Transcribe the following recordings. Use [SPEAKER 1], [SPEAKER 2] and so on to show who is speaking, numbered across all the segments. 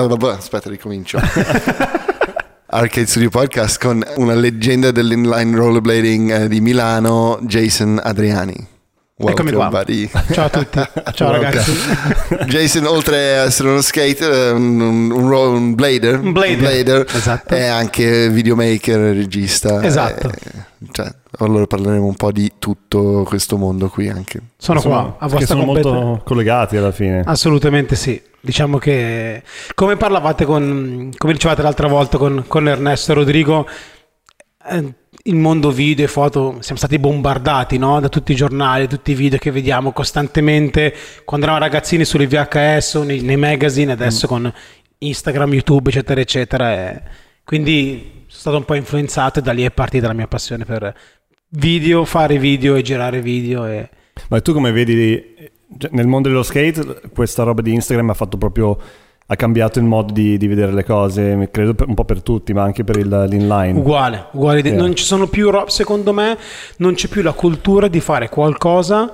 [SPEAKER 1] no, vabbè, aspetta, ricomincio. Arcade Studio Podcast con una leggenda dell'inline rollerblading eh, di Milano, Jason Adriani.
[SPEAKER 2] Eccomi
[SPEAKER 1] Welcome,
[SPEAKER 2] qua.
[SPEAKER 1] buddy.
[SPEAKER 2] Ciao a tutti. Ciao ragazzi.
[SPEAKER 1] Jason, oltre a essere uno skater, un, un, un un blader,
[SPEAKER 2] Un blader. Esatto.
[SPEAKER 1] è anche videomaker, regista.
[SPEAKER 2] Esatto.
[SPEAKER 1] eh, cioè, allora parleremo un po' di tutto questo mondo qui anche.
[SPEAKER 2] Sono
[SPEAKER 3] Insomma,
[SPEAKER 2] qua a vostra
[SPEAKER 3] sono
[SPEAKER 2] completa-
[SPEAKER 3] molto collegati alla fine.
[SPEAKER 2] Assolutamente sì. Diciamo che come parlavate con, come dicevate l'altra volta con, con Ernesto e Rodrigo, eh, il mondo video e foto siamo stati bombardati no? da tutti i giornali, tutti i video che vediamo costantemente quando eravamo ragazzini sulle VHS o nei, nei magazine, adesso con Instagram, YouTube, eccetera, eccetera. e quindi sono stato un po' influenzato e da lì è partita la mia passione per video, fare video e girare video. E...
[SPEAKER 3] Ma tu come vedi cioè, nel mondo dello skate questa roba di Instagram ha fatto proprio ha cambiato il modo di, di vedere le cose, credo per- un po' per tutti, ma anche per il, l'inline.
[SPEAKER 2] Uguale, uguale.
[SPEAKER 3] Yeah.
[SPEAKER 2] Non ci sono più, secondo me, non c'è più la cultura di fare qualcosa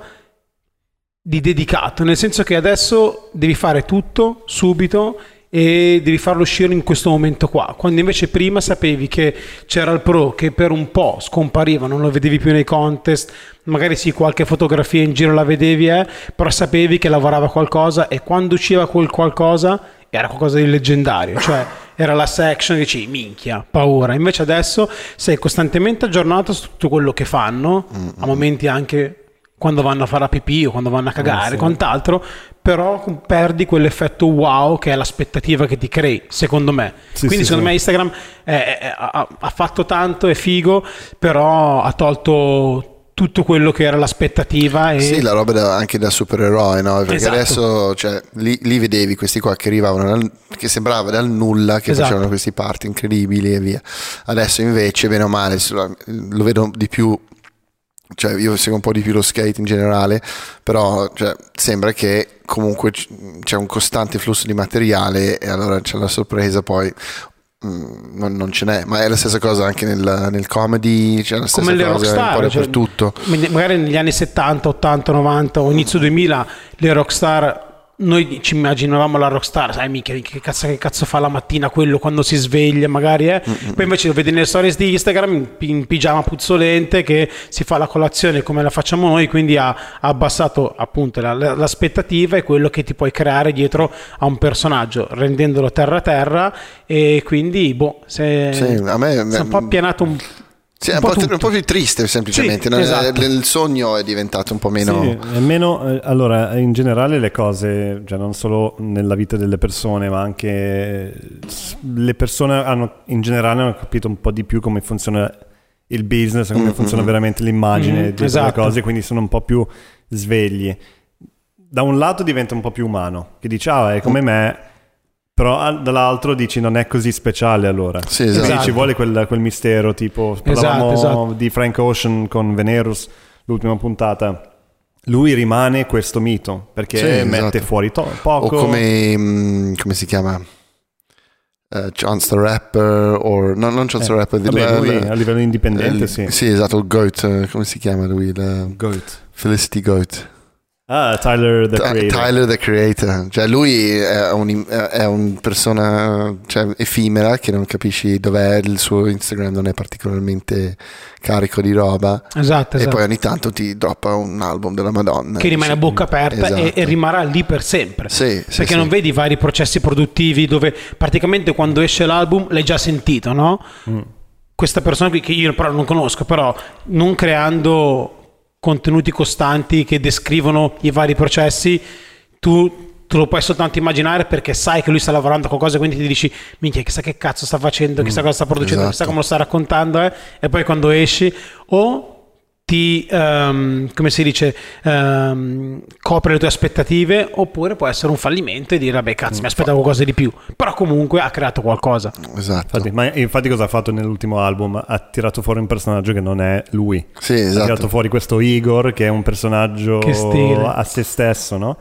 [SPEAKER 2] di dedicato, nel senso che adesso devi fare tutto subito e devi farlo uscire in questo momento qua, quando invece prima sapevi che c'era il pro che per un po' scompariva, non lo vedevi più nei contest, magari sì qualche fotografia in giro la vedevi, eh, però sapevi che lavorava qualcosa e quando usciva quel qualcosa era qualcosa di leggendario, cioè era la section che dici minchia, paura. Invece adesso sei costantemente aggiornato su tutto quello che fanno, a momenti anche quando vanno a fare la pipì o quando vanno a cagare,
[SPEAKER 3] sì.
[SPEAKER 2] quant'altro, però perdi quell'effetto wow che è l'aspettativa che ti crei, secondo me.
[SPEAKER 3] Sì,
[SPEAKER 2] Quindi
[SPEAKER 3] sì,
[SPEAKER 2] secondo
[SPEAKER 3] sì.
[SPEAKER 2] me Instagram è- è- ha, ha fatto tanto, è figo, però ha tolto tutto quello che era l'aspettativa e
[SPEAKER 1] Sì, la roba da- anche da supereroe, no? Perché
[SPEAKER 2] Esatto.
[SPEAKER 1] adesso cioè, lì, lì vedevi questi qua che arrivavano, dal- che sembrava dal nulla, che
[SPEAKER 2] Esatto.
[SPEAKER 1] facevano questi party incredibili e via. Adesso invece, bene o male, lo vedo di più, cioè io seguo un po' di più lo skate in generale, però cioè, sembra che comunque c'è un costante flusso di materiale e allora c'è la sorpresa poi. mm, Non, non ce n'è, ma è la stessa cosa anche nel, nel comedy, c'è la stessa
[SPEAKER 2] come le
[SPEAKER 1] cosa
[SPEAKER 2] rockstar, cioè,
[SPEAKER 1] dappertutto.
[SPEAKER 2] magari negli anni 70, 80, 90 o inizio 2000 le rockstar noi ci immaginavamo la rockstar, sai mica che cazzo, che cazzo fa la mattina quello quando si sveglia magari eh? poi invece lo vedi nelle stories di Instagram in, in pigiama puzzolente che si fa la colazione come la facciamo noi quindi ha, ha abbassato appunto la- la- l'aspettativa e quello che ti puoi creare dietro a un personaggio rendendolo terra terra e quindi boh se,
[SPEAKER 1] Sì, a me-
[SPEAKER 2] si è un po' appianato un,
[SPEAKER 1] Sì, è
[SPEAKER 2] un
[SPEAKER 1] un,
[SPEAKER 2] po'
[SPEAKER 1] po', un po' più triste semplicemente.
[SPEAKER 2] Sì,
[SPEAKER 1] no?
[SPEAKER 2] esatto.
[SPEAKER 1] Il sogno è diventato un po' meno...
[SPEAKER 3] Sì, è meno, eh, allora, in generale le cose, cioè non solo nella vita delle persone, ma anche eh, le persone hanno in generale hanno capito un po' di più come funziona il business, come funziona veramente l'immagine
[SPEAKER 2] Mm,
[SPEAKER 3] di
[SPEAKER 2] esatto.
[SPEAKER 3] cose, quindi sono un po' più svegli. Da un lato diventa un po' più umano, che dici, ah, è come me, però al- dall'altro dici non è così speciale allora.
[SPEAKER 1] Sì,
[SPEAKER 3] Quindi
[SPEAKER 1] esatto.
[SPEAKER 3] ci vuole quel, quel mistero, tipo parlavamo
[SPEAKER 2] esatto.
[SPEAKER 3] di Frank Ocean con Venerus, l'ultima puntata. Lui rimane questo mito perché
[SPEAKER 1] Sì,
[SPEAKER 3] mette
[SPEAKER 1] esatto.
[SPEAKER 3] fuori to-
[SPEAKER 1] O
[SPEAKER 3] poco.
[SPEAKER 1] come... mm, come si chiama? Eh, Chance the Rapper o... No, non Chance the Rapper.
[SPEAKER 3] Vabbè,
[SPEAKER 1] la-
[SPEAKER 3] lui
[SPEAKER 1] la-
[SPEAKER 3] a livello indipendente,
[SPEAKER 1] eh,
[SPEAKER 3] sì.
[SPEAKER 1] Sì, esatto, il Goat. eh, Come si chiama lui? Il,
[SPEAKER 3] Goat.
[SPEAKER 1] Felicity Goat.
[SPEAKER 3] Ah, Tyler the Creator.
[SPEAKER 1] Tyler the Creator, cioè lui è un, è un persona cioè, effimera che non capisci dov'è, il suo Instagram non è particolarmente carico di roba
[SPEAKER 2] esatto,
[SPEAKER 1] e
[SPEAKER 2] esatto.
[SPEAKER 1] poi ogni tanto ti droppa un album della Madonna.
[SPEAKER 2] che rimane a bocca aperta e,
[SPEAKER 1] esatto.
[SPEAKER 2] e rimarrà lì per sempre.
[SPEAKER 1] Sì, sì,
[SPEAKER 2] Perché
[SPEAKER 1] sì.
[SPEAKER 2] non vedi i vari processi produttivi dove praticamente quando esce l'album l'hai già sentito, no?
[SPEAKER 1] Mm.
[SPEAKER 2] Questa persona qui che io però non conosco, però non creando contenuti costanti che descrivono i vari processi, tu te lo puoi soltanto immaginare perché sai che lui sta lavorando a qualcosa, quindi ti dici, minchia, chissà che cazzo sta facendo, chissà cosa sta producendo,
[SPEAKER 1] esatto.
[SPEAKER 2] chissà come lo sta raccontando, eh? e poi quando esci, o ti, ehm, come si dice, ehm, copre le tue aspettative, oppure può essere un fallimento e dire, vabbè, cazzo, mi aspettavo qualcosa di più, però comunque ha creato qualcosa.
[SPEAKER 1] Esatto.
[SPEAKER 3] Infatti, ma infatti cosa ha fatto nell'ultimo album? Ha tirato fuori un personaggio che non è lui.
[SPEAKER 1] Sì,
[SPEAKER 3] Ha tirato
[SPEAKER 1] esatto.
[SPEAKER 3] fuori questo Igor che è un personaggio
[SPEAKER 2] Che stile.
[SPEAKER 3] a se stesso, no?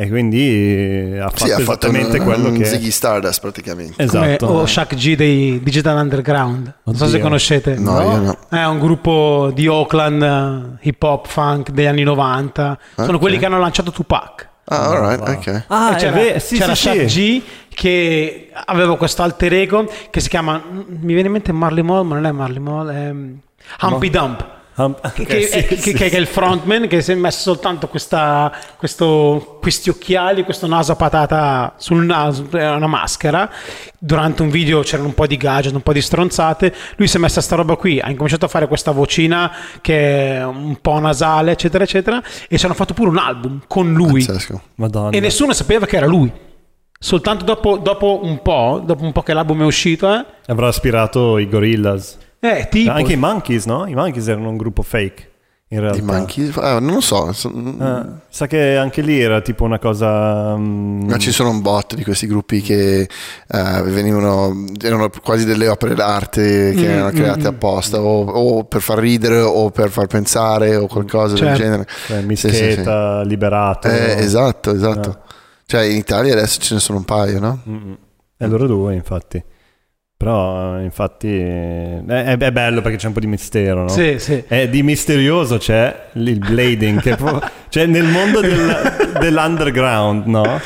[SPEAKER 3] E quindi eh, ha fatto
[SPEAKER 1] Sì, ha fatto
[SPEAKER 3] esattamente
[SPEAKER 1] un,
[SPEAKER 3] quello
[SPEAKER 1] un
[SPEAKER 3] che...
[SPEAKER 1] Ziggy Stardust praticamente.
[SPEAKER 3] Esatto.
[SPEAKER 2] Come, o Shaq G dei Digital Underground. Non so se
[SPEAKER 3] Oddio.
[SPEAKER 2] conoscete.
[SPEAKER 1] No, io no.
[SPEAKER 2] È un gruppo di Oakland eh, hip hop funk degli anni 90. Sono
[SPEAKER 1] Ok.
[SPEAKER 2] quelli che hanno lanciato Tupac.
[SPEAKER 1] Ah, alright,
[SPEAKER 3] wow.
[SPEAKER 1] ok.
[SPEAKER 3] Ah, è
[SPEAKER 2] c'era,
[SPEAKER 3] vero, sì,
[SPEAKER 2] c'era
[SPEAKER 3] sì,
[SPEAKER 2] Shaq
[SPEAKER 3] sì.
[SPEAKER 2] G che aveva questo alter ego che si chiama, mi viene in mente Marley Mall, ma non è Marley Mall, è Humpy Dump.
[SPEAKER 3] Um,
[SPEAKER 2] Che,
[SPEAKER 3] ok,
[SPEAKER 2] che-
[SPEAKER 3] sì,
[SPEAKER 2] che-
[SPEAKER 3] sì,
[SPEAKER 2] che
[SPEAKER 3] sì.
[SPEAKER 2] è il frontman che si è messo soltanto questa, questo- questi occhiali, questo naso a patata sul naso, è una maschera. Durante un video c'erano un po' di gadget, un po' di stronzate. Lui si è messo a sta roba qui, ha incominciato a fare questa vocina che è un po' nasale, eccetera, eccetera. E ci hanno fatto pure un album con lui. E nessuno sapeva che era lui. Soltanto dopo, dopo un po', dopo un po' che l'album è uscito, eh,
[SPEAKER 3] Avrà ispirato i Gorillaz.
[SPEAKER 2] Eh, tipo,
[SPEAKER 3] Anche i Monkeys, no? I Monkeys erano un gruppo fake. In realtà.
[SPEAKER 1] I Monkey? Ah, non lo so.
[SPEAKER 3] Eh, sa che anche lì era tipo una cosa. mm,
[SPEAKER 1] Ma ci sono un botto di questi gruppi che eh, venivano, erano quasi delle opere d'arte che
[SPEAKER 2] Mm,
[SPEAKER 1] erano create
[SPEAKER 2] mm,
[SPEAKER 1] apposta o, o per far ridere o per far pensare o qualcosa del
[SPEAKER 2] Certo.
[SPEAKER 1] genere.
[SPEAKER 3] cioè,
[SPEAKER 1] Sì,
[SPEAKER 3] Mischeta, liberato.
[SPEAKER 1] sì, sì. Eh, esatto, esatto.
[SPEAKER 3] Ah.
[SPEAKER 1] Cioè in Italia adesso ce ne sono un paio, no?
[SPEAKER 3] Mm-mm. E loro due, infatti. Però, infatti, è, è- è bello perché c'è un po' di mistero, no?
[SPEAKER 2] Sì, sì.
[SPEAKER 3] E di misterioso c'è il blading, che è proprio- cioè nel mondo del- dell'underground, no?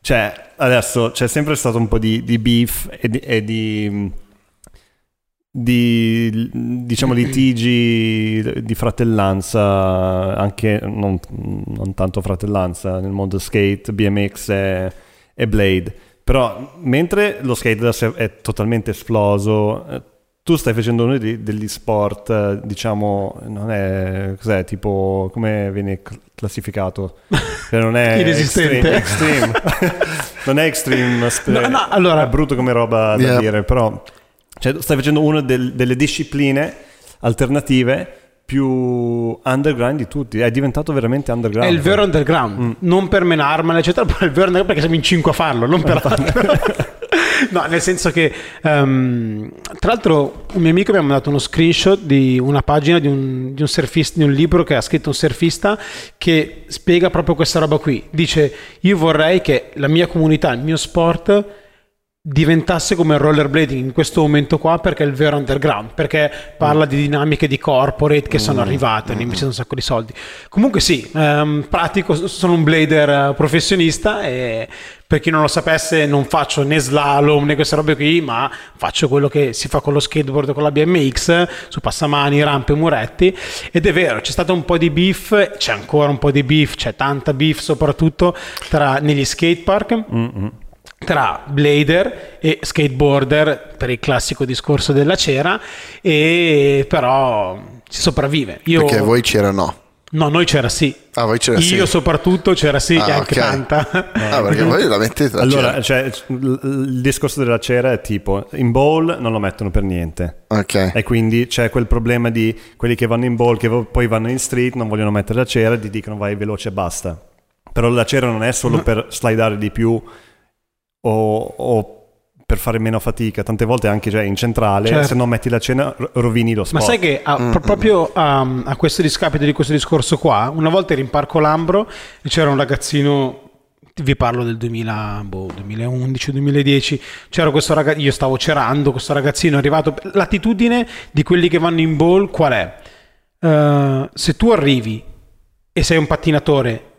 [SPEAKER 3] Cioè, adesso c'è sempre stato un po' di, di beef e di, e di, di, diciamo litigi di fratellanza, anche non, non tanto fratellanza nel mondo skate, BMX e, e Blade. Però mentre lo skate è, totalmente esploso, eh, tu stai facendo uno di- degli sport, eh, diciamo, non è cos'è, tipo come viene cl- classificato? Cioè, non è
[SPEAKER 2] Inesistente.
[SPEAKER 3] extreme, extreme. non è extreme, sp-
[SPEAKER 2] No, no, allora-
[SPEAKER 3] è brutto come roba da
[SPEAKER 1] Yeah.
[SPEAKER 3] dire, però cioè, stai facendo una del- delle discipline alternative più underground di tutti, è diventato veramente underground.
[SPEAKER 2] È il vero underground,
[SPEAKER 3] Mm.
[SPEAKER 2] non per menarmela, eccetera, ma è il vero underground perché siamo in cinque a farlo, non per altro. No, nel senso che, ehm, tra l'altro, un mio amico mi ha mandato uno screenshot di una pagina di un, di un surfista, di un libro che ha scritto un surfista che spiega proprio questa roba qui. Dice: Io vorrei che la mia comunità, il mio sport diventasse come il rollerblading in questo momento qua perché è il vero underground perché parla di dinamiche di corporate che sono arrivate hanno investito un sacco di soldi. Comunque sì ehm, pratico sono un blader eh, professionista e per chi non lo sapesse non faccio né slalom né queste robe qui ma faccio quello che si fa con lo skateboard con la BMX su passamani rampe muretti. Ed è vero c'è stato un po' di beef c'è ancora un po' di beef c'è tanta beef soprattutto tra negli skatepark.
[SPEAKER 3] Mm-mm.
[SPEAKER 2] Tra blader e skateboarder per il classico discorso della cera e però si sopravvive io
[SPEAKER 1] Perché voi c'era no.
[SPEAKER 2] no noi c'era sì
[SPEAKER 1] Ah, voi c'era
[SPEAKER 2] io
[SPEAKER 1] sì.
[SPEAKER 2] soprattto c'era sì
[SPEAKER 1] Ah,
[SPEAKER 2] e anche
[SPEAKER 1] ok.
[SPEAKER 2] tanta
[SPEAKER 1] Ah, perché voi la mettete la
[SPEAKER 3] Allora,
[SPEAKER 1] cera.
[SPEAKER 3] cioè, il discorso della cera è tipo, in bowl non lo mettono per niente.
[SPEAKER 1] Ok.
[SPEAKER 3] E quindi c'è quel problema di quelli che vanno in ball, che poi vanno in street, non vogliono mettere la cera e ti dicono vai veloce e basta. Però la cera non è solo per slidare di più o, o per fare meno fatica, tante volte anche già in centrale,
[SPEAKER 2] Certo.
[SPEAKER 3] se non metti la cena ro- rovini lo
[SPEAKER 2] Ma
[SPEAKER 3] sport.
[SPEAKER 2] sai che a- pro- proprio a, a questo discapito di questo discorso qua, una volta ero in Parco Lambro e c'era un ragazzino, vi parlo del 2000, boh, 2011-2010, c'era questo ragazzino, io stavo cerando, questo ragazzino è arrivato, l'attitudine di quelli che vanno in ball qual è? Eh, se tu arrivi e sei un pattinatore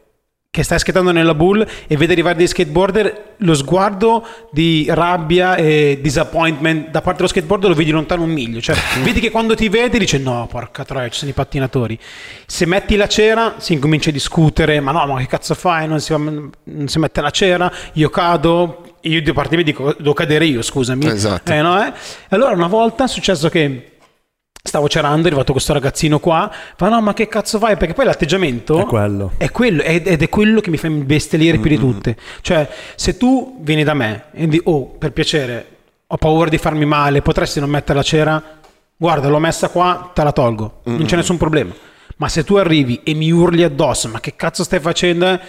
[SPEAKER 2] che stai schettando nella bull e vedi arrivare dei skateboarder, lo sguardo di rabbia e disappointment da parte dello skateboarder lo vedi lontano un miglio. Cioè, vedi che quando ti vede dice no, porca troia, ci sono i pattinatori. Se metti la cera si incomincia a discutere, ma no, ma che cazzo fai? Non si, non si mette la cera, io cado, io di parte mia dico, devo cadere io, scusami.
[SPEAKER 1] Esatto.
[SPEAKER 2] Eh, no, eh? Allora una volta è successo che... Stavo cerando, è arrivato questo ragazzino qua, fa no ma che cazzo fai? Perché poi l'atteggiamento
[SPEAKER 3] È quello.
[SPEAKER 2] è quello, ed ed è quello che mi fa imbestialire più di tutte. Cioè, se tu vieni da me e dici, oh, per piacere, ho paura di farmi male, potresti non mettere la cera? Guarda, l'ho messa qua, te la tolgo, non c'è nessun problema. Ma se tu arrivi e mi urli addosso, ma che cazzo stai facendo?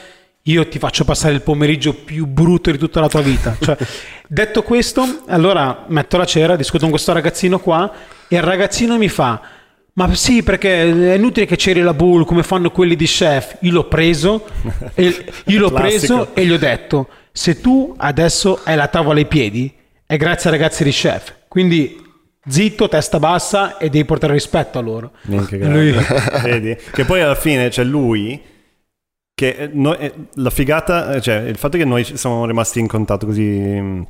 [SPEAKER 2] Io ti faccio passare il pomeriggio più brutto di tutta la tua vita. Cioè, detto questo, allora metto la cera, discuto con questo ragazzino qua e il ragazzino mi fa ma sì, perché è inutile che c'eri la bull come fanno quelli di chef. Io l'ho preso, e, io l'ho preso e gli ho detto: se tu adesso hai la tavola ai piedi, è grazie ai ragazzi di chef. Quindi zitto, testa bassa e devi portare rispetto a loro. Lui-?
[SPEAKER 3] Che poi alla fine c'è lui che eh, noi, eh, la figata, eh, cioè il fatto che noi siamo rimasti in contatto così, mm,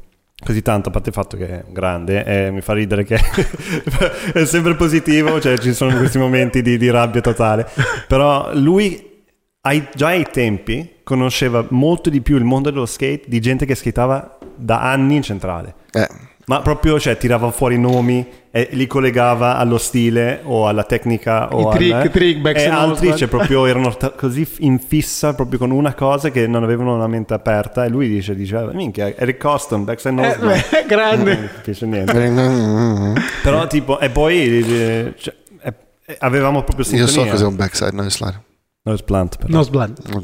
[SPEAKER 3] così tanto, a parte il fatto che è grande, eh, mi fa ridere che è sempre positivo, cioè ci sono questi momenti di, di rabbia totale, però lui ai, già ai tempi conosceva molto di più il mondo dello skate di gente che skateava da anni in centrale.
[SPEAKER 1] Eh.
[SPEAKER 3] Ma proprio, cioè, tirava fuori nomi e li collegava allo stile o alla tecnica o
[SPEAKER 2] I trick,
[SPEAKER 3] al,
[SPEAKER 2] trick, back
[SPEAKER 3] e altri, cioè, proprio erano t- così in fissa proprio con una cosa che non avevano la mente aperta e lui dice, dice minchia, Eric Coston, Backside
[SPEAKER 2] Eh,
[SPEAKER 3] Oswald.
[SPEAKER 2] beh, grande.
[SPEAKER 3] Non capisce niente. Però tipo, e poi eh, cioè, eh, eh, avevamo proprio
[SPEAKER 1] Io
[SPEAKER 3] sintonia.
[SPEAKER 1] so cos'è un backside, non slide.
[SPEAKER 3] No, it's plant, però.
[SPEAKER 2] Nose blunt.
[SPEAKER 1] No?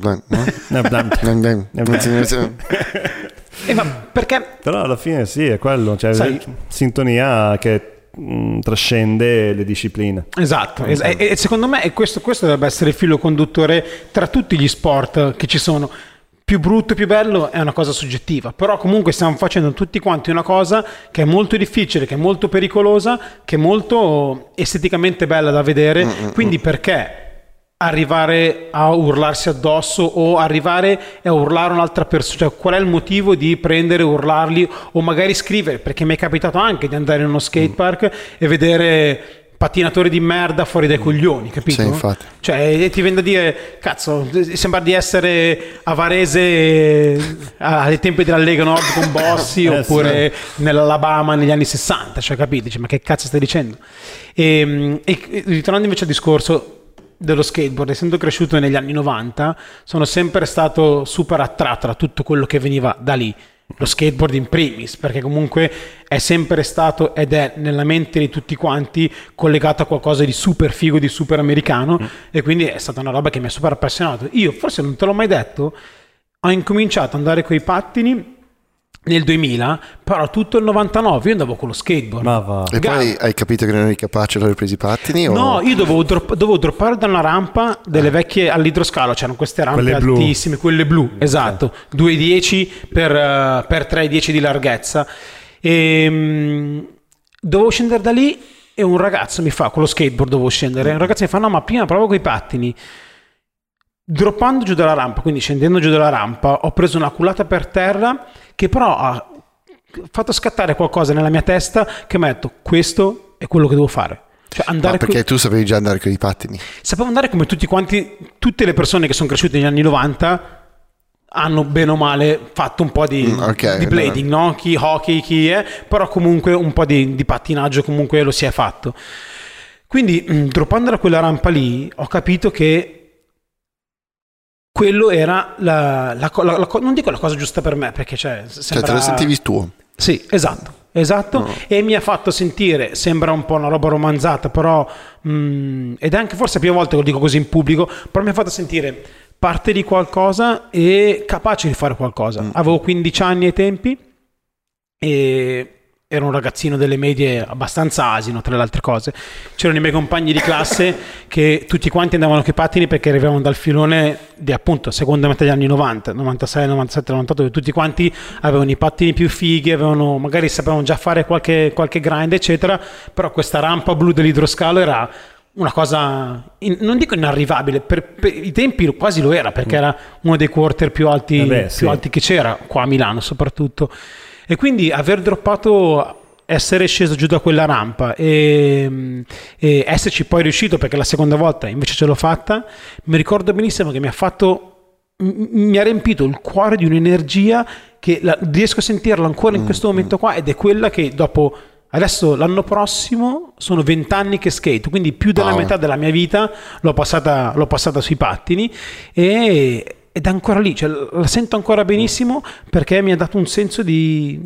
[SPEAKER 3] No, plant.
[SPEAKER 2] Eh, ma perché
[SPEAKER 3] Però alla fine sì, è quello, cioè
[SPEAKER 2] Sai-
[SPEAKER 3] sintonia che mh, trascende le discipline.
[SPEAKER 2] Esatto, es- e, e secondo me e questo, questo dovrebbe essere il filo conduttore tra tutti gli sport che ci sono. Più brutto, più bello è una cosa soggettiva, però comunque stiamo facendo tutti quanti una cosa che è molto difficile, che è molto pericolosa, che è molto esteticamente bella da vedere, quindi perché arrivare a urlarsi addosso o arrivare a urlare un'altra persona, cioè qual è il motivo di prendere, urlarli o magari scrivere, perché mi è capitato anche di andare in uno skatepark e vedere pattinatori di merda fuori dai coglioni, capito?
[SPEAKER 1] Sì, infatti.
[SPEAKER 2] Cioè, e ti viene da dire, cazzo, sembra di essere a Varese ai tempi della Lega Nord con Bossi
[SPEAKER 3] Eh,
[SPEAKER 2] oppure nell'Alabama negli anni 60, cioè, capito? Dici, ma che cazzo stai dicendo? E, e ritornando invece al discorso dello skateboard, essendo cresciuto negli anni 90, sono sempre stato super attratto da tutto quello che veniva da lì. Lo skateboard in primis, perché comunque è sempre stato ed è nella mente di tutti quanti collegato a qualcosa di super figo, di super americano, e quindi è stata una roba che mi ha super appassionato. Io, forse non te l'ho mai detto, ho incominciato ad andare coi pattini nel 2000, però tutto il 99 io andavo con lo skateboard.
[SPEAKER 3] Ma va.
[SPEAKER 1] E
[SPEAKER 2] Ga-
[SPEAKER 1] poi hai capito che non eri capace, allora hai preso i pattini? O...
[SPEAKER 2] No, io dovevo, drop- dovevo droppare da una rampa delle vecchie all'idroscalo, c'erano queste rampe
[SPEAKER 3] Quelle blu.
[SPEAKER 2] altissime, quelle blu, esatto, 2,10 per, eh, per 3,10 di larghezza. E, mm, dovevo scendere da lì e un ragazzo mi fa, con lo skateboard dovevo scendere, un ragazzo mi fa no ma prima provo con i pattini. Droppando giù dalla rampa, quindi scendendo giù dalla rampa, ho preso una culata per terra che però ha fatto scattare qualcosa nella mia testa che mi ha detto questo è quello che devo fare. Cioè andare co-
[SPEAKER 1] perché tu sapevi già andare con i pattini.
[SPEAKER 2] sapevo andare come tutti quanti, tutte le persone che sono cresciute negli anni 90 hanno bene o male fatto un po' di,
[SPEAKER 1] Mm, ok,
[SPEAKER 2] di blading, no? Chi hockey, chi è, però comunque un po' di, di pattinaggio comunque lo si è fatto. Quindi, mh, droppando da quella rampa lì, ho capito che quello era la, la la- la non dico la cosa giusta per me, perché cioè,
[SPEAKER 1] Cioè,
[SPEAKER 2] sembra...
[SPEAKER 1] te lo sentivi tuo.
[SPEAKER 2] Sì, esatto, esatto. E mi ha fatto sentire, sembra un po' una roba romanzata, però, mm, ed è anche forse la prima volta che lo dico così in pubblico, però mi ha fatto sentire parte di qualcosa e capace di fare qualcosa. Avevo 15 anni ai tempi e ero un ragazzino delle medie abbastanza asino tra le altre cose. C'erano i miei compagni di classe che tutti quanti andavano coi pattini perché arrivavano dal filone di appunto seconda metà degli anni 90, 96, 97, 98, dove tutti quanti avevano i pattini più fighi, avevano, magari sapevano già fare qualche, qualche grind, eccetera, però questa rampa blu dell'idroscalo era una cosa, in- non dico inarrivabile, per, per i tempi quasi lo era, perché era uno dei quarter più alti,
[SPEAKER 3] Eh beh,
[SPEAKER 2] più
[SPEAKER 3] sì.
[SPEAKER 2] alti che c'era, qua a Milano soprattutto. E quindi aver droppato, essere sceso giù da quella rampa e, e esserci poi riuscito, perché la seconda volta invece ce l'ho fatta, mi ricordo benissimo che mi ha fatto, mi ha riempito il cuore di un'energia che la- riesco a sentirla ancora in questo momento qua ed è quella che dopo... Adesso l'anno prossimo sono vent'anni che skate, quindi più della
[SPEAKER 1] Wow.
[SPEAKER 2] metà della mia vita l'ho passata, l'ho passata sui pattini e, ed è ancora lì, cioè, la sento ancora benissimo perché mi ha dato un senso di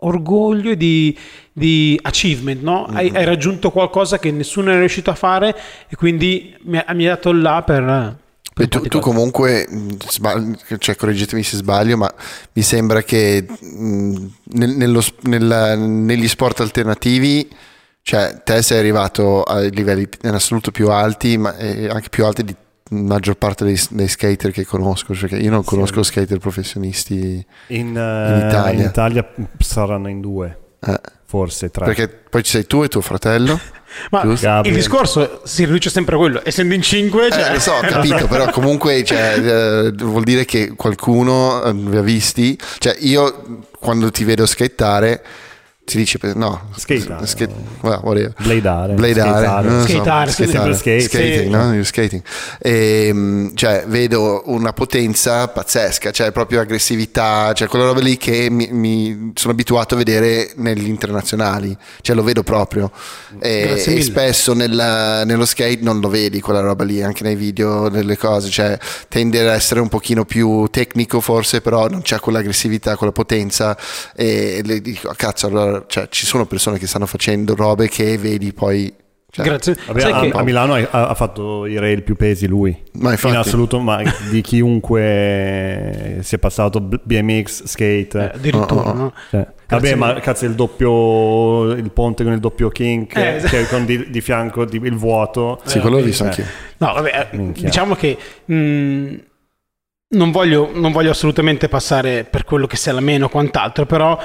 [SPEAKER 2] orgoglio e di, di achievement, no? hai, hai raggiunto qualcosa che nessuno è riuscito a fare e quindi mi ha, mi ha dato là per... per
[SPEAKER 1] tu, tu comunque, sbag- cioè correggetemi se sbaglio, ma mi sembra che mh, nel- nello nella- negli sport alternativi, cioè te sei arrivato ai livelli in assoluto più alti, ma eh, anche più alti di maggior parte dei, dei skater che conosco, perché io non conosco skater professionisti,
[SPEAKER 3] In,
[SPEAKER 1] In
[SPEAKER 3] eh,
[SPEAKER 1] Italia.
[SPEAKER 3] in Italia saranno in due,
[SPEAKER 1] eh,
[SPEAKER 3] forse tre.
[SPEAKER 1] perché poi ci sei tu e tuo fratello,
[SPEAKER 2] Ma il discorso si riduce sempre a quello, essendo in 5, cioè,
[SPEAKER 1] Eh, lo so, ho capito, però comunque cioè, eh, vuol dire che qualcuno eh, vi ha visti. Cioè, io quando ti vedo skateare, ti dice no,
[SPEAKER 3] Skateare.
[SPEAKER 1] skate- well, whatever.
[SPEAKER 3] Bladare.
[SPEAKER 1] Bladare,
[SPEAKER 3] skateare.
[SPEAKER 1] non lo so,
[SPEAKER 2] Skateare,
[SPEAKER 3] sempre skate.
[SPEAKER 1] skating, no? You're skating. E, cioè, vedo una potenza pazzesca, cioè proprio aggressività, cioè quella roba lì che mi, mi sono abituato a vedere negli internazionali, cioè lo vedo proprio. E, e spesso nella- nello skate non lo vedi quella roba lì, anche nei video, nelle cose, cioè tende ad essere un pochino più tecnico forse, però non c'è quell'aggressività, quella potenza e le dico, "Ah, cazzo, allora cioè, ci sono persone che stanno facendo robe che vedi poi... cioè,
[SPEAKER 2] Grazie.
[SPEAKER 3] Vabbè,
[SPEAKER 2] Sai
[SPEAKER 3] a,
[SPEAKER 2] che-
[SPEAKER 3] a Milano ha, ha fatto i rail più pesi lui.
[SPEAKER 1] Ma infatti-
[SPEAKER 3] In assoluto, ma di chiunque si è passato BMX, skate.
[SPEAKER 2] eh, addirittura,
[SPEAKER 1] Oh, oh, oh.
[SPEAKER 2] no?
[SPEAKER 3] Cioè, vabbè, ma cazzo il doppio il ponte con il doppio kink
[SPEAKER 2] Eh, esatto.
[SPEAKER 3] che con di, di fianco di- il vuoto.
[SPEAKER 1] Sì, quello l'ho
[SPEAKER 3] Eh,
[SPEAKER 1] visto
[SPEAKER 3] eh.
[SPEAKER 1] anch'io.
[SPEAKER 2] No, vabbè, eh,
[SPEAKER 3] Minchia.
[SPEAKER 2] diciamo che mh, non, voglio, non voglio assolutamente passare per quello che sia la meno o quant'altro, però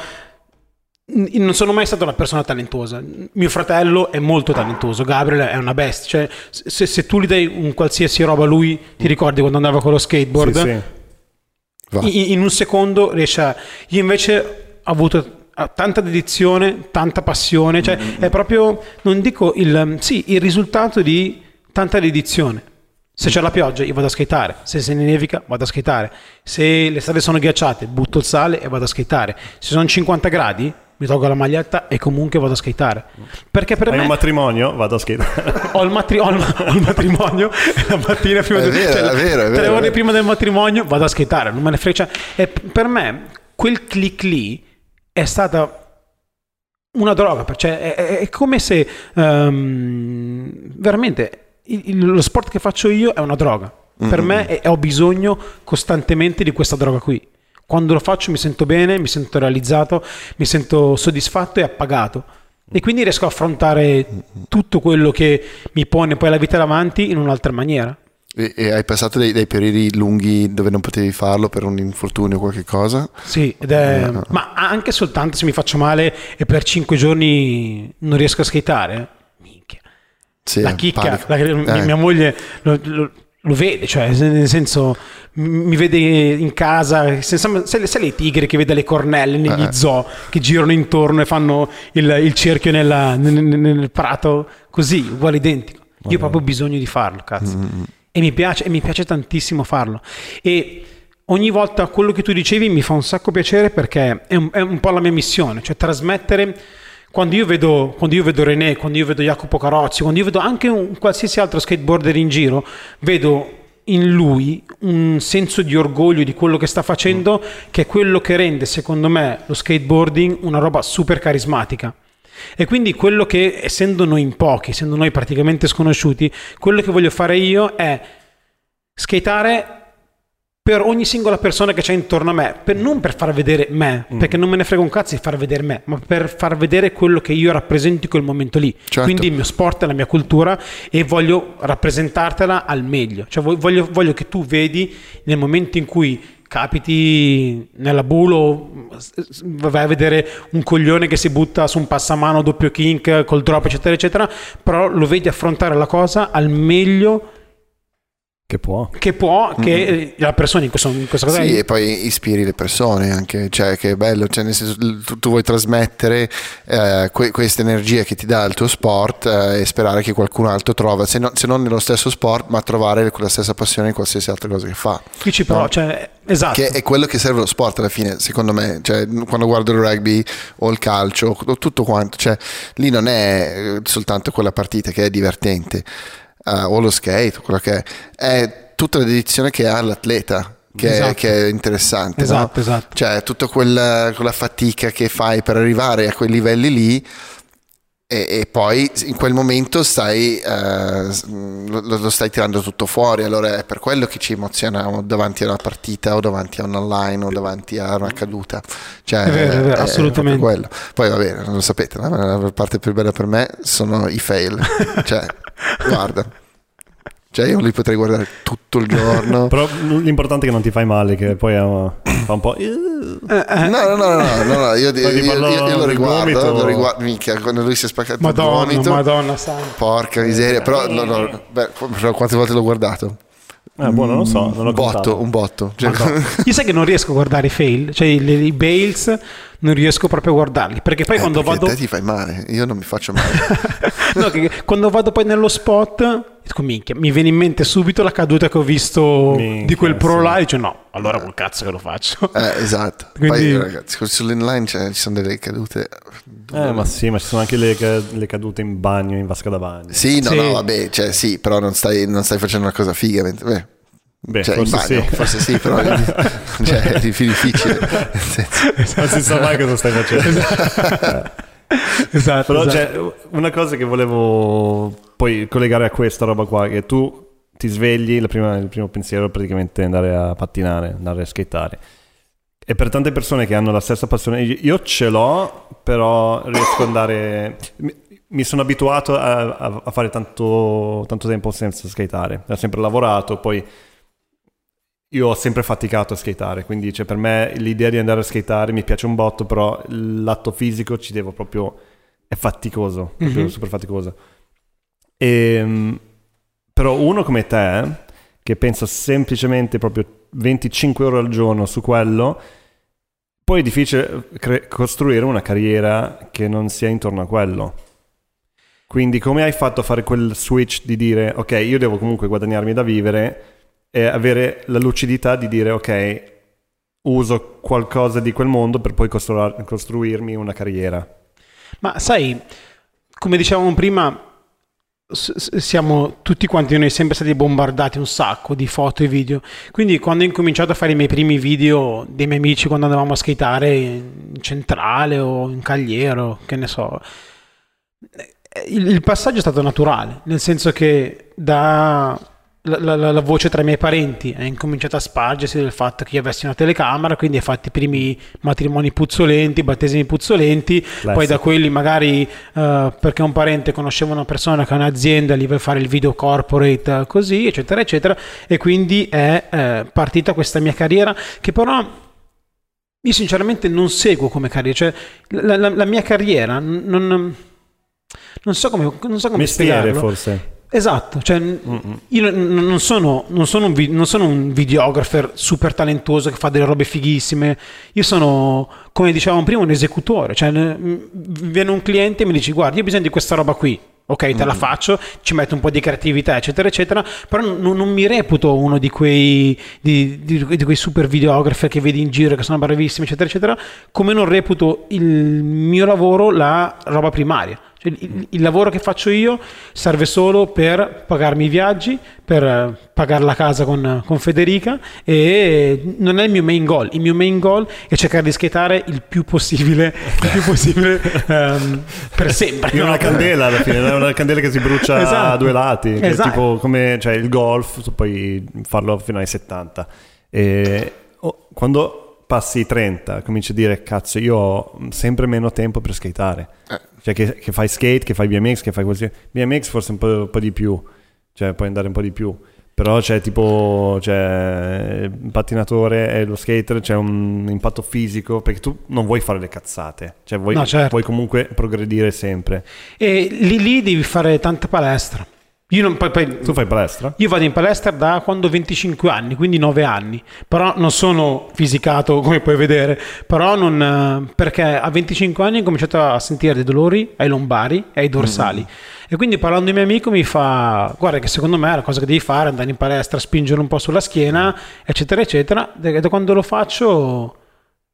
[SPEAKER 2] non sono mai stata una persona talentuosa. Mio fratello è molto talentuoso, Gabriel è una bestia. Cioè, se, se tu gli dai un qualsiasi roba a lui, ti ricordi quando andava con lo skateboard?
[SPEAKER 3] Sì, sì.
[SPEAKER 2] In, in un secondo riesce a... Io invece ho avuto tanta dedizione, tanta passione, cioè è proprio, non dico il... Sì, il risultato di tanta dedizione. Se c'è la pioggia io vado a skateare, se se ne nevica vado a skateare, se le strade sono ghiacciate butto il sale e vado a skateare, se sono 50 gradi mi tolgo la maglietta e comunque vado a skateare. Perché per
[SPEAKER 3] Hai
[SPEAKER 2] me
[SPEAKER 3] un matrimonio? Vado a skate.
[SPEAKER 2] ho il, matri- ho il- ho il matrimonio la mattina prima
[SPEAKER 1] È
[SPEAKER 2] del
[SPEAKER 1] vero, è vero, è
[SPEAKER 2] tre
[SPEAKER 1] vero.
[SPEAKER 2] ore prima del matrimonio vado a skateare non me ne frega cioè, e per me quel click lì è stata una droga cioè è, è- è come se ehm, veramente il- il- lo sport che faccio io è una droga per me è- ho bisogno costantemente di questa droga qui quando lo faccio mi sento bene mi sento realizzato mi sento soddisfatto e appagato e quindi riesco a affrontare tutto quello che mi pone poi la vita davanti in un'altra maniera.
[SPEAKER 1] E, e hai passato dei, dei periodi lunghi dove non potevi farlo per un infortunio o qualche cosa?
[SPEAKER 2] Sì, è- ma anche soltanto se mi faccio male e per 5 giorni non riesco a skateare. Minchia.
[SPEAKER 1] Sì,
[SPEAKER 2] La chicca, la- mia,
[SPEAKER 1] Eh.
[SPEAKER 2] mia moglie lo, lo- lo vede, cioè nel senso mi vede in casa, sai, sai le tigre che vede le cornelle negli
[SPEAKER 1] Eh.
[SPEAKER 2] zoo che girano intorno e fanno il, il cerchio nella- nel, nel- prato, così, uguale identico. Io ho proprio bisogno di farlo, cazzo. E mi piace, e mi piace tantissimo farlo. E ogni volta quello che tu dicevi mi fa un sacco piacere perché è un, è un po' la mia missione, cioè trasmettere. Quando io, vedo, quando io vedo René, quando io vedo Jacopo Carozzi, quando io vedo anche un qualsiasi altro skateboarder in giro, vedo in lui un senso di orgoglio di quello che sta facendo, che è quello che rende, secondo me, lo skateboarding una roba super carismatica. E quindi quello che, essendo noi in pochi, essendo noi praticamente sconosciuti, quello che voglio fare io è skateare per ogni singola persona che c'è intorno a me, per- non per far vedere me, perché non me ne frega un cazzo di far vedere me, ma per far vedere quello che io rappresento in quel momento lì.
[SPEAKER 1] Certo.
[SPEAKER 2] Quindi il mio sport è la mia cultura e voglio rappresentartela al meglio. Cioè vo- voglio, voglio che tu vedi nel momento in cui capiti nella bulo, vai a vedere un coglione che si butta su un passamano doppio kink col drop, eccetera, eccetera, però lo vedi affrontare la cosa al meglio
[SPEAKER 3] Che può.
[SPEAKER 2] che può, che la persona in, questo, in questa cosa
[SPEAKER 1] Sì,
[SPEAKER 2] è-
[SPEAKER 1] e poi ispiri le persone anche, cioè che è bello, cioè nel senso tu, tu vuoi trasmettere eh, que- questa energia che ti dà il tuo sport eh, e sperare che qualcun altro trova, se, no- se non nello stesso sport, ma trovare quella stessa passione in qualsiasi altra cosa che fa.
[SPEAKER 2] Qui ci prova, cioè, esatto.
[SPEAKER 1] Che è quello che serve lo sport alla fine, secondo me. Cioè, quando guardo il rugby o il calcio o tutto quanto, cioè, lì non è eh, soltanto quella partita che è divertente, eh, o lo skate, quello che è, è tutta la dedizione che ha l'atleta. Che, è,
[SPEAKER 2] Esatto.
[SPEAKER 1] che è interessante, no?
[SPEAKER 2] Esatto, esatto.
[SPEAKER 1] Cioè, tutta quella, quella fatica che fai per arrivare a quei livelli lì, e, e poi in quel momento stai, eh, lo, lo stai tirando tutto fuori, allora è per quello che ci emozioniamo davanti a una partita o davanti a un online o davanti a una caduta. Cioè,
[SPEAKER 2] È vero, è vero, assolutamente.
[SPEAKER 1] proprio quello. Poi va bene, non lo sapete, no? la parte più bella per me sono i fail. cioè, guarda. Cioè io li potrei guardare tutto il giorno.
[SPEAKER 3] Però l'importante è che non ti fai male, che poi fa un po'...
[SPEAKER 1] No, no, no, no, no, no, io, io, io, io lo riguardo, lo riguardo, minchia, quando lui si è spaccato
[SPEAKER 2] Madonna,
[SPEAKER 1] il.
[SPEAKER 2] Madonna santa.
[SPEAKER 1] Porca miseria, però no, no, beh, però quante volte l'ho guardato?
[SPEAKER 3] Eh, boh, non lo so, non
[SPEAKER 1] un botto, un botto. Cioè,
[SPEAKER 2] Io sai che non riesco a guardare i fail, cioè i, i Bales non riesco proprio a guardarli, perché poi
[SPEAKER 1] eh,
[SPEAKER 2] quando
[SPEAKER 1] perché
[SPEAKER 2] vado
[SPEAKER 1] te ti fai male, io non mi faccio male.
[SPEAKER 2] No, che quando vado poi nello spot, dico, minchia, mi viene in mente subito la caduta che ho visto
[SPEAKER 3] Minchia,
[SPEAKER 2] di quel pro
[SPEAKER 3] sì.
[SPEAKER 2] là, e dice no, allora col cazzo che lo faccio.
[SPEAKER 1] Eh, esatto.
[SPEAKER 2] Quindi-
[SPEAKER 1] Poi ragazzi, sull'inline ci sono delle cadute.
[SPEAKER 3] Eh, ma sì, ma ci sono anche le, le cadute in bagno, in vasca da bagno.
[SPEAKER 1] Sì, no,
[SPEAKER 2] Sì.
[SPEAKER 1] no, vabbè, cioè sì, però non stai, non stai facendo una cosa figa. mentre- beh,
[SPEAKER 3] Beh,
[SPEAKER 1] cioè,
[SPEAKER 3] forse
[SPEAKER 1] bagno,
[SPEAKER 3] sì.
[SPEAKER 1] forse sì, però cioè, è più difficile.
[SPEAKER 3] Non si sa mai cosa stai facendo.
[SPEAKER 2] esatto.
[SPEAKER 3] Però
[SPEAKER 2] esatto.
[SPEAKER 3] c'è una cosa che volevo poi collegare a questa roba qua, che tu ti svegli, la prima- il primo pensiero è praticamente andare a pattinare, andare a skateare. E per tante persone che hanno la stessa passione, io- ce l'ho, però riesco ad andare... mi- sono abituato a, a- a fare tanto, tanto tempo senza skateare. Ho sempre lavorato, poi io ho sempre faticato a skateare, quindi cioè, per me l'idea di andare a skateare mi piace un botto, però l'atto fisico ci devo proprio... è faticoso, proprio
[SPEAKER 2] Mhm.
[SPEAKER 3] super faticoso. Ehm, però uno come te, che pensa semplicemente proprio 25 ore al giorno su quello, poi è difficile cre- costruire una carriera che non sia intorno a quello. Quindi come hai fatto a fare quel switch di dire ok, io devo comunque guadagnarmi da vivere e avere la lucidità di dire ok, uso qualcosa di quel mondo per poi costru- costruirmi una carriera.
[SPEAKER 2] Ma sai, come dicevamo prima, siamo tutti quanti noi sempre stati bombardati un sacco di foto e video. Quindi quando ho incominciato a fare i miei primi video dei miei amici quando andavamo a skateare in centrale o in cagliero, che ne so, il passaggio è stato naturale, nel senso che da la, la- la voce tra i miei parenti è incominciata a spargersi del fatto che io avessi una telecamera, quindi hai fatto i primi matrimoni puzzolenti, battesimi puzzolenti, poi da quelli magari eh, perché un parente conosceva una persona che ha un'azienda, gli vuole fare il video corporate eh, così, eccetera, eccetera, e quindi è eh, partita questa mia carriera che però io sinceramente non seguo come carriera, cioè la, la- mia carriera non, non so come, non so come
[SPEAKER 3] Mestiere
[SPEAKER 2] spiegarlo.
[SPEAKER 3] forse.
[SPEAKER 2] Esatto, cioè, io non sono, non, sono un non sono un videographer super talentuoso che fa delle robe fighissime, io sono, come dicevamo prima, un esecutore, cioè viene un cliente e mi dice guarda, io ho bisogno di questa roba qui, ok, te la faccio, ci metto un po' di creatività, eccetera, eccetera, però non, non mi reputo uno di quei, di, di- di quei super videographer che vedi in giro, che sono bravissimi, eccetera, eccetera, come non reputo il mio lavoro la roba primaria. Cioè, il, il lavoro che faccio io serve solo per pagarmi i viaggi, per pagare la casa con, con Federica e non è il mio main goal. Il mio main goal è cercare di skateare il più possibile, il più possibile ehm, per sempre.
[SPEAKER 3] È una candela alla fine, una candela che si brucia
[SPEAKER 2] Esatto.
[SPEAKER 3] a due lati,
[SPEAKER 2] Esatto.
[SPEAKER 3] tipo come cioè, il golf, tu puoi farlo fino ai 70. E oh, quando passi i 30 cominci a dire cazzo io ho sempre meno tempo per skateare.
[SPEAKER 1] Eh.
[SPEAKER 3] Cioè che, che fai skate, che fai BMX, che fai così. BMX forse un po', un po' di più, cioè puoi andare un po' di più. Però c'è tipo, c'è il pattinatore e lo skater, c'è un impatto fisico, perché tu non vuoi fare le cazzate, cioè vuoi,
[SPEAKER 2] No, certo.
[SPEAKER 3] vuoi comunque progredire sempre.
[SPEAKER 2] E lì, lì devi fare tanta palestra. Io, non, poi- poi-
[SPEAKER 3] Tu fai palestra?
[SPEAKER 2] io vado in palestra da quando ho 25 anni, quindi 9 anni, però non sono fisicato come puoi vedere, però non, eh, perché a 25 anni ho cominciato a sentire dei dolori ai lombari e ai dorsali. E quindi parlando di mio amico mi fa, guarda che secondo me la cosa che devi fare è andare in palestra, spingere un po' sulla schiena, eccetera, eccetera. Da da quando lo faccio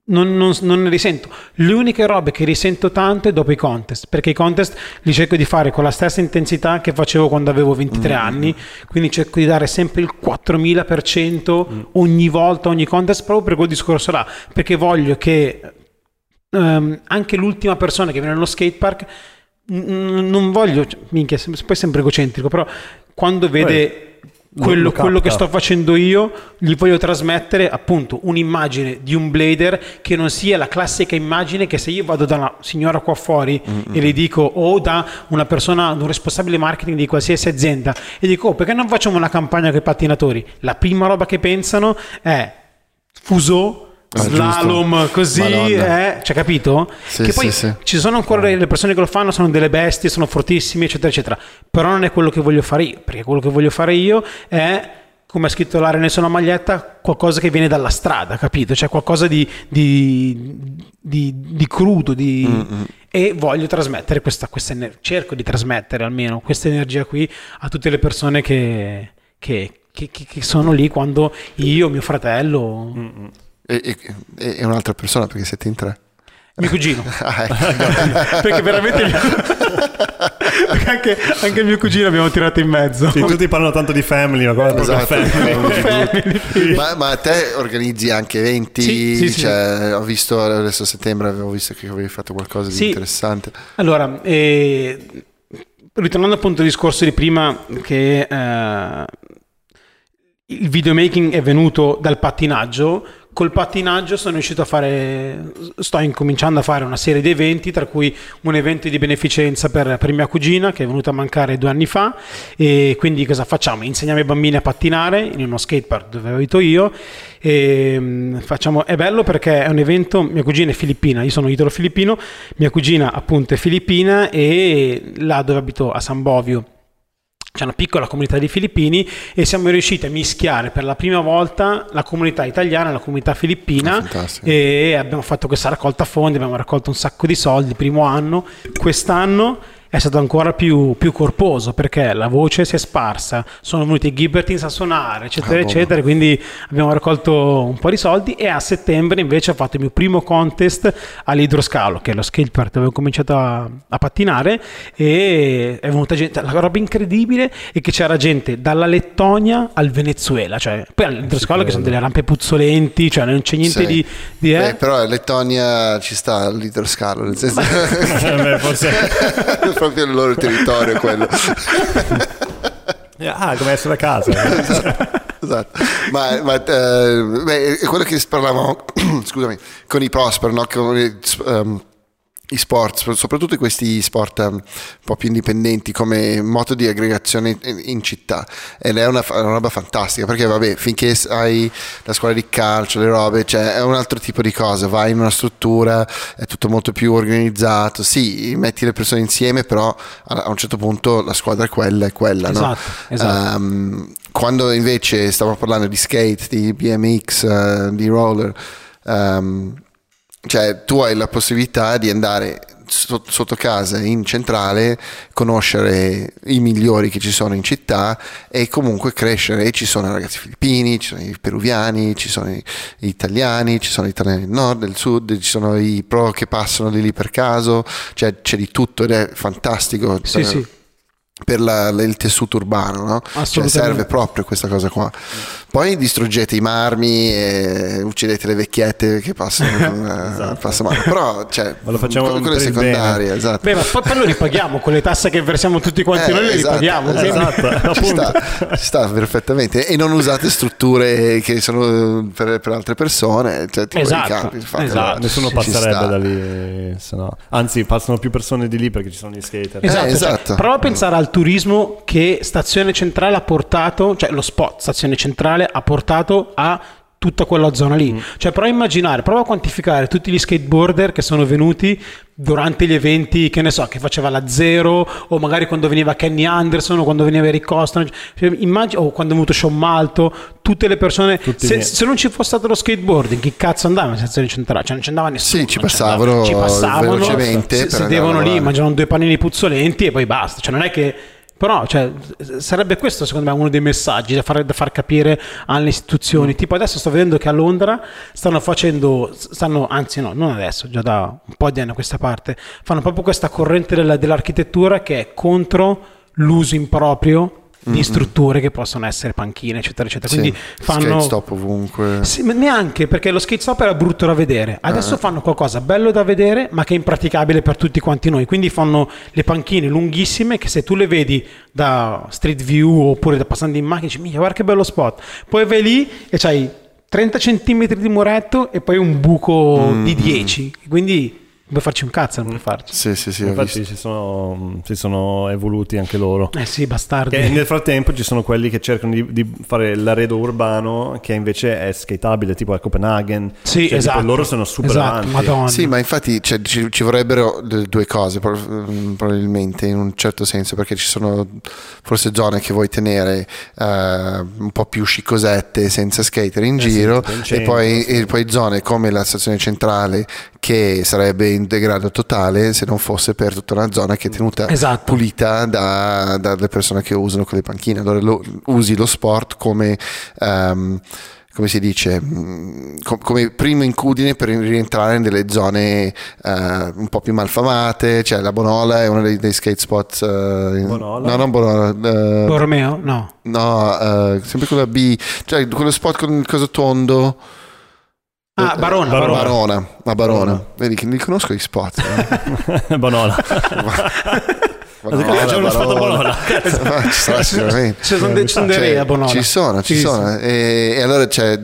[SPEAKER 2] non, non- non ne risento. Le uniche robe che risento tanto è dopo i contest, perché i contest li cerco di fare con la stessa intensità che facevo quando avevo 23 anni, quindi cerco di dare sempre il 4000% ogni volta, ogni contest, proprio per quel discorso là, perché voglio che ehm, anche l'ultima persona che viene nello skatepark, non voglio, cioè, minchia, poi sempre egocentrico, però quando vede quello,
[SPEAKER 3] lo
[SPEAKER 2] quello che sto facendo io, gli voglio trasmettere appunto un'immagine di un blader che non sia la classica immagine che se io vado da una signora qua fuori e le dico o da una persona, un responsabile marketing di qualsiasi azienda e dico oh, perché non facciamo una campagna con i pattinatori? La prima roba che pensano è fuso.
[SPEAKER 1] Ah, giusto.
[SPEAKER 2] Slalom così,
[SPEAKER 1] Madonna.
[SPEAKER 2] eh, cioè capito?
[SPEAKER 1] Sì,
[SPEAKER 2] che poi
[SPEAKER 1] sì, sì.
[SPEAKER 2] ci sono ancora le persone che lo fanno, sono delle bestie, sono fortissimi, eccetera, eccetera. Però non è quello che voglio fare io, perché quello che voglio fare io è, come ha scritto Lare sulla maglietta, qualcosa che viene dalla strada, capito? Cioè qualcosa di, di, di- di crudo, di...
[SPEAKER 1] Mm,
[SPEAKER 2] e voglio trasmettere questa, questa energia, cerco di trasmettere almeno questa energia qui a tutte le persone che, che- che- che- che sono lì quando io, mio fratello,
[SPEAKER 3] Mm.
[SPEAKER 1] E, e- e un'altra persona perché siete in tre.
[SPEAKER 2] mio cugino.
[SPEAKER 1] Ah, ecco.
[SPEAKER 2] perché veramente perché anche, anche il mio cugino abbiamo tirato in mezzo
[SPEAKER 3] Sì, tutti parlano tanto di family, ma guarda
[SPEAKER 1] Esatto.
[SPEAKER 3] family.
[SPEAKER 2] Family.
[SPEAKER 1] ma, ma te organizzi anche eventi?
[SPEAKER 2] Sì, sì, sì.
[SPEAKER 1] Cioè, Ho visto adesso a settembre, avevo visto che avevi fatto qualcosa di
[SPEAKER 2] Sì.
[SPEAKER 1] interessante.
[SPEAKER 2] allora eh, ritornando appunto al discorso di prima che eh, il videomaking è venuto dal pattinaggio col pattinaggio sono riuscito a fare sto incominciando a fare una serie di eventi tra cui un evento di beneficenza per, per mia cugina che è venuta a mancare due anni fa e quindi cosa facciamo? insegniamo ai bambini a pattinare in uno skatepark dove abito io e mm, facciamo, è bello perché è un evento mia cugina è filippina io sono italo filippino mia cugina appunto è filippina e là dove abito a San Bovio c'è una piccola comunità di filippini e siamo riusciti a mischiare per la prima volta la comunità italiana e la comunità filippina
[SPEAKER 1] Ah,
[SPEAKER 2] e abbiamo fatto questa raccolta fondi, abbiamo raccolto un sacco di soldi il primo anno, quest'anno è stato ancora più, più corposo perché la voce si è sparsa, sono venuti i Gibbertins a suonare, eccetera,
[SPEAKER 1] Ah,
[SPEAKER 2] eccetera, quindi abbiamo raccolto un po' di soldi e a settembre invece ho fatto il mio primo contest all'idroscalo, che è lo skatepark dove ho cominciato a, a pattinare e è venuta gente, la roba incredibile è che c'era gente dalla Lettonia al Venezuela, cioè poi all'idroscalo che sono delle rampe puzzolenti, cioè non c'è niente
[SPEAKER 1] Sì.
[SPEAKER 2] di... di eh.
[SPEAKER 1] Beh, però Lettonia ci sta l'idroscalo, nel senso
[SPEAKER 3] Eh, beh, forse...
[SPEAKER 1] proprio il loro territorio quello.
[SPEAKER 3] Ah, come essere a casa.
[SPEAKER 1] esatto. Ma, ma, eh, beh, è quello che parlavamo, scusami, con i prosper, no? Con ehm, i sport, soprattutto questi sport ehm, un po' più indipendenti come moto di aggregazione in, città ed è una, una roba fantastica perché vabbè finché hai la scuola di calcio le robe cioè è un altro tipo di cosa vai in una struttura è tutto molto più organizzato sì metti le persone insieme però a, un certo punto la squadra è quella è quella no?
[SPEAKER 2] Esatto, esatto.
[SPEAKER 1] Ehm, quando invece stavamo parlando di skate, di BMX, eh, di roller, ehm, cioè tu hai la possibilità di andare so- sotto casa in centrale, conoscere i migliori che ci sono in città e comunque crescere. E ci sono i ragazzi filippini, ci sono i peruviani, ci sono gli italiani, ci sono gli italiani del nord, del sud, ci sono i pro che passano di lì per caso, cioè c'è di tutto ed è fantastico.
[SPEAKER 2] Sì,
[SPEAKER 1] per-
[SPEAKER 2] sì.
[SPEAKER 1] per la- il tessuto urbano, no? Cioè serve proprio questa cosa qua. Poi distruggete i marmi e uccidete le vecchiette che passano, eh, passano male. Però, cioè,
[SPEAKER 3] Ma lo facciamo
[SPEAKER 1] quelle
[SPEAKER 3] per il
[SPEAKER 1] secondarie,
[SPEAKER 3] bene.
[SPEAKER 1] esatto.
[SPEAKER 2] Beh, ma poi, poi lo ripaghiamo con le tasse che versiamo tutti quanti
[SPEAKER 1] Eh,
[SPEAKER 2] noi, le
[SPEAKER 1] esatto,
[SPEAKER 2] ripaghiamo. quindi-
[SPEAKER 3] esatto.
[SPEAKER 1] ci sta, ci sta perfettamente e non usate strutture che sono per, per altre persone cioè, tipo
[SPEAKER 2] Esatto,
[SPEAKER 1] i campi,
[SPEAKER 2] esatto.
[SPEAKER 3] Nessuno
[SPEAKER 1] Ci
[SPEAKER 3] passerebbe da lì, se no. Anzi, passano più persone di lì perché ci sono gli skater.
[SPEAKER 2] Esatto,
[SPEAKER 1] Eh,
[SPEAKER 2] cioè,
[SPEAKER 1] esatto.
[SPEAKER 2] prova a pensare al turismo che Stazione Centrale ha portato, cioè lo spot Stazione Centrale ha portato a tutta quella zona
[SPEAKER 1] Mm.
[SPEAKER 2] lì. Cioè prova a immaginare, prova a quantificare tutti gli skateboarder che sono venuti durante gli eventi, che ne so, che faceva la Zero o magari quando veniva Kenny Anderson o quando veniva Eric Costner, cioè, immagini- o quando è venuto Sean Malto, tutte le persone se, se non ci fosse stato lo skateboarding, chi cazzo andava in Stazione Centrale? Cioè non ci andava nessuno.
[SPEAKER 1] Sì, ci passavano
[SPEAKER 2] ci passavano
[SPEAKER 1] velocemente
[SPEAKER 2] si-
[SPEAKER 1] a
[SPEAKER 2] lì, mangiavano due panini puzzolenti e poi basta. Cioè, non è che. Però cioè, sarebbe questo, secondo me, uno dei messaggi da far, da far capire alle istituzioni. Tipo, adesso sto vedendo che a Londra stanno facendo, stanno, anzi, no, non adesso, già da un po' di anni a questa parte, fanno proprio questa corrente della- dell'architettura che è contro l'uso improprio di strutture che possono essere panchine, eccetera, eccetera. Quindi
[SPEAKER 1] Sì,
[SPEAKER 2] fanno.
[SPEAKER 1] skate stop ovunque.
[SPEAKER 2] Sì, ma neanche perché lo skate stop era brutto da vedere. Adesso fanno qualcosa bello da vedere, ma che è impraticabile per tutti quanti noi. Quindi fanno le panchine lunghissime che se tu le vedi da street view oppure da passando in macchina, dici, guarda che bello spot. Poi vai lì e c'hai 30 cm di muretto e poi un buco di 10. Quindi puoi farci un cazzo, non puoi farci.
[SPEAKER 1] Sì, sì, sì,
[SPEAKER 3] Infatti si sono, si sono evoluti anche loro.
[SPEAKER 2] Eh sì, bastardi.
[SPEAKER 3] Che nel frattempo ci sono quelli che cercano di, di fare l'arredo urbano che invece è skateabile, tipo a Copenaghen.
[SPEAKER 2] Sì,
[SPEAKER 3] Cioè, tipo,
[SPEAKER 2] esatto.
[SPEAKER 3] loro sono super
[SPEAKER 2] esatto,
[SPEAKER 3] avanti.
[SPEAKER 2] Madonna.
[SPEAKER 1] Sì, ma infatti cioè, ci, ci vorrebbero due cose, mm, probabilmente, in un certo senso, perché ci sono forse zone che vuoi tenere eh, un po' più scicosette, senza skater in
[SPEAKER 3] Eh sì,
[SPEAKER 1] giro,
[SPEAKER 3] tipo in
[SPEAKER 1] e, poi,
[SPEAKER 3] sì.
[SPEAKER 1] e poi zone come la stazione centrale, che sarebbe in degrado totale se non fosse per tutta una zona che è tenuta
[SPEAKER 2] Esatto.
[SPEAKER 1] pulita da- dalle persone che usano quelle panchine. Allora lo- usi lo sport come... ehm, come si dice, mm, co- come primo incudine per rientrare nelle zone eh, un po' più malfamate, cioè la Bonola è uno dei, dei skate spot. eh,
[SPEAKER 3] Bonola?
[SPEAKER 1] No, non Bonola. eh,
[SPEAKER 2] Borromeo? No.
[SPEAKER 1] no, sempre con la B, cioè quello spot con il coso tondo.
[SPEAKER 2] Ah, Barona,
[SPEAKER 3] Barona.
[SPEAKER 2] Barona.
[SPEAKER 1] Barona, Barona.
[SPEAKER 3] Barona.
[SPEAKER 1] Vedi che li conosco gli spot. eh.
[SPEAKER 3] Bonola.
[SPEAKER 1] Barona,
[SPEAKER 3] C'è uno spot a Bonola.
[SPEAKER 1] Ma ci sarà sicuramente.
[SPEAKER 2] Ci sono, de- ci sono dei
[SPEAKER 1] Cioè,
[SPEAKER 2] re a Bonola.
[SPEAKER 1] Ci sono, ci
[SPEAKER 2] Sì,
[SPEAKER 1] sono.
[SPEAKER 2] sì.
[SPEAKER 1] E, e allora cioè,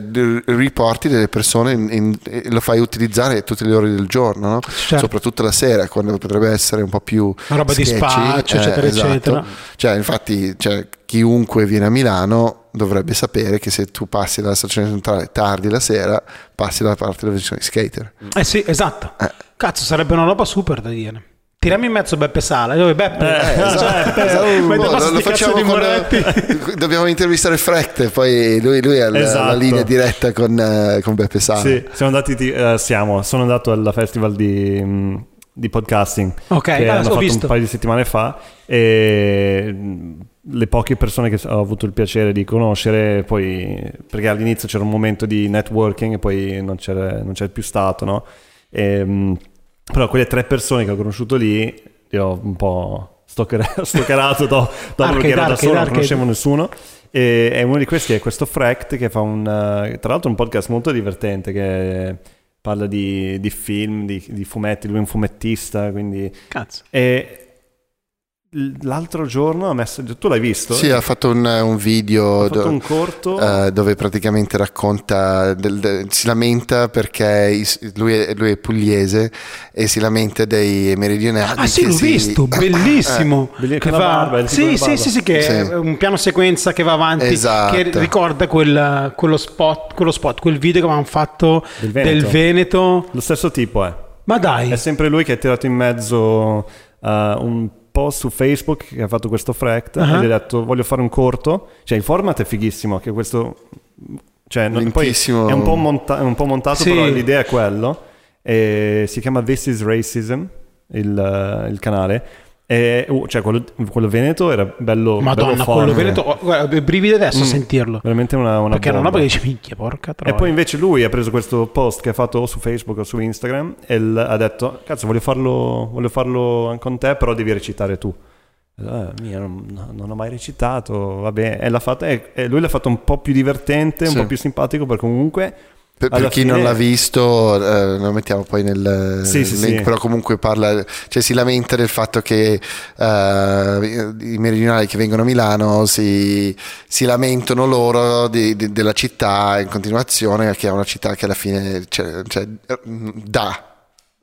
[SPEAKER 1] riporti delle persone in- in- e lo fai utilizzare tutte le ore del giorno, no?
[SPEAKER 2] Certo.
[SPEAKER 1] soprattutto la sera, quando potrebbe essere un po' più
[SPEAKER 2] Una roba di
[SPEAKER 1] sketchy.
[SPEAKER 2] spaccio, eccetera,
[SPEAKER 1] esatto.
[SPEAKER 2] eccetera.
[SPEAKER 1] Cioè, infatti, cioè, chiunque viene a Milano dovrebbe sapere che se tu passi dalla stazione centrale tardi la sera, passi dalla parte dove ci sono i skater.
[SPEAKER 2] Eh sì, esatto.
[SPEAKER 1] Eh.
[SPEAKER 2] Cazzo, sarebbe una roba super da dire. Tiriamo in mezzo Beppe Sala. Dove Beppe?
[SPEAKER 3] Eh,
[SPEAKER 1] esatto,
[SPEAKER 2] Cioè,
[SPEAKER 1] esatto. Boh,
[SPEAKER 2] basta
[SPEAKER 1] lo, facciamo
[SPEAKER 2] di
[SPEAKER 1] con
[SPEAKER 2] muretti.
[SPEAKER 1] dobbiamo intervistare Frecht poi lui, lui ha la- la,
[SPEAKER 3] Esatto.
[SPEAKER 1] linea diretta con, eh, con Beppe Sala
[SPEAKER 3] Sì, siamo andati, ti- eh, siamo, sono andato al festival di, mh, di podcasting
[SPEAKER 2] Ok,
[SPEAKER 3] che
[SPEAKER 2] ah,
[SPEAKER 3] hanno fatto
[SPEAKER 2] visto.
[SPEAKER 3] un paio di settimane fa e mh, le poche persone che ho avuto il piacere di conoscere poi perché all'inizio c'era un momento di networking e poi non c'era, non c'è più stato no? E, mh, però quelle tre persone che ho conosciuto lì io ho un po' stalker- stalkerato do- dopo
[SPEAKER 2] Arcade,
[SPEAKER 3] perché ero da solo non conoscevo nessuno e, e uno di questi è questo Frecht che fa un eh, tra l'altro un podcast molto divertente che parla di, di film, di, di fumetti, lui è un fumettista quindi
[SPEAKER 2] Cazzo.
[SPEAKER 3] e l'altro giorno ha messo tu l'hai visto?
[SPEAKER 1] Sì, ha fatto un, un video
[SPEAKER 3] ha fatto
[SPEAKER 1] do-
[SPEAKER 3] un corto
[SPEAKER 1] eh, dove praticamente racconta, del- del- si lamenta perché lui è, lui è pugliese e si lamenta dei meridionali.
[SPEAKER 2] Ah sì, l'ho
[SPEAKER 1] si-
[SPEAKER 2] visto, bellissimo.
[SPEAKER 3] Belli-
[SPEAKER 2] Che
[SPEAKER 3] barba,
[SPEAKER 2] sì, sì,
[SPEAKER 3] barba.
[SPEAKER 2] sì, sì, che
[SPEAKER 1] Sì.
[SPEAKER 2] è un piano sequenza che va avanti,
[SPEAKER 1] Esatto.
[SPEAKER 2] che ricorda quel- quello, spot, quello spot, quel video che avevamo fatto
[SPEAKER 3] Del
[SPEAKER 2] del
[SPEAKER 3] Veneto.
[SPEAKER 2] Veneto.
[SPEAKER 3] lo stesso tipo è
[SPEAKER 2] Ma dai,
[SPEAKER 3] È sempre lui che ha tirato in mezzo uh, un post su Facebook che ha fatto questo Frecht
[SPEAKER 2] Ah.
[SPEAKER 3] e gli ha detto voglio fare un corto. Cioè il format è fighissimo, che questo... Cioè, non- poi è un po', monta- è un po' montato,
[SPEAKER 2] Sì.
[SPEAKER 3] però l'idea è quello. E si chiama This is Racism, il, il canale. E, uh, cioè quello, quello veneto era bello
[SPEAKER 2] Madonna,
[SPEAKER 3] bello
[SPEAKER 2] quello. Veneto, oh, guarda, brividi adesso a sentirlo.
[SPEAKER 3] Veramente una, una
[SPEAKER 2] Perché una
[SPEAKER 3] bomba.
[SPEAKER 2] roba che dici, minchia, porca
[SPEAKER 3] E
[SPEAKER 2] troia.
[SPEAKER 3] poi invece lui ha preso questo post che ha fatto o su Facebook o su Instagram e l- ha detto, cazzo voglio farlo, voglio farlo con te, però devi recitare tu. Eh, mia, non, no, non ho mai recitato, vabbè, e, l'ha fatta, e, e lui l'ha fatto un po' più divertente, un
[SPEAKER 1] Sì.
[SPEAKER 3] po' più simpatico, perché comunque...
[SPEAKER 1] Per, per chi
[SPEAKER 3] fine-
[SPEAKER 1] non l'ha visto, eh, lo mettiamo poi nel
[SPEAKER 3] Sì, sì,
[SPEAKER 1] link,
[SPEAKER 3] sì.
[SPEAKER 1] però comunque parla, cioè si lamenta del fatto che eh, i meridionali che vengono a Milano si, si lamentano loro di- di- della città in continuazione, che è una città che alla fine cioè, cioè, dà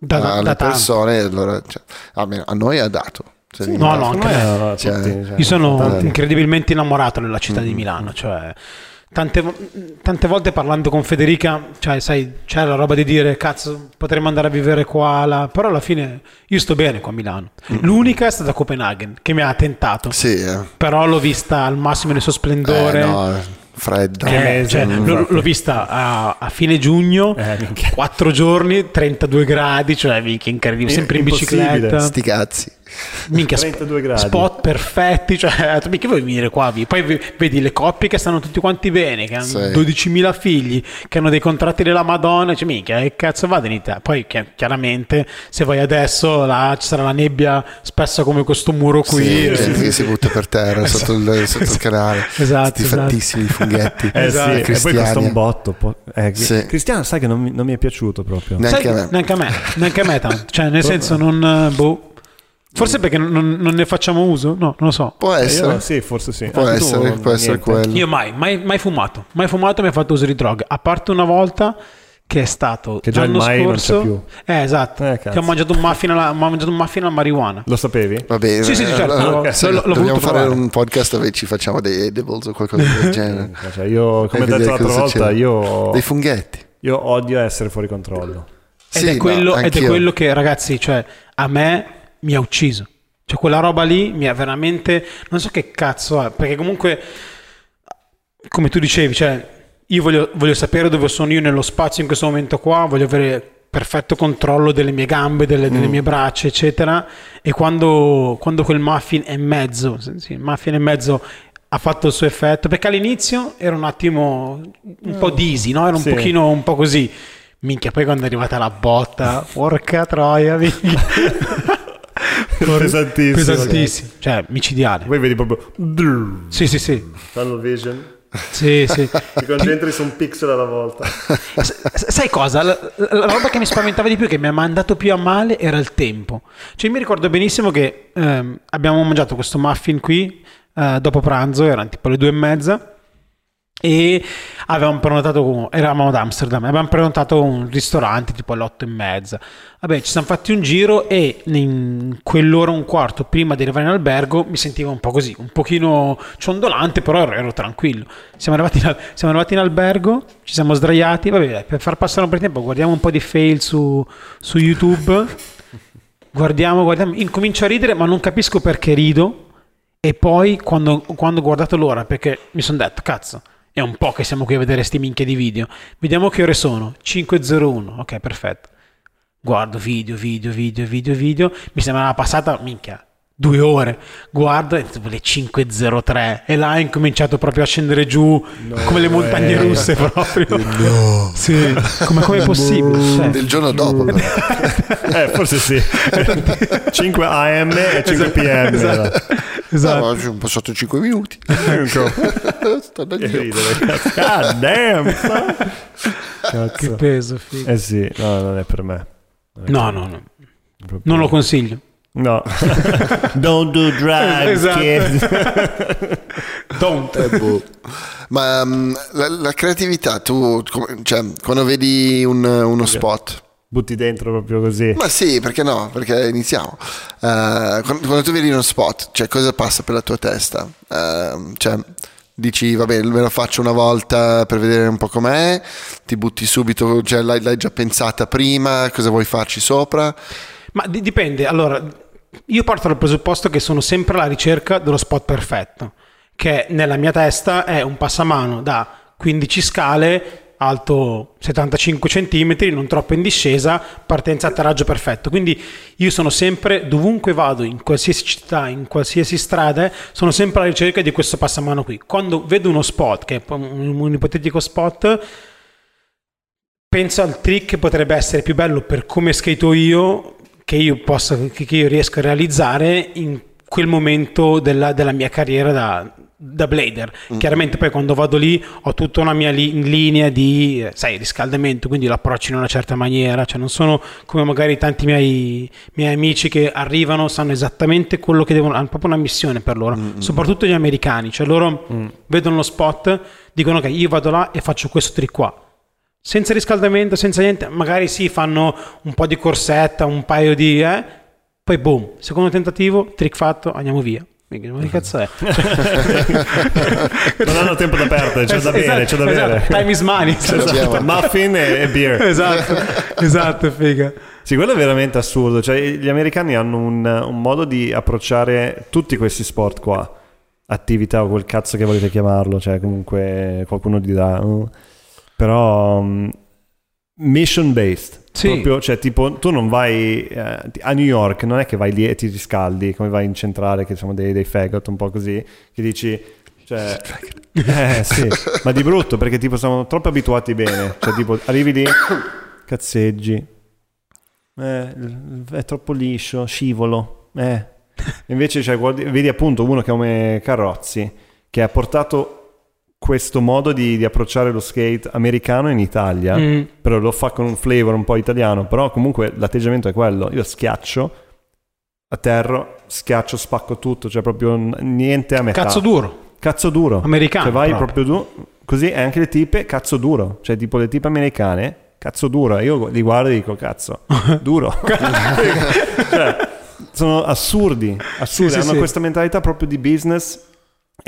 [SPEAKER 2] Da- da-
[SPEAKER 1] alle
[SPEAKER 2] da
[SPEAKER 1] persone, allora, cioè, almeno a noi ha dato. Cioè,
[SPEAKER 2] Sì, no, no, anche
[SPEAKER 3] erano
[SPEAKER 1] Cioè,
[SPEAKER 3] tutti, cioè,
[SPEAKER 2] Io sono incredibilmente innamorato della città
[SPEAKER 3] Mm.
[SPEAKER 2] di Milano, cioè tante, tante volte parlando con Federica, cioè sai, c'è la roba di dire cazzo, potremmo andare a vivere qua, là", però alla fine io sto bene qua a Milano. L'unica è stata Copenaghen che mi ha tentato.
[SPEAKER 1] Sì, eh.
[SPEAKER 2] però l'ho vista al massimo del suo splendore.
[SPEAKER 1] Eh, no, fredda.
[SPEAKER 2] Eh, cioè,
[SPEAKER 3] mm,
[SPEAKER 2] l'ho, vista a, a fine giugno,
[SPEAKER 3] Eh, minchia.
[SPEAKER 2] 4 giorni, 32 gradi, cioè minchia, incredibile, sempre in bicicletta.
[SPEAKER 1] Sti cazzi.
[SPEAKER 2] Minchia, sp-
[SPEAKER 3] 32 gradi.
[SPEAKER 2] spot perfetti, cioè, mica vuoi venire qua, vi- poi vedi le coppie che stanno tutti quanti bene, che hanno
[SPEAKER 1] Sì.
[SPEAKER 2] 12.000 figli, che hanno dei contratti della Madonna, cioè, minchia, che cazzo vado in Italia? Poi chi- chiaramente, se vai adesso, là ci sarà la nebbia spessa come questo muro qui.
[SPEAKER 1] Sì,
[SPEAKER 2] eh,
[SPEAKER 1] gente che si butta per terra sotto, il, sotto il canale.
[SPEAKER 2] Esatto,
[SPEAKER 1] Sti
[SPEAKER 2] esatto.
[SPEAKER 1] fattissimi funghetti.
[SPEAKER 3] Eh
[SPEAKER 2] Esatto.
[SPEAKER 3] sì, e poi costa un botto. po- eh,
[SPEAKER 1] Sì.
[SPEAKER 3] Cristiano, sai che non mi, non mi è piaciuto proprio.
[SPEAKER 1] Neanche
[SPEAKER 2] Sai-
[SPEAKER 1] a me.
[SPEAKER 2] Neanche a me, neanche a me tanto. Cioè, nel senso, non. eh, Boh. Forse perché non, non ne facciamo uso? No, non lo so.
[SPEAKER 1] Può
[SPEAKER 3] Eh,
[SPEAKER 1] essere.
[SPEAKER 3] io- sì, forse sì.
[SPEAKER 1] Può
[SPEAKER 3] Anche tu,
[SPEAKER 1] essere, può essere quello.
[SPEAKER 2] Io mai, mai, mai fumato. Mai fumato e mi ha fatto uso di droga. A parte una volta che è stato
[SPEAKER 3] Che già il
[SPEAKER 2] l'anno
[SPEAKER 3] mai non
[SPEAKER 2] scorso.
[SPEAKER 3] c'è più.
[SPEAKER 2] Eh, esatto.
[SPEAKER 3] Eh,
[SPEAKER 2] che ho mangiato un muffin alla, ho mangiato un muffin alla marijuana.
[SPEAKER 3] Lo sapevi?
[SPEAKER 1] Va bene.
[SPEAKER 2] Sì, sì, sì, certo,
[SPEAKER 1] allora,
[SPEAKER 2] l'ho-
[SPEAKER 1] sì, dobbiamo fare
[SPEAKER 2] provare.
[SPEAKER 1] un podcast dove ci facciamo dei edibles o qualcosa del genere.
[SPEAKER 3] Cioè, io, come ho detto l'altra volta,
[SPEAKER 1] succede.
[SPEAKER 3] io,
[SPEAKER 1] Dei funghetti.
[SPEAKER 3] io odio essere fuori controllo.
[SPEAKER 2] Ed,
[SPEAKER 1] Sì,
[SPEAKER 2] è
[SPEAKER 1] no,
[SPEAKER 2] quello, ed è quello che, ragazzi, cioè, a me mi ha ucciso. Cioè, quella roba lì mi ha veramente. Non so che cazzo è. Perché comunque, come tu dicevi, cioè, io voglio, voglio sapere dove sono io nello spazio in questo momento qua. Voglio avere perfetto controllo delle mie gambe, delle, delle mie braccia, eccetera. E quando, quando quel muffin è mezzo, sì, il muffin è mezzo ha fatto il suo effetto perché all'inizio era un attimo un po' disi, no? Era un
[SPEAKER 3] Sì.
[SPEAKER 2] pochino un po' così. Minchia, poi quando è arrivata la botta, porca troia, minchia.
[SPEAKER 3] Pesantissimo.
[SPEAKER 2] pesantissimo, cioè micidiale.
[SPEAKER 3] Poi vedi proprio
[SPEAKER 2] Sì, sì, sì.
[SPEAKER 3] tunnel vision.
[SPEAKER 2] Sì, sì.
[SPEAKER 3] Ti concentri su un pixel alla volta.
[SPEAKER 2] Sai cosa? La, la roba che mi spaventava di più, che mi ha mandato più a male, era il tempo. Cioè, mi ricordo benissimo che ehm, abbiamo mangiato questo muffin qui eh, dopo pranzo, erano tipo le due e mezza. E avevamo prenotato, eravamo ad Amsterdam, avevamo prenotato un ristorante tipo alle otto e mezza. Vabbè, ci siamo fatti un giro e in quell'ora e un quarto prima di arrivare in albergo mi sentivo un po' così, un pochino ciondolante, però ero, tranquillo. Siamo arrivati, in, siamo arrivati in albergo, ci siamo sdraiati, vabbè, per far passare un po' di tempo guardiamo un po' di fail su, su YouTube, guardiamo, guardiamo, incomincio a ridere ma non capisco perché rido e poi quando, quando ho guardato l'ora, perché mi sono detto, cazzo, è un po' che siamo qui a vedere sti minchie di video. Vediamo che ore sono. 5.01. Ok, perfetto. Guardo video, video, video, video, video. Mi sembrava passata, minchia, due ore. Guardo, tipo le 5.03. E là è incominciato proprio a scendere giù come le montagne
[SPEAKER 3] way.
[SPEAKER 2] russe proprio. Sì, come, come è possibile? Cioè,
[SPEAKER 1] Del giorno dopo.
[SPEAKER 3] Eh, forse sì. 5 AM e 5 PM.
[SPEAKER 2] esatto.
[SPEAKER 1] No,
[SPEAKER 2] esatto.
[SPEAKER 1] ma sono passato 5 minuti.
[SPEAKER 3] Ecco.
[SPEAKER 1] Sto da
[SPEAKER 3] ridere, cazzo. God damn. son.
[SPEAKER 2] Che
[SPEAKER 3] Cazzo.
[SPEAKER 2] peso, figo.
[SPEAKER 3] Eh sì, no, non è per me.
[SPEAKER 2] No, no, no.
[SPEAKER 3] Proprio-
[SPEAKER 2] Non lo consiglio.
[SPEAKER 3] No. Don't do drugs,
[SPEAKER 2] Esatto.
[SPEAKER 3] kid.
[SPEAKER 2] Don't.
[SPEAKER 1] Eh, boh. Ma mm, la, la creatività, tu come- cioè, quando vedi un- uno spot,
[SPEAKER 3] Butti dentro proprio così.
[SPEAKER 1] ma sì, perché no? Perché iniziamo. Eh, quando, quando tu vedi uno spot, cioè, cosa passa per la tua testa? Eh, cioè, dici, vabbè, me lo faccio una volta per vedere un po' com'è, ti butti subito, cioè, l'hai, l'hai già pensata prima, cosa vuoi farci sopra?
[SPEAKER 2] Ma di- dipende. Allora, io parto dal presupposto che sono sempre alla ricerca dello spot perfetto, che nella mia testa è un passamano da 15 scale, alto 75 cm, non troppo in discesa, partenza atterraggio perfetto. Quindi io sono sempre, dovunque vado, in qualsiasi città, in qualsiasi strada, sono sempre alla ricerca di questo passamano qui. Quando vedo uno spot, che è un, ipotetico spot, penso al trick che potrebbe essere più bello per come skato io che io possa che che io riesco a realizzare in quel momento della, della mia carriera da, da blader. Chiaramente poi quando vado lì ho tutta una mia li- linea di sai riscaldamento quindi l'approccio in una certa maniera. Cioè non sono come magari tanti miei, miei amici che arrivano sanno esattamente quello che devono hanno proprio una missione per loro. Soprattutto gli americani. Cioè loro vedono lo spot dicono ok io vado là e faccio questo trick qua. Senza riscaldamento, senza niente, magari sì, fanno un po' di corsetta, un paio di... Eh, poi boom, secondo tentativo, trick fatto, andiamo via. Ma che cazzo è?
[SPEAKER 3] Non hanno tempo da perdere, c'è da bere, c'è da
[SPEAKER 2] esatto,
[SPEAKER 3] bere.
[SPEAKER 2] Time is money.
[SPEAKER 1] l'abbiamo.
[SPEAKER 3] Muffin e, e beer.
[SPEAKER 2] esatto, esatto, figa.
[SPEAKER 3] Sì, quello è veramente assurdo. Cioè, gli americani hanno un, un modo di approcciare tutti questi sport qua. Attività o quel cazzo che volete chiamarlo. Cioè, comunque qualcuno dirà. "Oh". Però mm, mission based.
[SPEAKER 2] Sì.
[SPEAKER 3] Proprio, cioè, tipo, tu non vai eh, a New York, non è che vai lì e ti riscaldi come vai in centrale, che sono dei, dei faggot un po' così, che dici, cioè, eh, sì, ma di brutto perché tipo siamo troppo abituati bene, cioè tipo arrivi lì, cazzeggi, eh, è troppo liscio, scivolo, eh. Invece cioè, guardi- vedi appunto uno come Carrozzi che ha portato questo modo di, di approcciare lo skate americano in Italia,
[SPEAKER 2] Mm.
[SPEAKER 3] però lo fa con un flavor un po' italiano, però comunque l'atteggiamento è quello, io schiaccio, atterro, schiaccio, spacco tutto, cioè proprio niente a metà.
[SPEAKER 2] Cazzo duro.
[SPEAKER 3] Cazzo duro.
[SPEAKER 2] Americano,
[SPEAKER 3] Cioè vai
[SPEAKER 2] proprio.
[SPEAKER 3] proprio tu, così e anche le tipe, cazzo duro. Cioè tipo le tipe americane, cazzo duro. Io li guardo e dico, cazzo, duro. cioè, sono assurdi, assurdi.
[SPEAKER 2] Sì, sì,
[SPEAKER 3] Hanno
[SPEAKER 2] sì.
[SPEAKER 3] questa mentalità proprio di business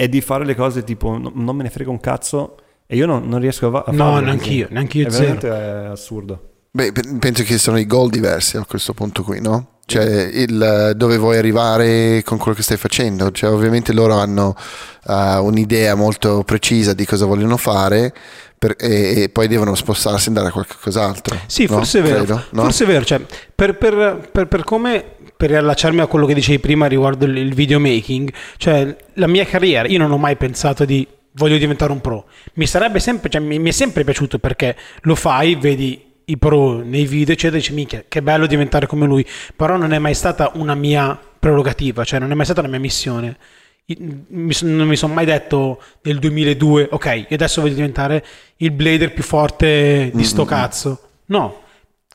[SPEAKER 3] e di fare le cose tipo, no- non me ne frega un cazzo e io non, non riesco a, fa- a
[SPEAKER 2] No,
[SPEAKER 3] farlo.
[SPEAKER 2] neanch'io,
[SPEAKER 3] così.
[SPEAKER 2] neanch'io
[SPEAKER 3] È
[SPEAKER 2] zero.
[SPEAKER 3] veramente è assurdo.
[SPEAKER 1] Beh, pe- penso che sono i goal diversi a questo punto qui, no? Cioè, il, dove vuoi arrivare con quello che stai facendo. Cioè, ovviamente loro hanno uh, un'idea molto precisa di cosa vogliono fare per- e, e poi devono spostarsi e andare a qualcos'altro.
[SPEAKER 2] Sì,
[SPEAKER 1] no?
[SPEAKER 2] forse è vero.
[SPEAKER 1] Credo, no?
[SPEAKER 2] Forse è vero. Cioè, per, per- per- per come per riallacciarmi a quello che dicevi prima riguardo il, videomaking, cioè la mia carriera, io non ho mai pensato di voglio diventare un pro. Mi sarebbe sempre, cioè, mi, mi è sempre piaciuto perché lo fai, vedi i pro nei video, eccetera, e dici minchia, che bello diventare come lui. Però non è mai stata una mia prerogativa, cioè non è mai stata una mia missione. Mi non mi sono mai detto nel 2002 ok io adesso voglio diventare il blader più forte di sto cazzo no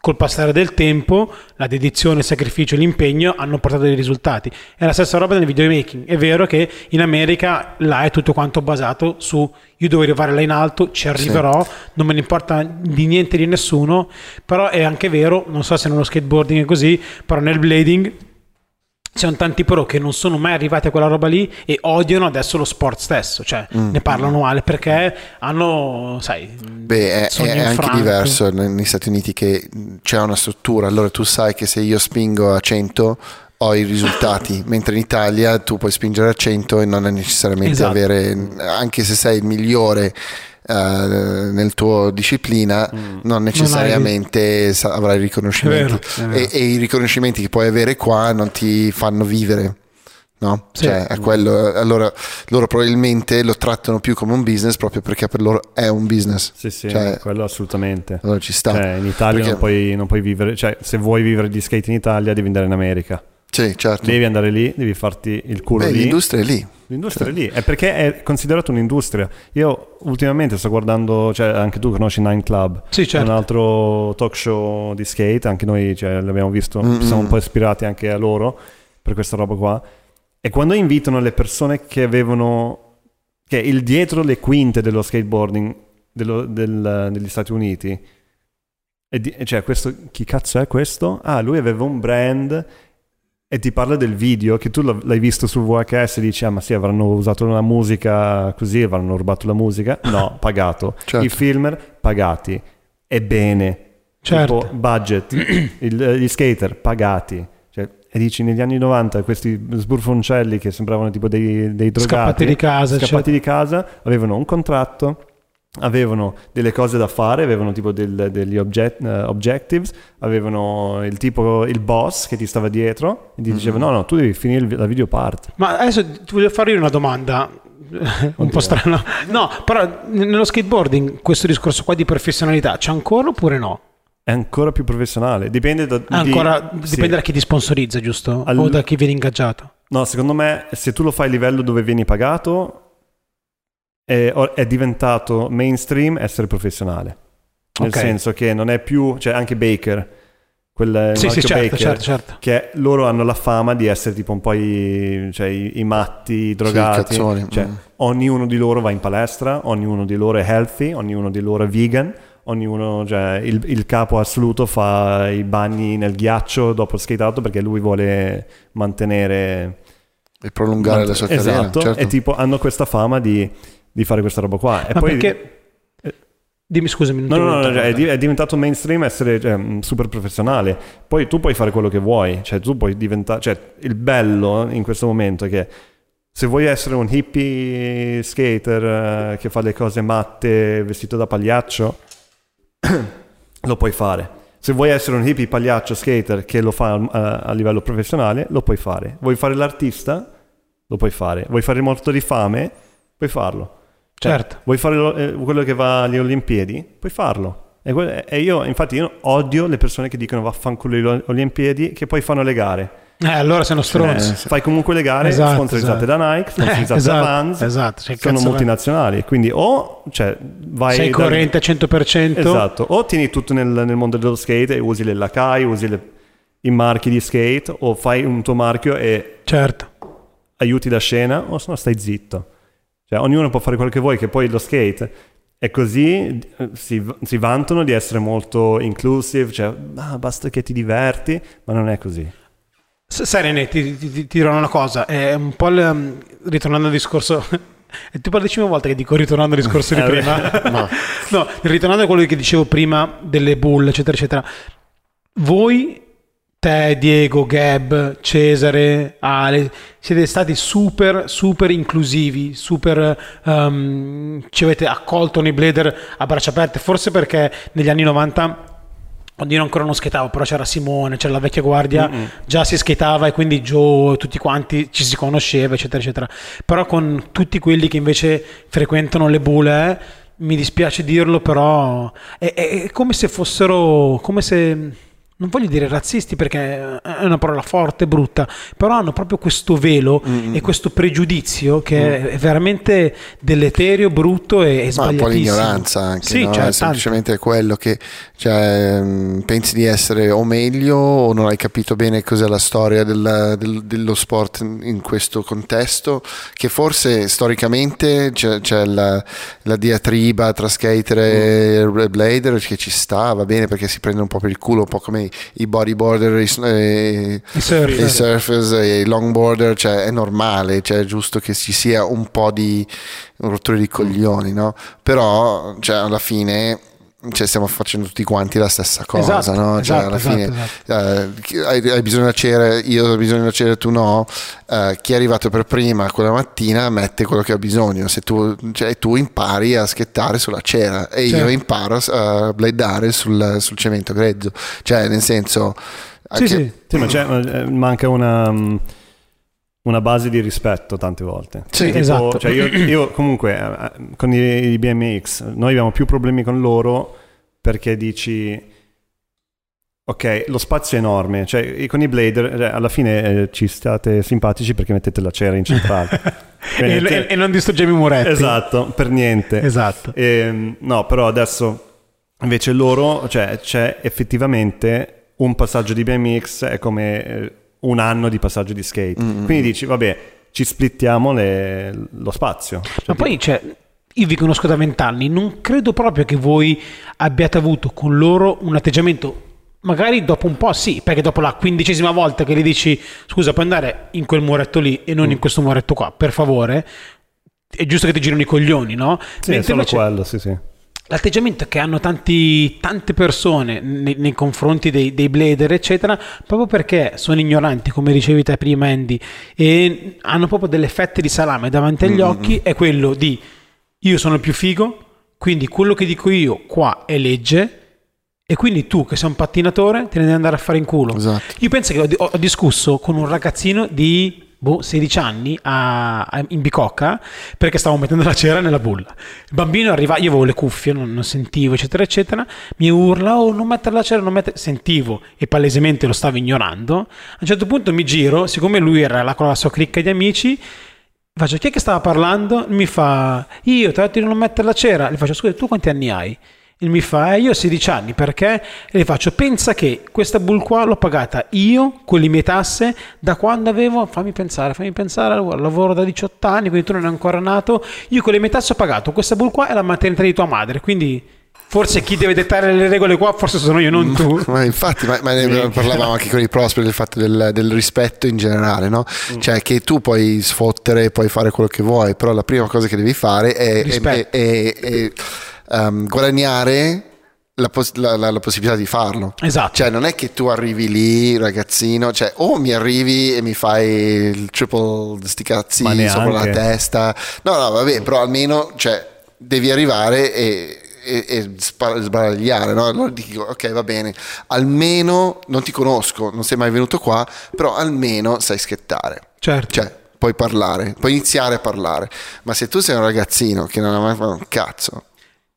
[SPEAKER 2] col passare del tempo la dedizione il sacrificio l'impegno hanno portato dei risultati. È la stessa roba nel videomaking. È vero che in America là è tutto quanto basato su io devo arrivare là in alto ci arriverò non me ne importa di niente di nessuno però è anche vero non so se nello skateboarding è così però nel blading ci sono tanti pro che non sono mai arrivati a quella roba lì e odiano adesso lo sport stesso, cioè ne parlano male perché hanno, sai,
[SPEAKER 1] Beh, è, è anche
[SPEAKER 2] infranti.
[SPEAKER 1] diverso negli Stati Uniti che c'è una struttura, allora tu sai che se io spingo a 100 ho i risultati, mentre in Italia tu puoi spingere a 100 e non è necessariamente
[SPEAKER 2] Esatto.
[SPEAKER 1] avere, anche se sei il migliore eh, nel tuo disciplina, non necessariamente sa- avrai riconoscimenti.
[SPEAKER 2] È vero, è vero.
[SPEAKER 1] E, e i riconoscimenti che puoi avere qua non ti fanno vivere. No?
[SPEAKER 2] Sì.
[SPEAKER 1] Cioè, è quello, allora loro probabilmente lo trattano più come un business proprio perché per loro è un business.
[SPEAKER 3] Sì, sì,
[SPEAKER 1] Cioè,
[SPEAKER 3] quello assolutamente.
[SPEAKER 1] allora ci sta.
[SPEAKER 3] Cioè, in Italia
[SPEAKER 1] Perché-
[SPEAKER 3] non, puoi, non puoi vivere, cioè, se vuoi vivere di skate in Italia devi andare in America.
[SPEAKER 1] Sì, certo.
[SPEAKER 3] Devi andare lì, devi farti il culo
[SPEAKER 1] Beh,
[SPEAKER 3] lì.
[SPEAKER 1] l'industria è lì.
[SPEAKER 3] L'industria è lì, è perché è considerato un'industria. Io ultimamente sto guardando, cioè anche tu conosci Nine Club,
[SPEAKER 2] Sì, certo.
[SPEAKER 3] un altro talk show di skate, anche noi cioè, l'abbiamo visto,
[SPEAKER 1] Mm-mm.
[SPEAKER 3] siamo un po' ispirati anche a loro per questa roba qua. E quando invitano le persone che avevano, che il dietro le quinte dello skateboarding dello- del- degli Stati Uniti, e di- cioè questo, chi cazzo è questo? Ah, lui aveva un brand e ti parla del video che tu l'hai visto sul VHS e dici ah ma sì avranno usato una musica così avranno rubato la musica no pagato
[SPEAKER 1] Certo.
[SPEAKER 3] i filmer pagati ebbene
[SPEAKER 2] Certo.
[SPEAKER 3] tipo budget il- gli skater pagati cioè, e dici negli anni 90 questi sburfoncelli che sembravano tipo dei, dei drogati
[SPEAKER 2] Scappati di casa,
[SPEAKER 3] scappati
[SPEAKER 2] eccetera.
[SPEAKER 3] di casa avevano un contratto avevano delle cose da fare, avevano tipo del- degli object- eh, objectives, avevano il tipo, il boss che ti stava dietro e ti diceva no, no, tu devi finire la video part.
[SPEAKER 2] Ma adesso ti voglio fare io una domanda un
[SPEAKER 3] Oddio.
[SPEAKER 2] po' strana. No, però nello skateboarding questo discorso qua di professionalità c'è ancora oppure no?
[SPEAKER 3] È ancora più professionale, dipende da... di-
[SPEAKER 2] Ancora
[SPEAKER 3] sì.
[SPEAKER 2] dipende da chi ti sponsorizza, giusto?
[SPEAKER 3] Al-
[SPEAKER 2] O da chi viene ingaggiato.
[SPEAKER 3] No, secondo me se tu lo fai a livello dove vieni pagato è, è diventato mainstream essere professionale. Nel
[SPEAKER 2] Ok.
[SPEAKER 3] senso che non è più, cioè anche Baker, quel
[SPEAKER 2] Sì, sì, certo,
[SPEAKER 3] Baker,
[SPEAKER 2] certo, certo.
[SPEAKER 3] che loro hanno la fama di essere tipo un po' i, cioè, i, i matti, i drogati.
[SPEAKER 1] Sì, cazzoni,
[SPEAKER 3] Cioè,
[SPEAKER 1] mm.
[SPEAKER 3] ognuno di loro va in palestra, ognuno di loro è healthy, ognuno di loro è vegan, ognuno, cioè, il, il capo assoluto fa i bagni nel ghiaccio dopo il skate out perché lui vuole mantenere...
[SPEAKER 1] E prolungare la sua carriera.
[SPEAKER 3] Esatto,
[SPEAKER 1] certo.
[SPEAKER 3] e tipo hanno questa fama di, di fare questa roba qua. E
[SPEAKER 2] Ma
[SPEAKER 3] poi...
[SPEAKER 2] perché... Dimmi scusami. non
[SPEAKER 3] No, no, no, è, diventato mainstream essere cioè, mh, super professionale. Poi tu puoi fare quello che vuoi, cioè tu puoi diventare... Cioè, il bello in questo momento è che se vuoi essere un hippie skater eh, che fa le cose matte vestito da pagliaccio, lo puoi fare. Se vuoi essere un hippie pagliaccio skater che lo fa a, a livello professionale, lo puoi fare. Vuoi fare l'artista? Lo puoi fare. Vuoi fare il morto di fame? Puoi farlo. Cioè,
[SPEAKER 2] Certo.
[SPEAKER 3] Vuoi fare lo- eh, quello che va alle Olimpiadi? Puoi farlo. E, que- e io, infatti, io odio le persone che dicono vaffanculo alle Olimpiadi che poi fanno le gare.
[SPEAKER 2] Eh, allora sei uno stronzo.
[SPEAKER 3] Eh, fai comunque le gare
[SPEAKER 2] Esatto,
[SPEAKER 3] sponsorizzate
[SPEAKER 2] esatto.
[SPEAKER 3] da Nike, sponsorizzate
[SPEAKER 2] Eh, esatto,
[SPEAKER 3] da Vans,
[SPEAKER 2] esatto, cioè,
[SPEAKER 3] sono multinazionali. Quindi o cioè, vai
[SPEAKER 2] sei
[SPEAKER 3] da-
[SPEAKER 2] coerente al 100%.
[SPEAKER 3] Esatto, o tieni tutto nel, nel mondo dello skate e usi le Lakai, usi le- i marchi di skate, o fai un tuo marchio e
[SPEAKER 2] Certo.
[SPEAKER 3] aiuti da scena, o se no stai zitto. Cioè, ognuno può fare quello che vuoi, che poi lo skate è così, eh, si, si vantano di essere molto inclusive, cioè "Ah, basta che ti diverti, ma non è così.
[SPEAKER 2] S- Sai René, ti, ti- ti- dirò una cosa, è un po' il, um, ritornando al discorso... È tipo la decima volta che dico ritornando al discorso di
[SPEAKER 3] Eh,
[SPEAKER 2] prima.
[SPEAKER 1] No.
[SPEAKER 2] No, ritornando a quello che dicevo prima delle bulle, eccetera, eccetera. Voi, te, Diego, Gab, Cesare, Ale, siete stati super, super inclusivi, super... um, ci avete accolto nei Blader a braccia aperte, forse perché negli anni 90... Quando io ancora non schettavo, però c'era Simone, c'era la vecchia guardia, già si schettava e quindi Joe tutti quanti ci si conosceva, eccetera, eccetera. Però con tutti quelli che invece frequentano le bule, mi dispiace dirlo, però è, è- è come se fossero, come se, non voglio dire razzisti perché è una parola forte, brutta, però hanno proprio questo velo e questo pregiudizio che è veramente deleterio, brutto e, e
[SPEAKER 1] Ma un po' l'ignoranza anche,
[SPEAKER 2] Sì,
[SPEAKER 1] no?
[SPEAKER 2] cioè,
[SPEAKER 1] è
[SPEAKER 2] tanto.
[SPEAKER 1] semplicemente quello che cioè, mh, pensi di essere o meglio o non hai capito bene cos'è la storia del- del- dello sport in in questo contesto, che forse storicamente c'è, c'è la, la diatriba tra skater e blader che ci sta, va bene perché si prende un po' per il culo, un po' come i- i bodyboarder, i, e,
[SPEAKER 2] I surfer.
[SPEAKER 1] i surfers i longboarder, cioè è normale, cioè è giusto che ci sia un po' di rotture di coglioni, no? Però, cioè, alla fine cioè, stiamo facendo tutti quanti la stessa cosa,
[SPEAKER 2] Esatto,
[SPEAKER 1] no? Cioè,
[SPEAKER 2] esatto,
[SPEAKER 1] alla
[SPEAKER 2] esatto,
[SPEAKER 1] fine
[SPEAKER 2] esatto.
[SPEAKER 1] eh, chi- hai, hai bisogno di cere, io ho bisogno di cere, tu no. Eh, chi è arrivato per prima quella mattina mette quello che ha bisogno. Se tu, cioè, tu impari a schettare sulla cera e
[SPEAKER 2] Certo.
[SPEAKER 1] io imparo a bladare sul, sul cemento grezzo. Cioè, nel senso.
[SPEAKER 2] Sì,
[SPEAKER 1] anche-
[SPEAKER 2] sì.
[SPEAKER 3] Sì, ma c'è, eh, manca una, mm, una base di rispetto tante volte.
[SPEAKER 1] Sì,
[SPEAKER 3] Tipo,
[SPEAKER 2] esatto.
[SPEAKER 3] cioè io, io comunque eh, con i, i BMX noi abbiamo più problemi con loro perché dici ok lo spazio è enorme cioè con i blader eh, alla fine eh, ci state simpatici perché mettete la cera incentrata
[SPEAKER 2] E,
[SPEAKER 3] Quindi-
[SPEAKER 2] e- e non distruggiamo i muretti.
[SPEAKER 3] esatto per niente
[SPEAKER 2] Esatto.
[SPEAKER 3] Ehm, no, però adesso invece loro, cioè c'è effettivamente un passaggio di BMX è come eh, un anno di passaggio di skate. Quindi dici, vabbè, ci splittiamo le- lo spazio. Cioè,
[SPEAKER 2] Ma poi, cioè, io vi conosco da vent'anni, non credo proprio che voi abbiate avuto con loro un atteggiamento. Magari dopo un po' sì, perché dopo la quindicesima volta che gli dici scusa, puoi andare in quel muretto lì e
[SPEAKER 3] Mm.
[SPEAKER 2] non in questo muretto qua, per favore, è giusto che ti girino i coglioni, no?
[SPEAKER 3] sì, è
[SPEAKER 2] Mentre
[SPEAKER 3] solo
[SPEAKER 2] invece
[SPEAKER 3] quello, sì, sì.
[SPEAKER 2] L'atteggiamento che hanno tanti- tante persone nei, nei confronti dei, dei blader, eccetera, proprio perché sono ignoranti, come dicevi te prima, Andy, e hanno proprio delle fette di salame davanti agli occhi, è quello di io sono il più figo, quindi quello che dico io qua è legge. E quindi tu, che sei un pattinatore, te ne devi andare a fare in culo.
[SPEAKER 1] Esatto.
[SPEAKER 2] Io penso che ho- ho discusso con un ragazzino di boh, 16 anni a- a- in bicocca perché stavo mettendo la cera nella bulla. Il bambino arriva, io avevo le cuffie, non, non sentivo, eccetera, eccetera. Mi urla, oh, non mettere la cera, non mettere. Sentivo e palesemente lo stavo ignorando. A un certo punto mi giro, siccome lui era là con la sua cricca di amici. Faccio, chi è che stava parlando? Mi fa, io ti ho detto di non mettere la cera. Gli faccio, scusa, tu quanti anni hai? E mi fa, eh, io ho 16 anni, perché? E gli faccio, pensa che questa bull qua l'ho pagata io con le mie tasse da quando avevo, fammi pensare, fammi pensare, lavoro, da 18 anni, quindi tu non eri ancora nato, io con le mie tasse ho pagato questa bull qua è la maternità di tua madre, quindi forse chi deve dettare le regole qua forse sono io, non tu.
[SPEAKER 1] Ma infatti, ma, ma ne parlavamo anche con i prosperi del fatto del, del rispetto in generale, no?
[SPEAKER 2] Mm.
[SPEAKER 1] Cioè che tu puoi sfottere, puoi fare quello che vuoi, però la prima cosa che devi fare è, ehm, guadagnare la, pos- la- la- la possibilità di farlo.
[SPEAKER 2] Esatto.
[SPEAKER 1] Cioè non è che tu arrivi lì, ragazzino, cioè o mi arrivi e mi fai il triple sti cazzi sopra la testa. No, no, vabbè, però almeno cioè, devi arrivare e, e, e spa- sbaragliare, no? Allora dico, ok, va bene, almeno non ti conosco, non sei mai venuto qua, però almeno sai schettare.
[SPEAKER 2] Certo.
[SPEAKER 1] Cioè, puoi parlare, puoi iniziare a parlare. Ma se tu sei un ragazzino che non ha mai fatto un cazzo,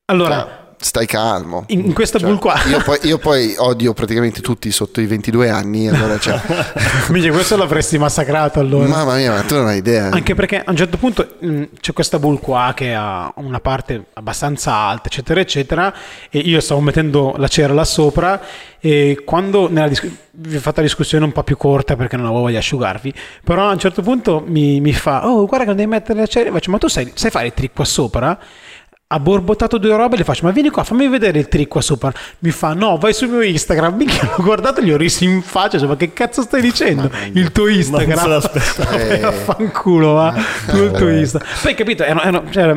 [SPEAKER 2] Allora,
[SPEAKER 1] cioè, stai calmo.
[SPEAKER 2] in, in questa
[SPEAKER 1] Cioè,
[SPEAKER 2] bull qua...
[SPEAKER 1] Io poi, io poi odio praticamente tutti sotto i 22 anni, allora cioè,
[SPEAKER 2] Minchia, questo l'avresti massacrato allora.
[SPEAKER 1] mamma mia, ma tu non hai idea.
[SPEAKER 2] Anche perché a un certo punto mh, c'è questa bull qua che ha una parte abbastanza alta, eccetera, eccetera, e io stavo mettendo la cera là sopra e quando nella dis- vi ho fatto la discussione un po' più corta perché non avevo voglia di asciugarvi, però a un certo punto mi, mi fa, oh guarda che non devi mettere la cera, Io faccio, ma tu sai, sai fare il trick qua sopra? Ha borbottato due robe e le faccio, ma vieni qua, fammi vedere il trick qua sopra. Mi fa, no, vai sul mio Instagram. Minchia, l'ho guardato e gli ho risi in faccia. Cioè, ma che cazzo stai dicendo? Il tuo
[SPEAKER 3] Non se
[SPEAKER 2] Instagram.
[SPEAKER 1] Eh.
[SPEAKER 2] Affanculo, va. Tu il tuo Insta. Poi capito, è, è- cioè,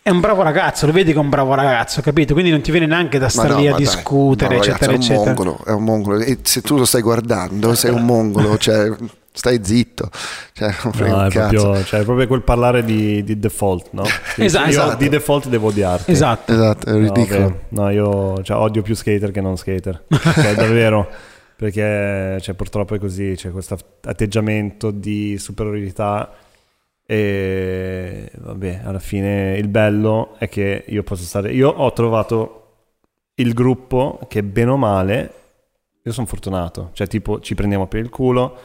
[SPEAKER 2] è un bravo ragazzo, lo vedi che è un bravo ragazzo, capito? Quindi non ti viene neanche da stare
[SPEAKER 1] no,
[SPEAKER 2] lì a
[SPEAKER 1] dai,
[SPEAKER 2] discutere,
[SPEAKER 1] no,
[SPEAKER 2] eccetera, eccetera.
[SPEAKER 1] È un mongolo, è un mongolo. E se tu lo stai guardando, sei un mongolo, cioè stai zitto. Cioè, non frega
[SPEAKER 3] No, è proprio, cioè, è proprio quel parlare di, di default, no? Sì,
[SPEAKER 2] Esatto.
[SPEAKER 3] Io
[SPEAKER 1] Esatto.
[SPEAKER 3] di default devo odiarti.
[SPEAKER 2] Esatto.
[SPEAKER 1] Esatto, è
[SPEAKER 3] No,
[SPEAKER 1] ridicolo.
[SPEAKER 3] vabbè, No, io cioè, odio più skater che non skater. Cioè, davvero. Perché cioè, purtroppo è così, c'è questo atteggiamento di superiorità e vabbè, alla fine il bello è che io posso stare... Io ho trovato il gruppo che bene o male, io sono fortunato, cioè tipo ci prendiamo per il culo,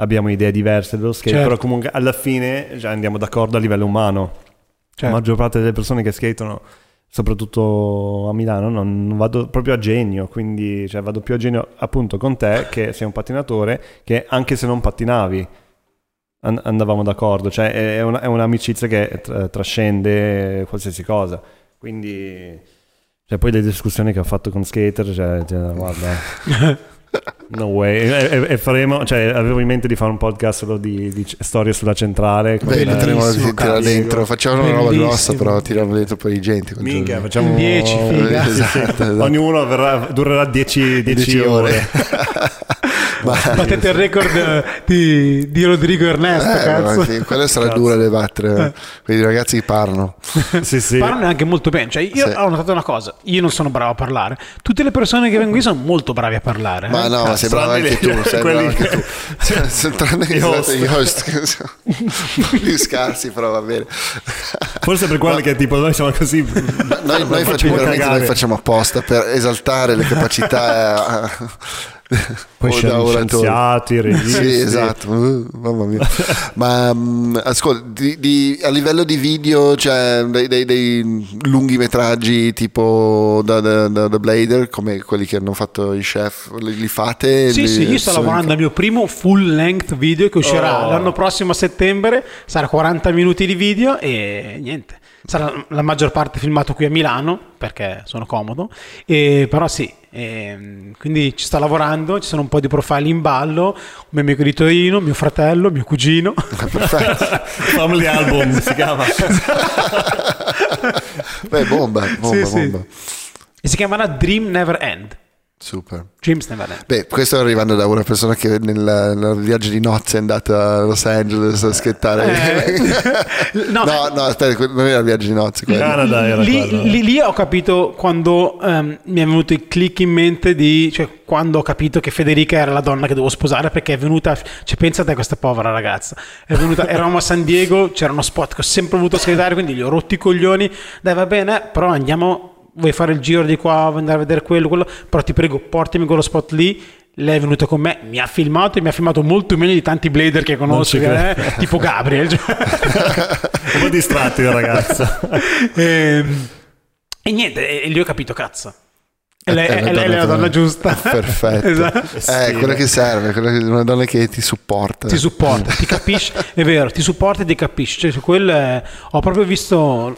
[SPEAKER 3] abbiamo idee diverse dello skate,
[SPEAKER 2] Certo.
[SPEAKER 3] però comunque alla fine già andiamo d'accordo a livello umano.
[SPEAKER 2] Certo.
[SPEAKER 3] La maggior parte delle persone che skatano, soprattutto a Milano, non, vado proprio a genio, quindi cioè, vado più a genio appunto con te che sei un pattinatore che anche se non pattinavi an- andavamo d'accordo, cioè è, una- è un'amicizia che tra- trascende qualsiasi cosa. Quindi cioè, poi le discussioni che ho fatto con skater, cioè, cioè, guarda, no way. E, e- e faremo, cioè, avevo in mente di fare un podcast solo di, di storie sulla centrale.
[SPEAKER 1] Beh, potremmo
[SPEAKER 2] Bellissimo,
[SPEAKER 1] tirare
[SPEAKER 2] cazzo.
[SPEAKER 1] dentro, facciamo una roba grossa, però tiriamo dentro poi di gente.
[SPEAKER 3] Minchia, facciamo
[SPEAKER 2] In 10, figa.
[SPEAKER 3] Sì, sì.
[SPEAKER 1] Esatto, esatto.
[SPEAKER 3] Ognuno verrà- durerà 10
[SPEAKER 1] Dieci
[SPEAKER 3] ore.
[SPEAKER 1] Ma-
[SPEAKER 2] Battete il record eh, di, di Rodrigo Ernesto,
[SPEAKER 1] Eh,
[SPEAKER 2] cazzo.
[SPEAKER 1] sì, quella sarà
[SPEAKER 3] Cazzo.
[SPEAKER 1] dura da battere. Quei ragazzi che parlano.
[SPEAKER 3] sì, sì.
[SPEAKER 2] Parlano anche molto bene. Cioè, io
[SPEAKER 1] Sì.
[SPEAKER 2] ho notato una cosa: io non sono bravo a parlare. Tutte le persone che vengono qui sono molto bravi a parlare.
[SPEAKER 1] Ma
[SPEAKER 2] eh.
[SPEAKER 1] no, ma sei bravo
[SPEAKER 3] tranne
[SPEAKER 1] anche tu, sei bravo
[SPEAKER 3] quelli
[SPEAKER 1] anche
[SPEAKER 3] che-
[SPEAKER 1] tu. Cioè, Tranne
[SPEAKER 3] Gli host.
[SPEAKER 1] gli host, più scarsi, però va bene.
[SPEAKER 3] Forse per quello che tipo noi siamo così.
[SPEAKER 1] Noi, noi
[SPEAKER 3] facciamo
[SPEAKER 1] noi facciamo apposta per esaltare le capacità eh,
[SPEAKER 3] Poi
[SPEAKER 1] da
[SPEAKER 3] scienziati, registi.
[SPEAKER 1] Sì, esatto, Uh, mamma mia. Ma mm, ascolta, di- di- a livello di video, cioè dei, dei- dei lunghimetraggi tipo da, da, da- da Blader, come quelli che hanno fatto i chef, li, li fate?
[SPEAKER 2] Sì,
[SPEAKER 1] Li-
[SPEAKER 2] sì, io sto lavorando al mio primo full length video che uscirà
[SPEAKER 3] Oh.
[SPEAKER 2] l'anno prossimo a settembre. Sarà 40 minuti di video e niente. Sarà la maggior parte filmato qui a Milano perché sono comodo. E, però sì, ehm, quindi ci sto lavorando. Ci sono un po' di profili in ballo. Un mio amico di Torino, mio fratello, mio cugino.
[SPEAKER 3] Family album si chiama.
[SPEAKER 1] Beh, bomba, bomba,
[SPEAKER 2] Sì, sì.
[SPEAKER 1] bomba.
[SPEAKER 2] E si chiamerà Dream Never End.
[SPEAKER 1] Super.
[SPEAKER 2] Never End.
[SPEAKER 1] Beh, questo arrivando da una persona che nel, nel viaggio di nozze è andata a Los Angeles a schettare.
[SPEAKER 2] Eh, no,
[SPEAKER 1] no, no, aspetta, non era il viaggio di nozze.
[SPEAKER 3] Canada era
[SPEAKER 2] lì,
[SPEAKER 3] quello.
[SPEAKER 2] lì- lì ho capito quando ehm, mi è venuto il click in mente di cioè quando ho capito che Federica era la donna che dovevo sposare perché è venuta cioè pensate a questa povera ragazza è venuta eravamo a San Diego c'era uno spot che ho sempre voluto schettare quindi gli ho rotti i coglioni dai va bene però andiamo vuoi fare il giro di qua andare a vedere quello quello però ti prego portami quello spot lì lei è venuta con me, mi ha filmato e mi ha filmato molto meglio di tanti blader che conosco, eh, tipo Gabriel.
[SPEAKER 3] Un po' distratti il ragazzo.
[SPEAKER 2] e, e niente, e lì ho capito, cazzo. E lei,
[SPEAKER 1] È
[SPEAKER 2] e lei è la donna giusta.
[SPEAKER 1] Perfetto.
[SPEAKER 2] Esatto.
[SPEAKER 1] Eh, quello che serve, quello che- una donna che ti supporta.
[SPEAKER 2] Ti supporta, ti capisce, è vero, ti supporta e ti capisce. Cioè, è- ho proprio visto,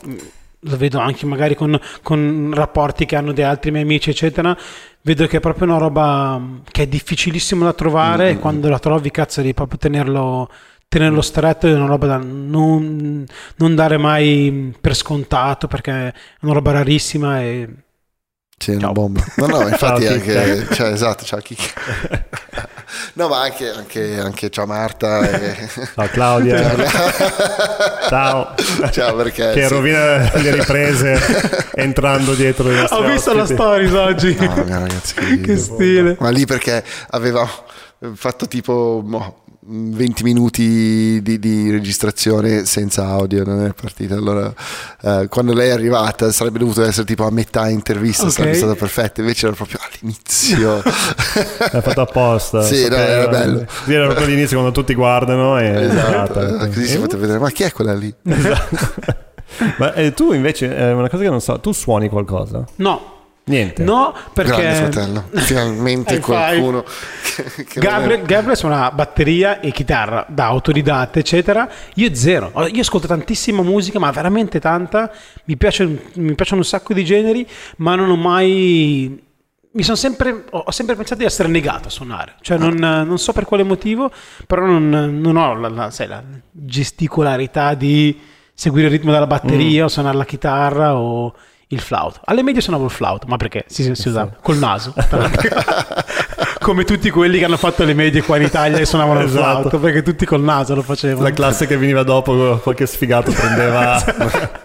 [SPEAKER 2] lo vedo anche magari con, con rapporti che hanno di altri miei amici, eccetera. Vedo che è proprio una roba che è difficilissimo da trovare e quando la trovi, cazzo, devi proprio tenerlo, tenerlo stretto. È una roba da non, non dare mai per scontato perché è una roba rarissima e
[SPEAKER 1] Sì, è una bomba. No, no, infatti anche, cioè, esatto, ciao Kiki. No, ma anche, anche, anche ciao Marta. E...
[SPEAKER 3] Ciao Claudia. Ciao.
[SPEAKER 1] Ciao perché...
[SPEAKER 3] Che
[SPEAKER 1] sì.
[SPEAKER 3] rovina le riprese entrando dietro
[SPEAKER 2] Ho visto la
[SPEAKER 3] ospiti.
[SPEAKER 2] stories oggi.
[SPEAKER 1] Mia, ragazzi, che,
[SPEAKER 2] che stile.
[SPEAKER 1] Ma lì perché aveva fatto tipo boh, 20 minuti di, di registrazione senza audio, non è partita. Allora, eh, quando lei è arrivata, sarebbe dovuto essere tipo a metà intervista,
[SPEAKER 2] Ok.
[SPEAKER 1] sarebbe stata perfetta. Invece era proprio all'inizio.
[SPEAKER 3] L'ha fatto apposta.
[SPEAKER 1] Sì, no, era bello.
[SPEAKER 3] Sì, era proprio all'inizio quando tutti guardano e
[SPEAKER 1] esatto, eh, così si poteva vedere. Ma chi è quella lì?
[SPEAKER 3] Ma eh, tu invece, è una cosa che non so, tu suoni qualcosa?
[SPEAKER 2] No,
[SPEAKER 3] Niente.
[SPEAKER 2] no, perché...
[SPEAKER 1] Grande fratello. Finalmente qualcuno che, che non è-
[SPEAKER 2] Gabriel, Gabriel suona batteria e chitarra da autodidatta, eccetera. Io zero. Allora, Io ascolto tantissima musica, ma veramente tanta. Mi, piace, mi piacciono un sacco di generi, ma non ho mai. Mi sono sempre, ho sempre pensato di essere negato a suonare, cioè non, non so per quale motivo, però non, non ho la, la- sai, la gesticolarità di seguire il ritmo della batteria o suonare la chitarra o il flauto. Alle medie suonavo il flauto, ma perché si, si usava col naso. Come tutti quelli che hanno fatto le medie qua in Italia e suonavano il
[SPEAKER 3] Esatto.
[SPEAKER 2] flauto, perché tutti col naso lo facevano.
[SPEAKER 3] La classe che veniva dopo, qualche sfigato prendeva...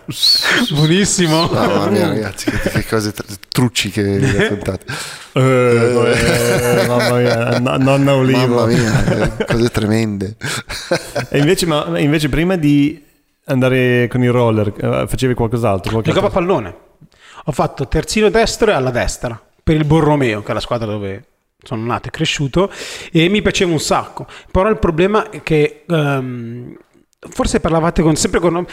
[SPEAKER 2] Buonissimo.
[SPEAKER 1] Mamma mia, ragazzi, che, che cose tr- trucci che vi raccontate.
[SPEAKER 3] Eh, eh, mamma mia, no- nonna Olivo.
[SPEAKER 1] Mamma mia, eh, cose tremende.
[SPEAKER 3] E invece, ma, invece prima di andare con il roller, eh, facevi qualcos'altro? Qualche
[SPEAKER 2] Giocavo a pallone. Ho fatto terzino destro e alla destra per il Borromeo, che è la squadra dove sono nato e cresciuto, e mi piaceva un sacco. Però il problema è che. ehm, Forse parlavate con, sempre con.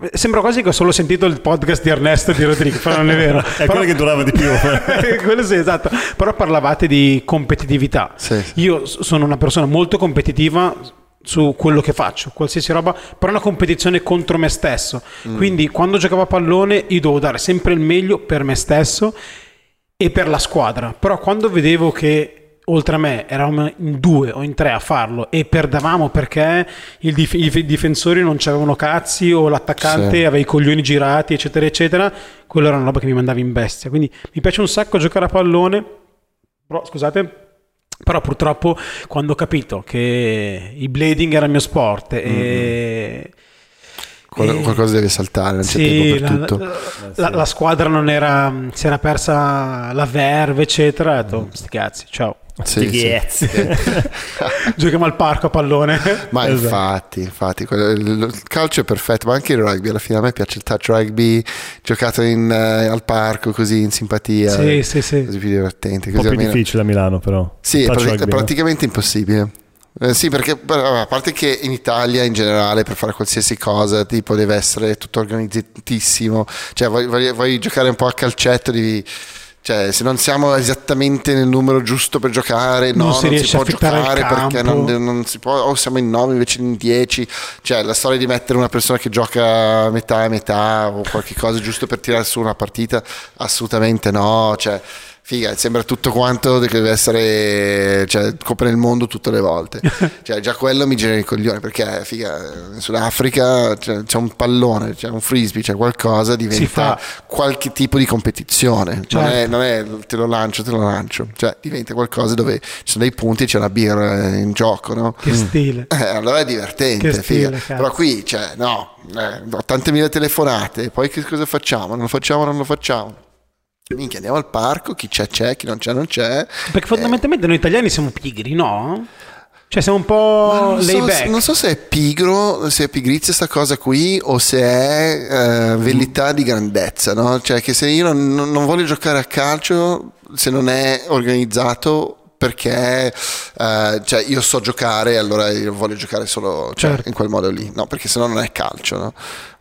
[SPEAKER 2] eh, Sembra quasi che ho solo sentito il podcast di Ernesto e di Rodrigo, però non è vero.
[SPEAKER 3] È quello che durava di più.
[SPEAKER 2] quello sì, esatto. Però parlavate di competitività.
[SPEAKER 1] Sì, sì.
[SPEAKER 2] Io sono una persona molto competitiva su quello che faccio, qualsiasi roba, però è una competizione contro me stesso. Quindi quando giocavo a pallone io dovevo dare sempre il meglio per me stesso e per la squadra. Però quando vedevo che oltre a me eravamo in due o in tre a farlo e perdavamo perché il dif- i difensori non c'avevano cazzi o l'attaccante
[SPEAKER 1] Sì.
[SPEAKER 2] aveva i coglioni girati, eccetera, eccetera, quello era una roba che mi mandava in bestia. Quindi mi piace un sacco giocare a pallone. Però, scusate, però purtroppo quando ho capito che il blading era il mio sport e...
[SPEAKER 1] Qual- qualcosa deve saltare, non c'è
[SPEAKER 2] sì,
[SPEAKER 1] tempo per
[SPEAKER 2] la,
[SPEAKER 1] tutto.
[SPEAKER 2] la- la squadra non era, si era persa la verve, eccetera. Ho detto, sti cazzi, ciao.
[SPEAKER 1] Sì, sì.
[SPEAKER 2] Giochiamo al parco a pallone.
[SPEAKER 1] Ma
[SPEAKER 3] Esatto.
[SPEAKER 1] infatti, infatti, il, calcio è perfetto, ma anche il rugby. Alla fine a me piace il touch rugby, giocato in, eh, al parco così in simpatia.
[SPEAKER 2] Sì, sì, sì.
[SPEAKER 1] Così più divertente.
[SPEAKER 3] Un po'
[SPEAKER 1] Così
[SPEAKER 3] più
[SPEAKER 1] almeno-
[SPEAKER 3] difficile a Milano però.
[SPEAKER 1] Sì, è, prati-
[SPEAKER 3] rugby,
[SPEAKER 1] è
[SPEAKER 3] no?
[SPEAKER 1] praticamente impossibile. Eh, sì, perché a parte che in Italia in generale per fare qualsiasi cosa tipo deve essere tutto organizzatissimo, cioè vuoi, vuoi- vuoi giocare un po' a calcetto, devi, cioè se non siamo esattamente nel numero giusto per giocare, no,
[SPEAKER 2] Non si
[SPEAKER 1] può
[SPEAKER 2] a fittare il
[SPEAKER 1] giocare perché non, non si può, o siamo in 9 invece in 10, cioè la storia di mettere una persona che gioca a metà e metà o qualche cosa giusto per tirare su una partita, assolutamente no, cioè figa, sembra tutto quanto che deve essere, cioè copre il mondo tutte le volte, cioè già quello mi genera i coglioni perché figa, in Sudafrica c'è, c'è un pallone, c'è un frisbee, c'è qualcosa, diventa qualche tipo di competizione, non,
[SPEAKER 2] Certo.
[SPEAKER 1] è, non è te lo lancio, te lo lancio, cioè diventa qualcosa dove ci sono dei punti e c'è una birra in gioco, no?
[SPEAKER 2] Che stile.
[SPEAKER 1] Eh, allora è divertente,
[SPEAKER 2] Che
[SPEAKER 1] figa.
[SPEAKER 2] stile, cazzo.
[SPEAKER 1] però qui, cioè, no, eh, ho tante mille telefonate, poi che cosa facciamo? Non lo facciamo, non lo facciamo. Minchia, andiamo al parco, chi c'è c'è, chi non c'è non c'è.
[SPEAKER 2] Perché fondamentalmente noi italiani siamo pigri, no? Cioè siamo un po'
[SPEAKER 1] Non
[SPEAKER 2] lay
[SPEAKER 1] so,
[SPEAKER 2] back.
[SPEAKER 1] non so se è pigro, se è pigrizia sta cosa qui o se è eh, velità di grandezza, no? Cioè che se io non, non voglio giocare a calcio, se non è organizzato perché eh, cioè io so giocare allora io voglio giocare solo cioè,
[SPEAKER 2] Certo.
[SPEAKER 1] in quel modo lì, no? Perché se no non è calcio, no?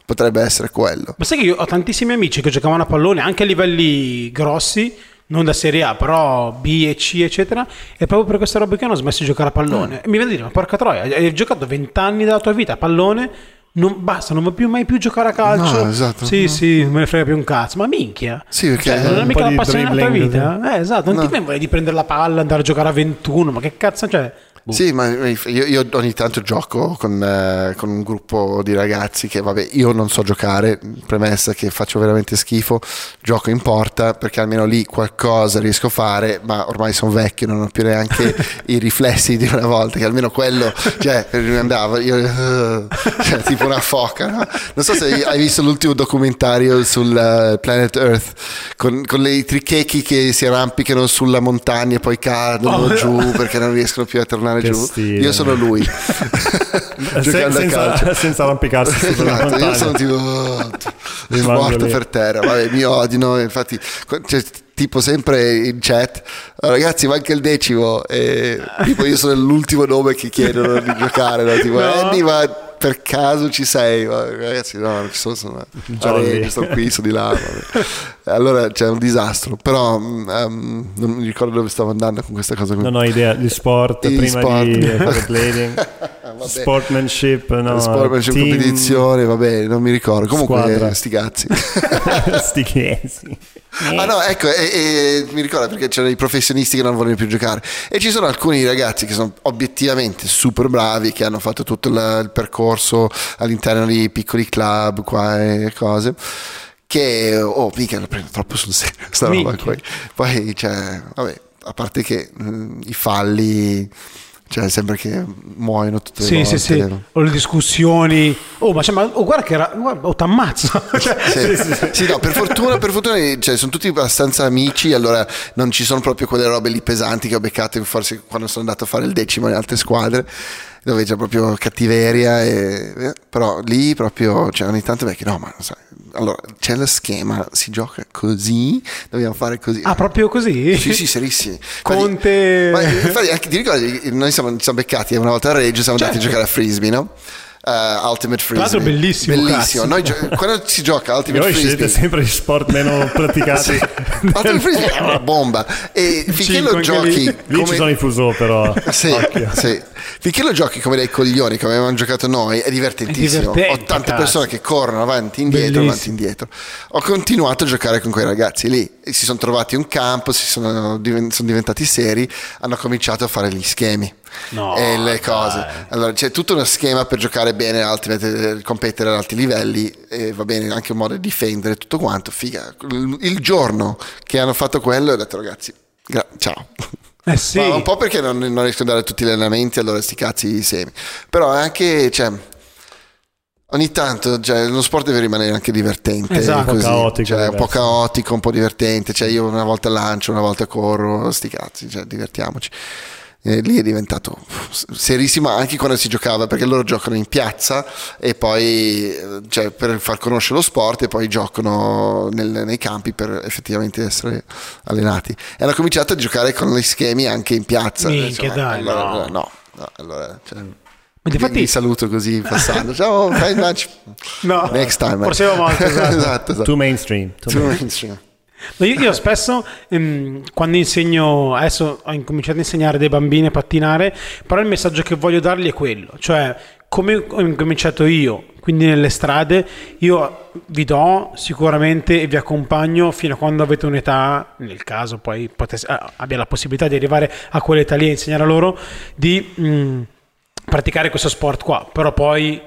[SPEAKER 1] Potrebbe essere quello.
[SPEAKER 2] Ma sai che io ho tantissimi amici che giocavano a pallone anche a livelli grossi, non da Serie A, però B e C, eccetera, e proprio per queste robe che hanno smesso di giocare a pallone. E mi viene a dire, ma porca troia, hai giocato 20 anni della tua vita a pallone, non basta, non vuoi più mai più giocare a calcio.
[SPEAKER 1] No, esatto.
[SPEAKER 2] Sì,
[SPEAKER 1] No,
[SPEAKER 2] sì, non me ne frega più un cazzo. Ma minchia.
[SPEAKER 1] Sì, perché
[SPEAKER 2] Cioè, non è mica la passione della tua vita? Eh, esatto, non ti viene voglia di prendere la palla, andare a giocare a 21, ma che cazzo, cioè...
[SPEAKER 1] Sì, ma io, io ogni tanto gioco con, eh, con un gruppo di ragazzi che, vabbè, io non so giocare, premessa che faccio veramente schifo, gioco in porta perché almeno lì qualcosa riesco a fare, ma ormai sono vecchio, non ho più neanche i riflessi di una volta, che almeno quello, cioè, andavo, io, uh, cioè, tipo una foca, no? Non so se hai visto l'ultimo documentario sul uh, Planet Earth, con, con i trichechi che si arrampicano sulla montagna e poi cadono oh, giù perché non riescono più a tornare giù. Stile. Io sono lui.
[SPEAKER 3] Giocando senza, a calcio. Senza arrampicarsi esatto,
[SPEAKER 1] Io sono tipo oh, morto per terra. Vabbè, mi odino. Infatti, cioè, tipo sempre in chat, ragazzi, manca il decimo. E tipo io sono l'ultimo nome che chiedono di giocare. No? Tipo, no. Andy, ma per caso ci sei? Ragazzi, no, non ci sono, sono, Arene, sto qui, sono di là. allora c'è un disastro. Però um, non mi ricordo dove stavo andando con questa cosa.
[SPEAKER 3] Non ho idea di sport, prima sport. di blading. Sportmanship, no,
[SPEAKER 1] Sportmanship, team... competizione, vabbè, non mi ricordo. Comunque, Squadra. sti cazzi.
[SPEAKER 3] sti chiesi.
[SPEAKER 1] Ah no, ecco, e, e, mi ricordo perché c'erano i professionisti che non vogliono più giocare e ci sono alcuni ragazzi che sono obiettivamente super bravi, che hanno fatto tutto il, il percorso all'interno di piccoli club qua e cose che oh mica lo prendo troppo sul serio sta roba poi, poi cioè vabbè a parte che mh, i falli cioè, sembra che muoiono tutte le
[SPEAKER 2] sì,
[SPEAKER 1] volte.
[SPEAKER 2] Sì, sì. O le discussioni. Oh, ma, cioè, ma oh, guarda che era. Guarda, oh, t'ammazzo. cioè,
[SPEAKER 1] sì, sì, sì. sì, no, per fortuna, per fortuna cioè, sono tutti abbastanza amici, allora non ci sono proprio quelle robe lì pesanti che ho beccato forse quando sono andato a fare il decimo in altre squadre dove c'è proprio cattiveria, e, eh, però lì proprio, cioè ogni tanto vecchio, no, ma sai, allora c'è lo schema, si gioca così, dobbiamo fare così.
[SPEAKER 2] Ah, proprio così?
[SPEAKER 1] Sì, sì, serissimi.
[SPEAKER 2] Conte...
[SPEAKER 1] Ma, infatti, anche, ti ricordi, noi siamo, ci siamo beccati una volta a Reggio, siamo certo. andati a certo. giocare a Frisbee, no? Uh, Ultimate Frisbee. Tra l'altro
[SPEAKER 2] bellissimo.
[SPEAKER 1] Bellissimo. Noi, quando si gioca Ultimate Noi Frisbee...
[SPEAKER 3] Noi sempre gli sport meno praticati. sì.
[SPEAKER 1] Ultimate Frisbee è una bomba. E finché lo giochi... Lì.
[SPEAKER 3] Come... ci sono i fuso però.
[SPEAKER 1] sì, sì. Finché lo giochi come dei coglioni, come avevamo giocato noi, è divertentissimo. È 80 cazzo. persone che corrono avanti, indietro, Bellissimo. avanti, indietro. Ho continuato a giocare con quei ragazzi lì. Si sono trovati un campo, si sono, sono diventati seri, hanno cominciato a fare gli schemi no, e le cose. Dai. Allora c'è tutto uno schema per giocare bene, Ultimate, competere ad alti livelli, e va bene anche un modo di difendere tutto quanto. Figa. Il giorno che hanno fatto quello, ho detto ragazzi, gra- ciao.
[SPEAKER 2] Eh sì.
[SPEAKER 1] un po' perché non, non riesco a tutti gli allenamenti, allora sti cazzi i semi. Però anche, cioè, ogni tanto cioè, lo sport deve rimanere anche divertente.
[SPEAKER 3] Esatto,
[SPEAKER 1] così.
[SPEAKER 3] caotico.
[SPEAKER 1] Cioè, un po' caotico, un po' divertente. Cioè, io una volta lancio, una volta corro, sti cazzi, cioè, divertiamoci eh, lì è diventato serissimo anche quando si giocava perché loro giocano in piazza e poi eh, cioè, per far conoscere lo sport e poi giocano nel, nei campi per effettivamente essere allenati e hanno cominciato a giocare con gli schemi anche in piazza
[SPEAKER 2] Minchia, dai,
[SPEAKER 1] allora,
[SPEAKER 2] no.
[SPEAKER 1] no, no allora, cioè, Infatti... Vi saluto così passando. Ciao, fai il match.
[SPEAKER 2] No,
[SPEAKER 1] next time.
[SPEAKER 2] Forse molto.
[SPEAKER 1] Esatto. esatto, esatto.
[SPEAKER 3] Too mainstream.
[SPEAKER 1] Too, Too mainstream. mainstream.
[SPEAKER 2] Io, io, spesso ehm, quando insegno, adesso ho incominciato a insegnare dei bambini a pattinare, però il messaggio che voglio dargli è quello, cioè come ho incominciato io, quindi nelle strade, io vi do sicuramente e vi accompagno fino a quando avete un'età, nel caso poi potesse, eh, abbia la possibilità di arrivare a quell'età lì e insegnare a loro, di mh, mm, praticare questo sport qua, però poi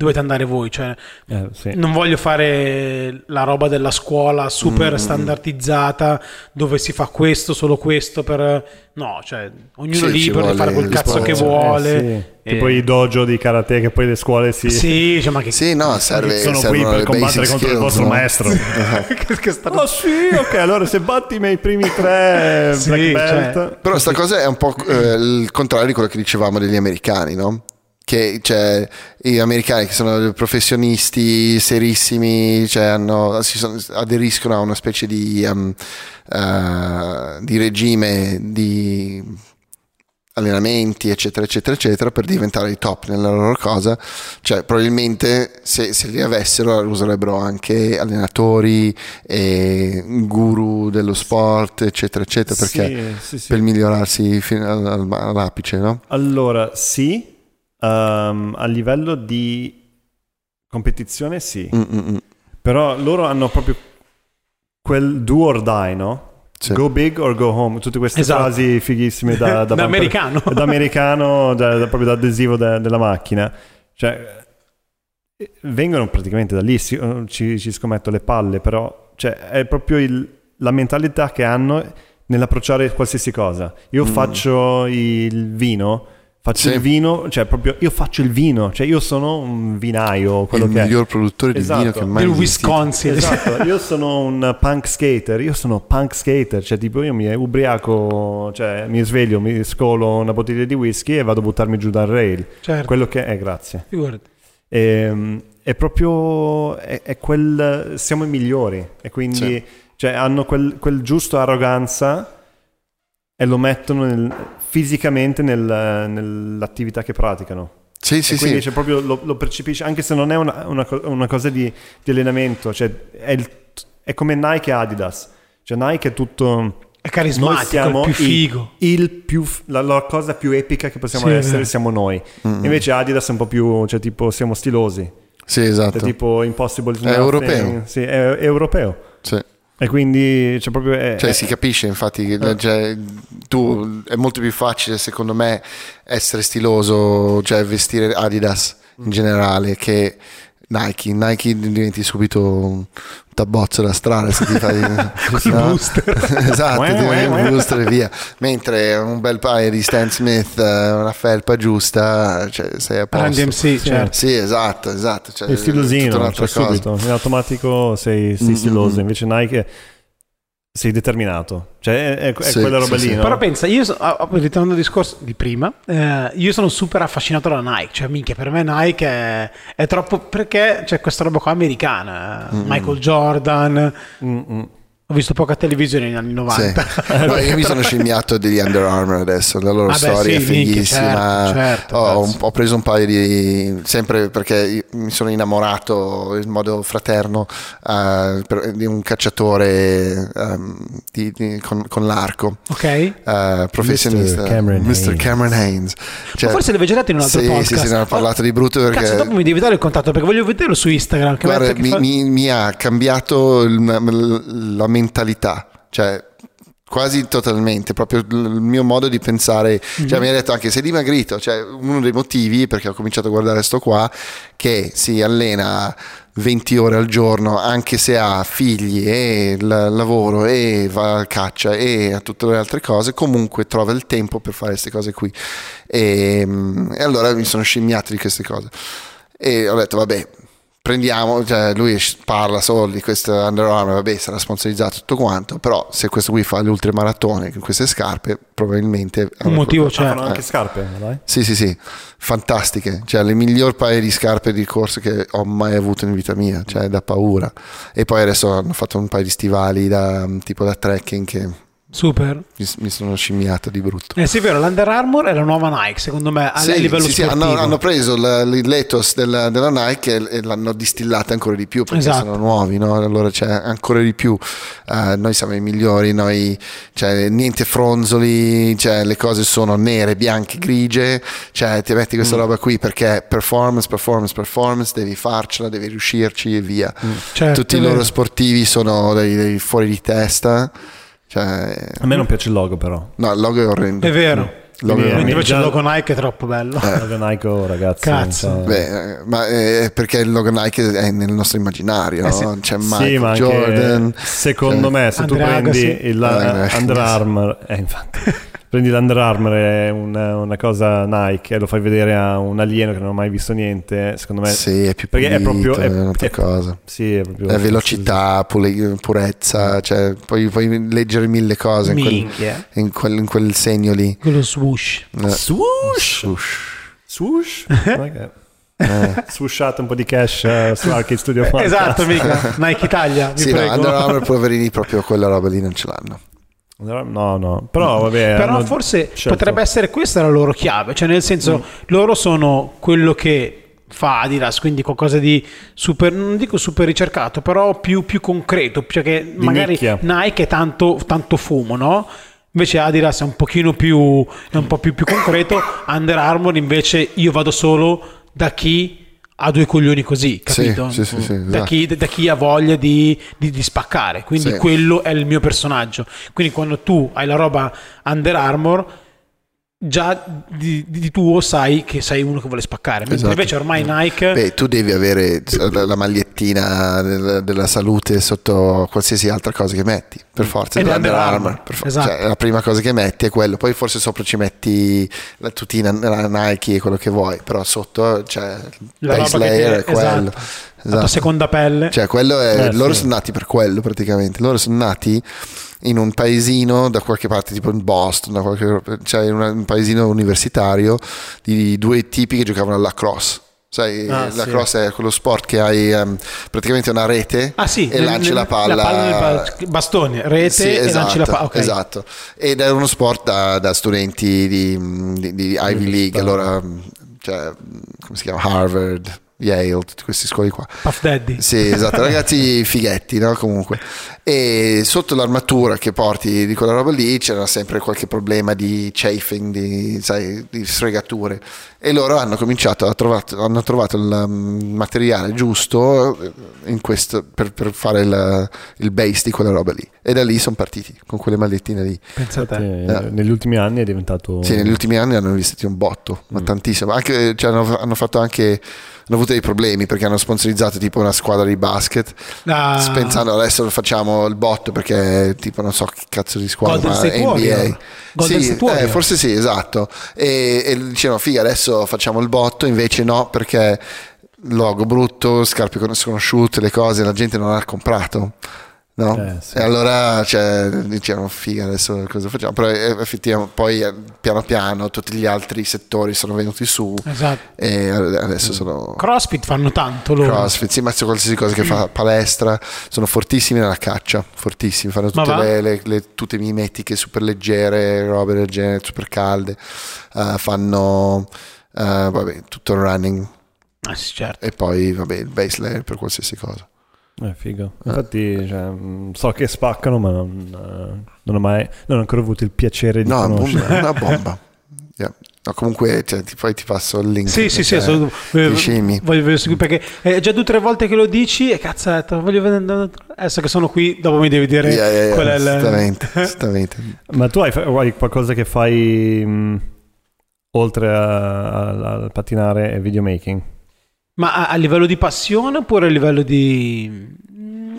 [SPEAKER 2] dovete andare voi. Cioè, eh, sì. Non voglio fare la roba della scuola super mm. standardizzata dove si fa questo, solo questo. Per... No, cioè, ognuno sì, libero di fare quel cazzo che vuole. Eh, sì.
[SPEAKER 3] E... Tipo i dojo di karate che poi le scuole si...
[SPEAKER 2] Sì, cioè, ma che...
[SPEAKER 1] sì no, serve,
[SPEAKER 3] sono qui per combattere contro skills, il vostro no? maestro.
[SPEAKER 2] che, che sta...
[SPEAKER 3] Oh sì, ok, allora se batti i miei primi tre sì, black belt... Cioè...
[SPEAKER 1] Però sta cosa è un po' eh, il contrario di quello che dicevamo degli americani, no? Che cioè, gli americani che sono professionisti serissimi cioè hanno, sono, aderiscono a una specie di, um, uh, di regime di allenamenti eccetera eccetera eccetera per diventare i top nella loro cosa cioè probabilmente se, se li avessero userebbero anche allenatori e guru dello sport eccetera eccetera perché sì, sì, sì. per migliorarsi fino all'apice no?
[SPEAKER 3] allora sì Um, a livello di competizione sì,
[SPEAKER 1] Mm-mm.
[SPEAKER 3] però loro hanno proprio quel do or die, no?
[SPEAKER 1] Sì.
[SPEAKER 3] Go big or go home, tutte queste
[SPEAKER 2] Esatto.
[SPEAKER 3] frasi fighissime da, da,
[SPEAKER 2] Da
[SPEAKER 3] bumper-
[SPEAKER 2] americano.
[SPEAKER 3] da americano, da- da- proprio da adesivo de- della macchina. Cioè, eh, vengono praticamente da lì, si- eh, ci, ci scommetto le palle, però cioè, è proprio il- la mentalità che hanno nell'approcciare qualsiasi cosa. Io faccio il vino, faccio
[SPEAKER 1] Sì.
[SPEAKER 3] il vino, cioè proprio io faccio il vino, cioè io sono un vinaio, quello
[SPEAKER 1] il
[SPEAKER 3] che è.
[SPEAKER 1] miglior produttore di
[SPEAKER 3] Esatto.
[SPEAKER 1] vino che mai
[SPEAKER 2] Del. Wisconsin.
[SPEAKER 3] Esatto, io sono un punk skater, io sono punk skater, cioè tipo io mi ubriaco, cioè mi sveglio, mi scolo una bottiglia di whisky e vado a buttarmi giù dal rail.
[SPEAKER 2] Certo.
[SPEAKER 3] Quello che è, grazie.
[SPEAKER 2] Figurati.
[SPEAKER 3] Ehm, è proprio, è, è quel, siamo i migliori e quindi
[SPEAKER 1] Sì.
[SPEAKER 3] cioè, hanno quel, quel giusto arroganza e lo mettono nel- fisicamente nel- nell'attività che praticano.
[SPEAKER 1] Sì, sì,
[SPEAKER 3] e quindi
[SPEAKER 1] sì.
[SPEAKER 3] c'è proprio, lo, lo percepisci, anche se non è una, una una cosa di, di allenamento, cioè è, il- è come Nike e Adidas. Cioè Nike è tutto...
[SPEAKER 2] È carismatico,
[SPEAKER 3] noi siamo
[SPEAKER 2] è il più figo.
[SPEAKER 3] il più f- la, la cosa più epica che possiamo
[SPEAKER 2] Sì,
[SPEAKER 3] essere siamo noi. Invece Adidas è un po' più, cioè tipo siamo stilosi.
[SPEAKER 1] Sì,
[SPEAKER 3] È
[SPEAKER 1] esatto.
[SPEAKER 3] tipo Impossible
[SPEAKER 1] È europeo.
[SPEAKER 3] Sì, è, è europeo.
[SPEAKER 1] Sì.
[SPEAKER 3] E quindi c'è proprio... È,
[SPEAKER 1] Cioè,
[SPEAKER 3] è-
[SPEAKER 1] si capisce infatti che
[SPEAKER 3] Eh.
[SPEAKER 1] cioè, tu è molto più facile secondo me essere stiloso, cioè vestire Adidas in generale che Nike. Nike diventi subito un tabbozzo da strada se ti fai
[SPEAKER 2] i booster.
[SPEAKER 1] esatto, ti un booster e via. Mentre un bel paio di Stan Smith, eh, una felpa giusta, cioè sei a posto.
[SPEAKER 2] Run DMC, certo.
[SPEAKER 1] Sì, esatto, esatto. Cioè, tutta
[SPEAKER 3] stilosino, cioè, subito. In automatico sei, sei
[SPEAKER 1] Mm,
[SPEAKER 3] stiloso,
[SPEAKER 1] mm,
[SPEAKER 3] invece Nike sei determinato. Cioè è, è-
[SPEAKER 1] Sì,
[SPEAKER 3] quella roba
[SPEAKER 1] sì,
[SPEAKER 3] lì,
[SPEAKER 1] sì.
[SPEAKER 3] no?
[SPEAKER 2] Però pensa, io so- ah, ritornando al discorso di prima, eh, io sono super affascinato da Nike, cioè minchia, per me Nike è, è troppo perché c'è questa roba qua americana, eh, Michael Jordan,
[SPEAKER 3] Mm, mm.
[SPEAKER 2] Ho visto poca televisione negli anni
[SPEAKER 1] Sì.
[SPEAKER 2] 90.
[SPEAKER 1] No, io mi sono scimmiato degli Under Armour adesso, la loro
[SPEAKER 2] Ah, beh,
[SPEAKER 1] storia
[SPEAKER 2] sì,
[SPEAKER 1] è
[SPEAKER 2] minchia,
[SPEAKER 1] fighissima.
[SPEAKER 2] certo, certo,
[SPEAKER 1] ho,
[SPEAKER 2] cazzo.
[SPEAKER 1] ho preso un paio di. sempre perché mi sono innamorato in modo fraterno eh, per- di un cacciatore ehm, di- di- con, con l'arco.
[SPEAKER 2] ok?
[SPEAKER 1] eh, professionista
[SPEAKER 3] Mr. Cameron
[SPEAKER 1] Mr. Cameron Haynes Cioè,
[SPEAKER 2] Ma forse l'avevi già detto in un altro
[SPEAKER 1] sì,
[SPEAKER 2] podcast.
[SPEAKER 1] sì, sì, ne ho parlato di brutto perché
[SPEAKER 2] Cazzo, dopo mi devi dare il contatto perché voglio vederlo su Instagram. Che
[SPEAKER 1] Guarda, mi,
[SPEAKER 2] fa-
[SPEAKER 1] mi- mi ha cambiato il- la mentalità, cioè quasi totalmente, proprio il mio modo di pensare, cioè mi ha detto anche sei dimagrito, cioè uno dei motivi perché ho cominciato a guardare sto qua, che si allena 20 ore al giorno anche se ha figli e il lavoro e va a caccia e a tutte le altre cose, comunque trova il tempo per fare queste cose qui. E, e allora mi sono scimmiato di queste cose. E ho detto, vabbè, prendiamo, cioè lui parla solo di questo Under Armour, vabbè, sarà sponsorizzato tutto quanto, però se questo qui fa le ultramaratone con queste scarpe, probabilmente...
[SPEAKER 2] Un motivo c'è.
[SPEAKER 3] fanno anche scarpe, dai.
[SPEAKER 1] Sì, sì, sì, fantastiche, cioè le miglior paio di scarpe di corso che ho mai avuto in vita mia, cioè da paura. E poi adesso hanno fatto un paio di stivali da, tipo da trekking che
[SPEAKER 2] Super.
[SPEAKER 1] mi, mi sono scimmiato di brutto.
[SPEAKER 2] Eh sì, è vero, l'Under Armour è la nuova Nike, secondo me, a,
[SPEAKER 1] Sì,
[SPEAKER 2] livello
[SPEAKER 1] sì, sì, hanno, hanno preso la- l'ethos della, della Nike e, e l'hanno distillata ancora di più perché
[SPEAKER 2] Esatto.
[SPEAKER 1] sono nuovi, no? allora c'è ancora di più. Eh, noi siamo i migliori, noi, cioè, niente fronzoli, cioè, le cose sono nere, bianche, grigie, cioè, ti metti
[SPEAKER 2] Mm.
[SPEAKER 1] questa roba qui perché performance, performance, performance, devi farcela, devi riuscirci e via.
[SPEAKER 2] Certo,
[SPEAKER 1] Tutti i loro sportivi sono dei, dei fuori di testa. Cioè,
[SPEAKER 3] A me non piace il logo però.
[SPEAKER 1] no, il logo è orrendo.
[SPEAKER 2] È vero.
[SPEAKER 1] Il logo è
[SPEAKER 3] Quindi,
[SPEAKER 1] orrendo.
[SPEAKER 2] Mentre invece il logo Nike è troppo bello.
[SPEAKER 3] Il logo Nike, oh, ragazzi.
[SPEAKER 2] Cazzo.
[SPEAKER 1] Beh, eh, ma eh, perché il logo Nike è nel nostro immaginario,
[SPEAKER 2] Eh sì.
[SPEAKER 1] no? C'è Michael
[SPEAKER 3] sì,
[SPEAKER 1] Jordan.
[SPEAKER 3] secondo
[SPEAKER 1] cioè-
[SPEAKER 3] me se tu
[SPEAKER 2] Andre
[SPEAKER 3] prendi
[SPEAKER 2] Agassi.
[SPEAKER 3] il
[SPEAKER 1] Eh,
[SPEAKER 3] eh, Under Armour, eh, infatti, prendi l'Under Armour è una, una cosa Nike e lo fai vedere a un alieno che non ha mai visto niente, secondo me
[SPEAKER 1] Sì, è più
[SPEAKER 3] perché è
[SPEAKER 1] pulito,
[SPEAKER 3] proprio-
[SPEAKER 1] è,
[SPEAKER 3] è-
[SPEAKER 1] un'altra
[SPEAKER 3] è-
[SPEAKER 1] cosa.
[SPEAKER 3] sì, è proprio
[SPEAKER 1] È velocità, pule- purezza, cioè puoi, puoi leggere mille cose in quel, in quel- in quel segno lì.
[SPEAKER 2] Quello swoosh.
[SPEAKER 1] Eh,
[SPEAKER 3] Swoosh!
[SPEAKER 1] swoosh.
[SPEAKER 3] Swoosh! Ok. Eh, Swooshate un po' di cash eh, su Arcade Studio Podcast.
[SPEAKER 2] Esatto, mica. Nike Italia,
[SPEAKER 1] Sì, no,
[SPEAKER 2] prego.
[SPEAKER 1] Under Armour, poverini, proprio quella roba lì non ce l'hanno.
[SPEAKER 3] No, no, però vabbè.
[SPEAKER 2] Però
[SPEAKER 3] hanno
[SPEAKER 2] forse
[SPEAKER 3] scelto-
[SPEAKER 2] potrebbe essere questa la loro chiave, cioè nel senso
[SPEAKER 1] Mm.
[SPEAKER 2] loro sono quello che fa Adidas, quindi qualcosa di super, non dico super ricercato, però più, più concreto, cioè che magari
[SPEAKER 3] nicchia.
[SPEAKER 2] Nike è tanto, tanto fumo, no? Invece Adidas è un pochino più, è un po' più, più concreto, Under Armour invece io vado solo da chi ha due coglioni così,
[SPEAKER 1] Sì,
[SPEAKER 2] capito?
[SPEAKER 1] sì, sì, sì,
[SPEAKER 2] da,
[SPEAKER 1] esatto.
[SPEAKER 2] chi, da chi ha voglia di, di- di spaccare. Quindi
[SPEAKER 1] Sì.
[SPEAKER 2] quello è il mio personaggio. Quindi quando tu hai la roba Under Armour, già di, di tuo sai che sei uno che vuole spaccare. Mentre
[SPEAKER 1] Esatto.
[SPEAKER 2] invece ormai Nike...
[SPEAKER 1] Beh, tu devi avere la, la magliettina del- della salute sotto qualsiasi altra cosa che metti, per forza.
[SPEAKER 2] Ed è
[SPEAKER 1] Under
[SPEAKER 2] Under
[SPEAKER 1] Armour, for-
[SPEAKER 2] esatto.
[SPEAKER 1] cioè, la prima cosa che metti è quello, poi forse sopra ci metti la tutina la Nike e quello che vuoi, però sotto c'è il
[SPEAKER 2] La
[SPEAKER 1] base layer è quello.
[SPEAKER 2] esatto. la tua seconda pelle.
[SPEAKER 1] Cioè, quello è,
[SPEAKER 3] Eh,
[SPEAKER 1] loro
[SPEAKER 3] sì.
[SPEAKER 1] sono nati per quello praticamente. Loro sono nati in un paesino da qualche parte, tipo in Boston, da qualche, cioè in un paesino universitario di due tipi che giocavano alla lacrosse. Sai,
[SPEAKER 3] Ah,
[SPEAKER 1] la
[SPEAKER 3] sì.
[SPEAKER 1] lacrosse è quello sport che hai ehm, praticamente una rete
[SPEAKER 2] Ah sì,
[SPEAKER 1] e
[SPEAKER 2] nel-
[SPEAKER 1] lanci
[SPEAKER 2] nel-
[SPEAKER 1] la palla.
[SPEAKER 2] nel ba- bastone, rete
[SPEAKER 1] Sì,
[SPEAKER 2] e
[SPEAKER 1] esatto,
[SPEAKER 2] lanci la palla. ok.
[SPEAKER 1] esatto. Ed è uno sport da, da studenti di, di- di Ivy League, allora, cioè, come si chiama? Harvard, Yale, tutte queste scuole qua.
[SPEAKER 2] Puff Daddy.
[SPEAKER 1] Sì, esatto, ragazzi fighetti, no? Comunque. E sotto l'armatura che porti di quella roba lì c'era sempre qualche problema di chafing, di, sai, di sfregature. E loro hanno cominciato a trovato, hanno trovato il um, materiale giusto eh, in questo, per, per fare il, il base di quella roba lì. E da lì sono partiti con quelle magliettine lì.
[SPEAKER 2] Pensa a te.
[SPEAKER 3] Eh, Negli ultimi anni è diventato...
[SPEAKER 1] Sì, negli ultimi anni hanno investito un botto, ma tantissimo. Anche, cioè, hanno, hanno fatto anche. Hanno avuto dei problemi perché hanno sponsorizzato tipo una squadra di basket.
[SPEAKER 2] Ah.
[SPEAKER 1] Pensando adesso facciamo il botto perché tipo non so che cazzo di squadra
[SPEAKER 2] Golden
[SPEAKER 1] ma NBA.
[SPEAKER 2] Golden
[SPEAKER 1] sì, eh, forse sì, esatto. E, e dicevano figa adesso facciamo il botto, invece no perché logo brutto, scarpe sconosciute, le cose, la gente non ha comprato. No?
[SPEAKER 3] Eh, sì.
[SPEAKER 1] E allora cioè, dicevano figa adesso cosa facciamo? Però eh, effettivamente poi eh, piano piano tutti gli altri settori sono venuti su
[SPEAKER 2] Esatto.
[SPEAKER 1] e adesso sono
[SPEAKER 2] CrossFit fanno tanto loro.
[SPEAKER 1] crossfit, sì, ma c'è qualsiasi cosa che fa palestra, sono fortissimi nella caccia, fortissimi, fanno tutte le, le- le- tutte mimetiche super leggere, robe del genere, super calde, Eh, fanno eh, vabbè, tutto il running
[SPEAKER 2] Ah, sì, certo.
[SPEAKER 1] e poi vabbè, il base layer per qualsiasi cosa.
[SPEAKER 3] Eh, figo. Infatti cioè, mh, so che spaccano, ma non, eh, non ho mai non ho ancora avuto il piacere di
[SPEAKER 1] No,
[SPEAKER 3] conoscere.
[SPEAKER 1] è una bomba. Yeah. No, comunque cioè, ti- poi ti passo il link.
[SPEAKER 2] Sì, sì, sì,
[SPEAKER 1] perché
[SPEAKER 2] assolut-
[SPEAKER 1] ti scemi.
[SPEAKER 2] voglio, voglio seguire perché è già due o tre volte che lo dici e cazzo, voglio vedere adesso che sono qui, dopo mi devi dire
[SPEAKER 1] Yeah, yeah, yeah,
[SPEAKER 2] qual è il...
[SPEAKER 1] assolutamente, assolutamente.
[SPEAKER 3] Ma tu hai, hai qualcosa che fai mh, oltre a- a- al pattinare e videomaking?
[SPEAKER 2] Ma a, a livello di passione oppure a livello di... Mm,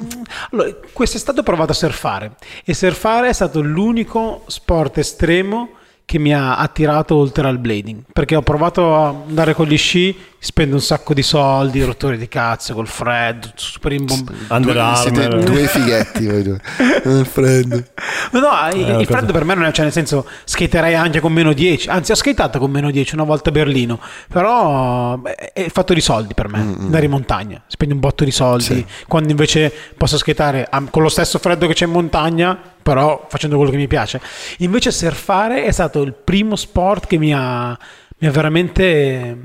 [SPEAKER 2] Allora, quest'estate ho provato a surfare e surfare è stato l'unico sport estremo che mi ha attirato oltre al blading perché ho provato a andare con gli sci spendo un sacco di soldi rotture di cazzo col freddo super imbombato
[SPEAKER 1] siete due fighetti voi due. Il freddo.
[SPEAKER 2] No, no, il-
[SPEAKER 3] una
[SPEAKER 2] il
[SPEAKER 3] cosa-
[SPEAKER 2] freddo per me non è, cioè nel senso, skaterei anche con meno 10, anzi ho skatato con meno 10 una volta a Berlino, però beh, è fatto di soldi per me, andare in montagna, spendi un botto di soldi, quando invece posso skatare con lo stesso freddo che c'è in montagna, però facendo quello che mi piace. Invece surfare è stato il primo sport che mi ha, mi ha veramente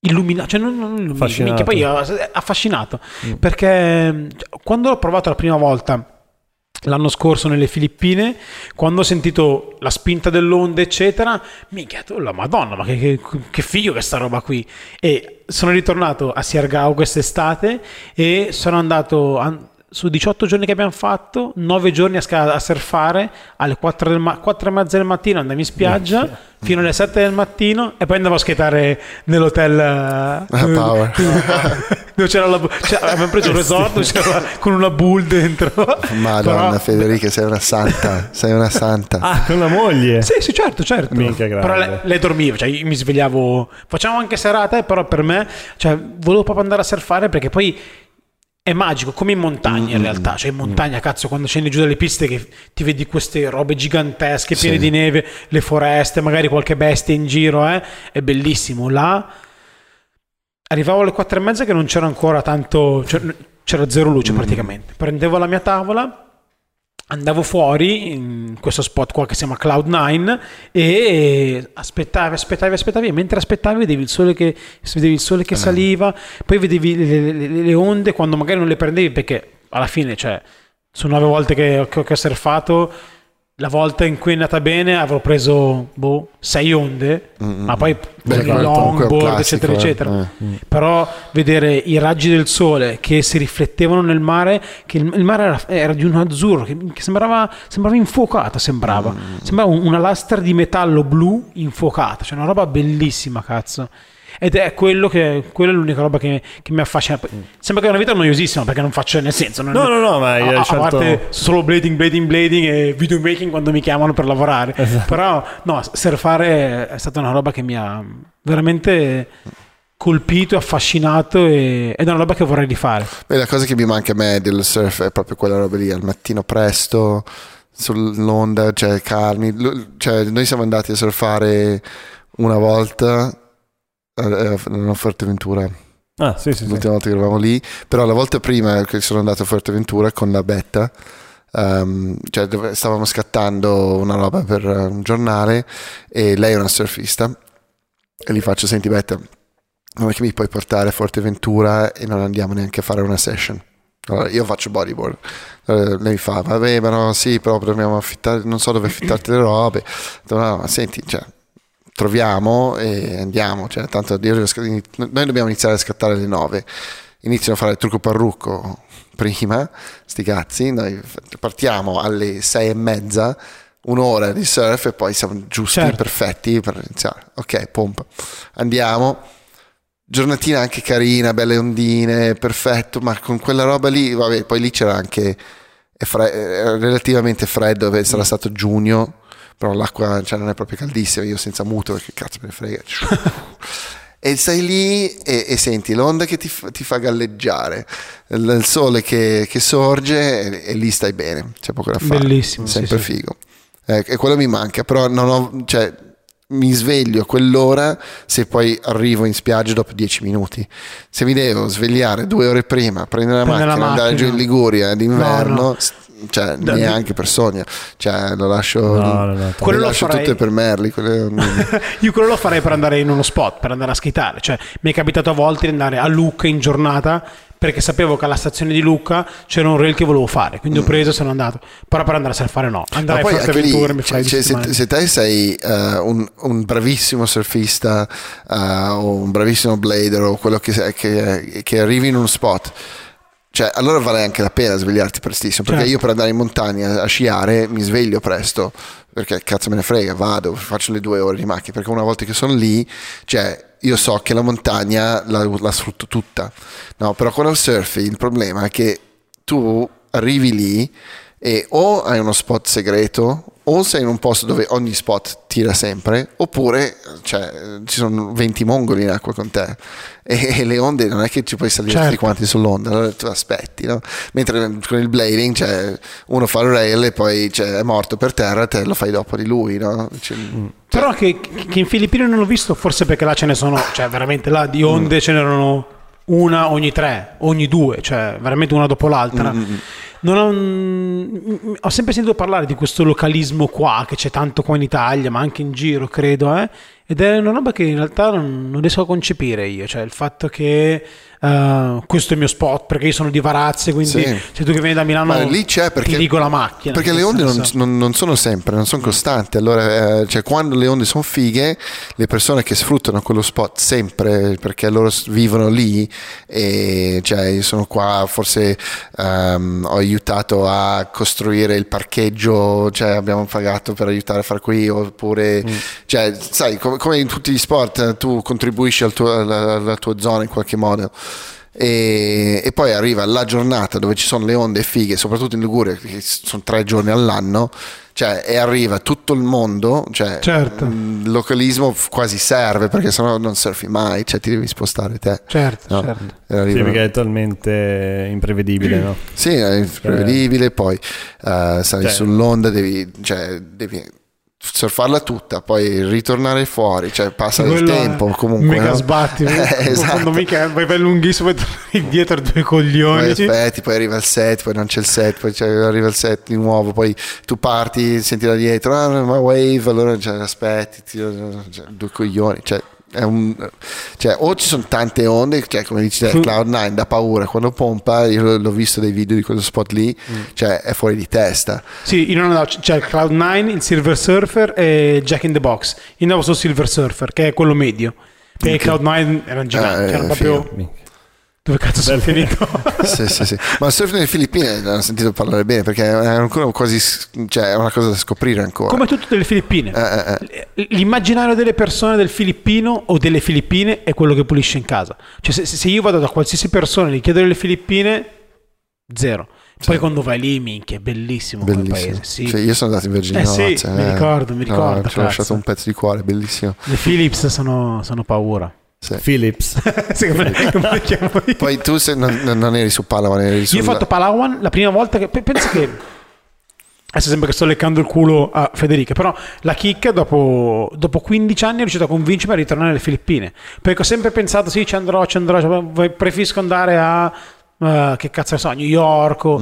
[SPEAKER 2] illuminato, cioè non, non illuminato, minchia, poi eh, affascinato, perché cioè, quando l'ho provato la prima volta l'anno scorso nelle Filippine, quando ho sentito la spinta dell'onda, eccetera, minchia, tu, la madonna, ma che, che, che figo che sta roba qui. E sono ritornato a Siargao quest'estate e sono andato a- su 18 giorni che abbiamo fatto, 9 giorni a, sca- a surfare, alle 4, del ma- 4 e mezza del mattino andavo in spiaggia fino alle 7 del mattino e poi andavo a skateare nell'hotel eh,
[SPEAKER 1] Power.
[SPEAKER 2] dove c'era la, cioè, abbiamo preso un resort c'era con una bull dentro
[SPEAKER 1] Madonna
[SPEAKER 2] Però-
[SPEAKER 1] Federica, sei una santa, sei una santa.
[SPEAKER 3] Ah, con la moglie.
[SPEAKER 2] sì, sì, certo, certo.
[SPEAKER 3] Minchia.
[SPEAKER 2] Però lei, lei dormiva, cioè io mi svegliavo, facciamo anche serata, però per me, cioè, volevo proprio andare a surfare perché poi è magico, come in montagna in realtà, cioè in montagna, cazzo, quando scendi giù dalle piste che ti vedi queste robe gigantesche, piene
[SPEAKER 1] Sì.
[SPEAKER 2] di neve, le foreste, magari qualche bestia in giro, eh, è bellissimo. Là arrivavo alle quattro e mezza che non c'era ancora tanto, cioè, c'era zero luce praticamente. Prendevo la mia tavola, andavo fuori in questo spot qua che si chiama Cloud9 e aspettavi, aspettavi, aspettavi e mentre aspettavi vedevi il sole che, vedevi il sole che saliva, poi vedevi le, le- le- onde quando magari non le prendevi perché alla fine, cioè, su nove volte che, che- che ho surfato la volta in cui è andata bene avrò preso boh, sei onde,
[SPEAKER 1] Mm,
[SPEAKER 2] ma poi
[SPEAKER 1] Beh,
[SPEAKER 2] longboard,
[SPEAKER 1] classico,
[SPEAKER 2] eccetera,
[SPEAKER 1] eh.
[SPEAKER 2] eccetera.
[SPEAKER 1] Eh.
[SPEAKER 2] Però vedere i raggi del sole che si riflettevano nel mare, che il, il mare era, era di un azzurro che, che sembrava, sembrava infuocata, sembrava.
[SPEAKER 1] Mm.
[SPEAKER 2] Sembrava un- una lastra di metallo blu infuocata, cioè una roba bellissima, cazzo. Ed è quello che quella è l'unica roba che, che mi affascina. Poi, Sembra che è una vita noiosissima perché non faccio nel senso. Non,
[SPEAKER 3] No, no, no, ma
[SPEAKER 2] a, a
[SPEAKER 3] scelto-
[SPEAKER 2] parte solo blading, blading, blading e videomaking quando mi chiamano per lavorare.
[SPEAKER 3] Esatto.
[SPEAKER 2] Però no, surfare è stata una roba che mi ha veramente colpito, affascinato e, ed è una roba che vorrei rifare.
[SPEAKER 1] Beh, la cosa che mi manca a me del surf è proprio quella roba lì, al mattino presto, sull'onda, cioè carni. Lu- Cioè, noi siamo andati a surfare una volta a Forteventura,
[SPEAKER 3] Ah, sì, sì, sì.
[SPEAKER 1] l'ultima volta che eravamo lì, però la volta prima che sono andato a Forteventura con la Betta, ehm, cioè stavamo scattando una roba per eh, un giornale e lei è una surfista e gli faccio, senti Betta, non è che mi puoi portare a Forteventura e non andiamo neanche a fare una session. Allora, io faccio bodyboard. Eh, lei fa, vabbè, ma no, sì, però dobbiamo affittare, non so dove affittarti le robe. Detto, No, ma senti, cioè, troviamo e andiamo. Cioè, tanto noi dobbiamo iniziare a scattare alle 9. Iniziano a fare il trucco parrucco prima, sti cazzi. Noi partiamo alle 6 e mezza, un'ora di surf e poi siamo giusti,
[SPEAKER 2] Certo.
[SPEAKER 1] perfetti per iniziare. Ok, pompa. Andiamo giornatina anche carina, belle ondine, perfetto, ma con quella roba lì, vabbè, poi lì c'era anche fre- relativamente freddo, sarà stato giugno, però l'acqua cioè, non è proprio caldissima, io senza muto, perché cazzo me ne frega. E stai lì e, e senti l'onda che ti, fa- ti fa galleggiare, il, il sole che, che sorge e, e lì stai bene, c'è poco da fare.
[SPEAKER 2] Bellissimo, sì,
[SPEAKER 1] Sempre
[SPEAKER 2] sì.
[SPEAKER 1] figo. Eh, e quello mi manca, però non ho, cioè, mi sveglio a quell'ora se poi arrivo in spiaggia dopo 10 minuti. Se mi devo svegliare due ore prima, prendere la
[SPEAKER 2] Prendere la
[SPEAKER 1] macchina, andare giù
[SPEAKER 2] macchina.
[SPEAKER 1] in Liguria d'inverno,
[SPEAKER 2] No, no.
[SPEAKER 1] Cioè
[SPEAKER 2] Da-
[SPEAKER 1] neanche per sogno, cioè lo lascio,
[SPEAKER 3] No, no, no,
[SPEAKER 2] Quello lo
[SPEAKER 1] lascio
[SPEAKER 2] farei-
[SPEAKER 1] tutte per Merli. quelle-
[SPEAKER 2] Io quello lo farei per andare in uno spot, per andare a skitare. Cioè, mi è capitato a volte di andare a Lucca in giornata perché sapevo che alla stazione di Lucca c'era un rail che volevo fare. Quindi ho preso e sono andato. Però per andare a surfare no. Andare a
[SPEAKER 1] lì,
[SPEAKER 2] Forteventura mi
[SPEAKER 1] cioè,
[SPEAKER 2] farei
[SPEAKER 1] cioè, se, se te sei eh, un, un bravissimo surfista eh, o un bravissimo blader o quello che, sei- che, che arrivi in uno spot, cioè, allora vale anche la pena svegliarti prestissimo. Perché
[SPEAKER 2] Certo.
[SPEAKER 1] io per andare in montagna a sciare mi sveglio presto. Perché cazzo me ne frega, vado, faccio le due ore di macchina. Perché una volta che sono lì, cioè, io so che la montagna la, la sfrutto tutta. No, però con il surfing il problema è che tu arrivi lì e o hai uno spot segreto o sei in un posto dove ogni spot tira sempre oppure cioè, ci sono 20 mongoli in acqua con te e, e le onde non è che ci puoi salire
[SPEAKER 2] Certo.
[SPEAKER 1] tutti quanti sull'onda allora tu aspetti no? mentre con il blading cioè, uno fa il rail e poi cioè, è morto per terra te lo fai dopo di lui no? Cioè,
[SPEAKER 2] Però che, che in Filippine non l'ho visto, forse perché là ce ne sono, cioè veramente là di onde ce n'erano una ogni tre, ogni due, cioè veramente una dopo l'altra. Non ho, ho sempre sentito parlare di questo localismo qua, che c'è tanto qua in Italia, ma anche in giro, credo, eh? Ed è una roba che in realtà non, non riesco a concepire io, cioè il fatto che eh, questo è il mio spot, perché io sono di Varazze, quindi
[SPEAKER 1] Sì.
[SPEAKER 2] se tu che vieni da Milano
[SPEAKER 1] Ma lì c'è perché,
[SPEAKER 2] ti dico la macchina.
[SPEAKER 1] perché le onde non, non- non sono sempre, non sono costanti. Allora, eh, cioè, quando le onde sono fighe, le persone che sfruttano quello spot sempre perché loro vivono lì, e cioè, io sono qua, forse ehm, ho aiutato a costruire il parcheggio, cioè, abbiamo pagato per aiutare a far qui, oppure, cioè, sai, come, come in tutti gli sport, eh, tu contribuisci al tuo- alla, alla tua zona in qualche modo. E, e poi arriva la giornata dove ci sono le onde fighe, soprattutto in Liguria, che sono tre giorni all'anno, cioè, e arriva tutto il mondo, cioè,
[SPEAKER 2] Certo.
[SPEAKER 1] mm, il localismo f- quasi serve perché sennò non surfi mai, cioè ti devi spostare te.
[SPEAKER 2] Certo,
[SPEAKER 1] No?
[SPEAKER 2] certo.
[SPEAKER 1] E
[SPEAKER 3] Sì,
[SPEAKER 1] arriva-
[SPEAKER 3] perché è talmente imprevedibile, no?
[SPEAKER 1] sì, è imprevedibile, poi eh, sali
[SPEAKER 3] Cioè-
[SPEAKER 1] sull'onda, devi, cioè, devi surfarla tutta, poi ritornare fuori, cioè passa
[SPEAKER 2] Quello
[SPEAKER 1] tempo comunque.
[SPEAKER 2] Mega
[SPEAKER 1] no?
[SPEAKER 2] sbatti.
[SPEAKER 1] Eh, esatto.
[SPEAKER 2] Quando mica vai per lunghissimo e torni dietro due
[SPEAKER 1] Poi
[SPEAKER 2] coglioni.
[SPEAKER 1] aspetti, poi arriva il set, poi non c'è il set, poi arriva il set di nuovo, poi tu parti, senti da dietro, ah, ma wave, allora cioè, aspetti, ti- cioè, due coglioni, cioè un, cioè, o ci sono tante onde, cioè, come dici te,
[SPEAKER 2] Fu-
[SPEAKER 1] Cloud9 da paura quando pompa. Io l'ho visto dei video di quello spot lì, cioè è fuori di testa.
[SPEAKER 2] Sì, io non ho, c'è il Cloud9, il Silver Surfer e Jack in the Box. Io andavo sul Silver Surfer, che è quello medio. Perché il Cloud9 era un gigante,
[SPEAKER 1] Ah,
[SPEAKER 2] era proprio...
[SPEAKER 1] figo.
[SPEAKER 2] Dove cazzo sono finito?
[SPEAKER 1] sì, sì, sì. Ma il surf nelle Filippine ne ho sentito parlare bene perché è ancora quasi, cioè, è una cosa da scoprire ancora.
[SPEAKER 2] Come tutto delle Filippine.
[SPEAKER 1] Eh, eh, eh.
[SPEAKER 2] L'immaginario delle persone del Filippino o delle Filippine è quello che pulisce in casa. Cioè, se, se io vado da qualsiasi persona e gli chiedo delle Filippine, zero. Poi quando vai lì, minchia, è bellissimo, quel
[SPEAKER 1] Bellissimo.
[SPEAKER 2] paese. Sì.
[SPEAKER 1] Cioè, io sono andato in Virginia
[SPEAKER 2] Eh sì, mi ricordo, mi
[SPEAKER 1] No,
[SPEAKER 2] ricordo,
[SPEAKER 1] ci ho lasciato un pezzo di cuore, bellissimo.
[SPEAKER 2] Le Philips sono, sono paura.
[SPEAKER 1] Sì.
[SPEAKER 3] Philips.
[SPEAKER 2] Sì, come, come le chiamo io?
[SPEAKER 1] Poi tu sei- non, non eri su Palawan, eri su
[SPEAKER 2] Io ho fatto Palawan la prima volta che... pe- Penso che... Adesso sembra che sto leccando il culo a Federica, però la chicca dopo, dopo 15 anni è riuscita a convincermi a ritornare alle Filippine. Perché ho sempre pensato, sì, ci andrò, ci andrò, cioè, preferisco andare a... eh, che cazzo ne so, New York. o-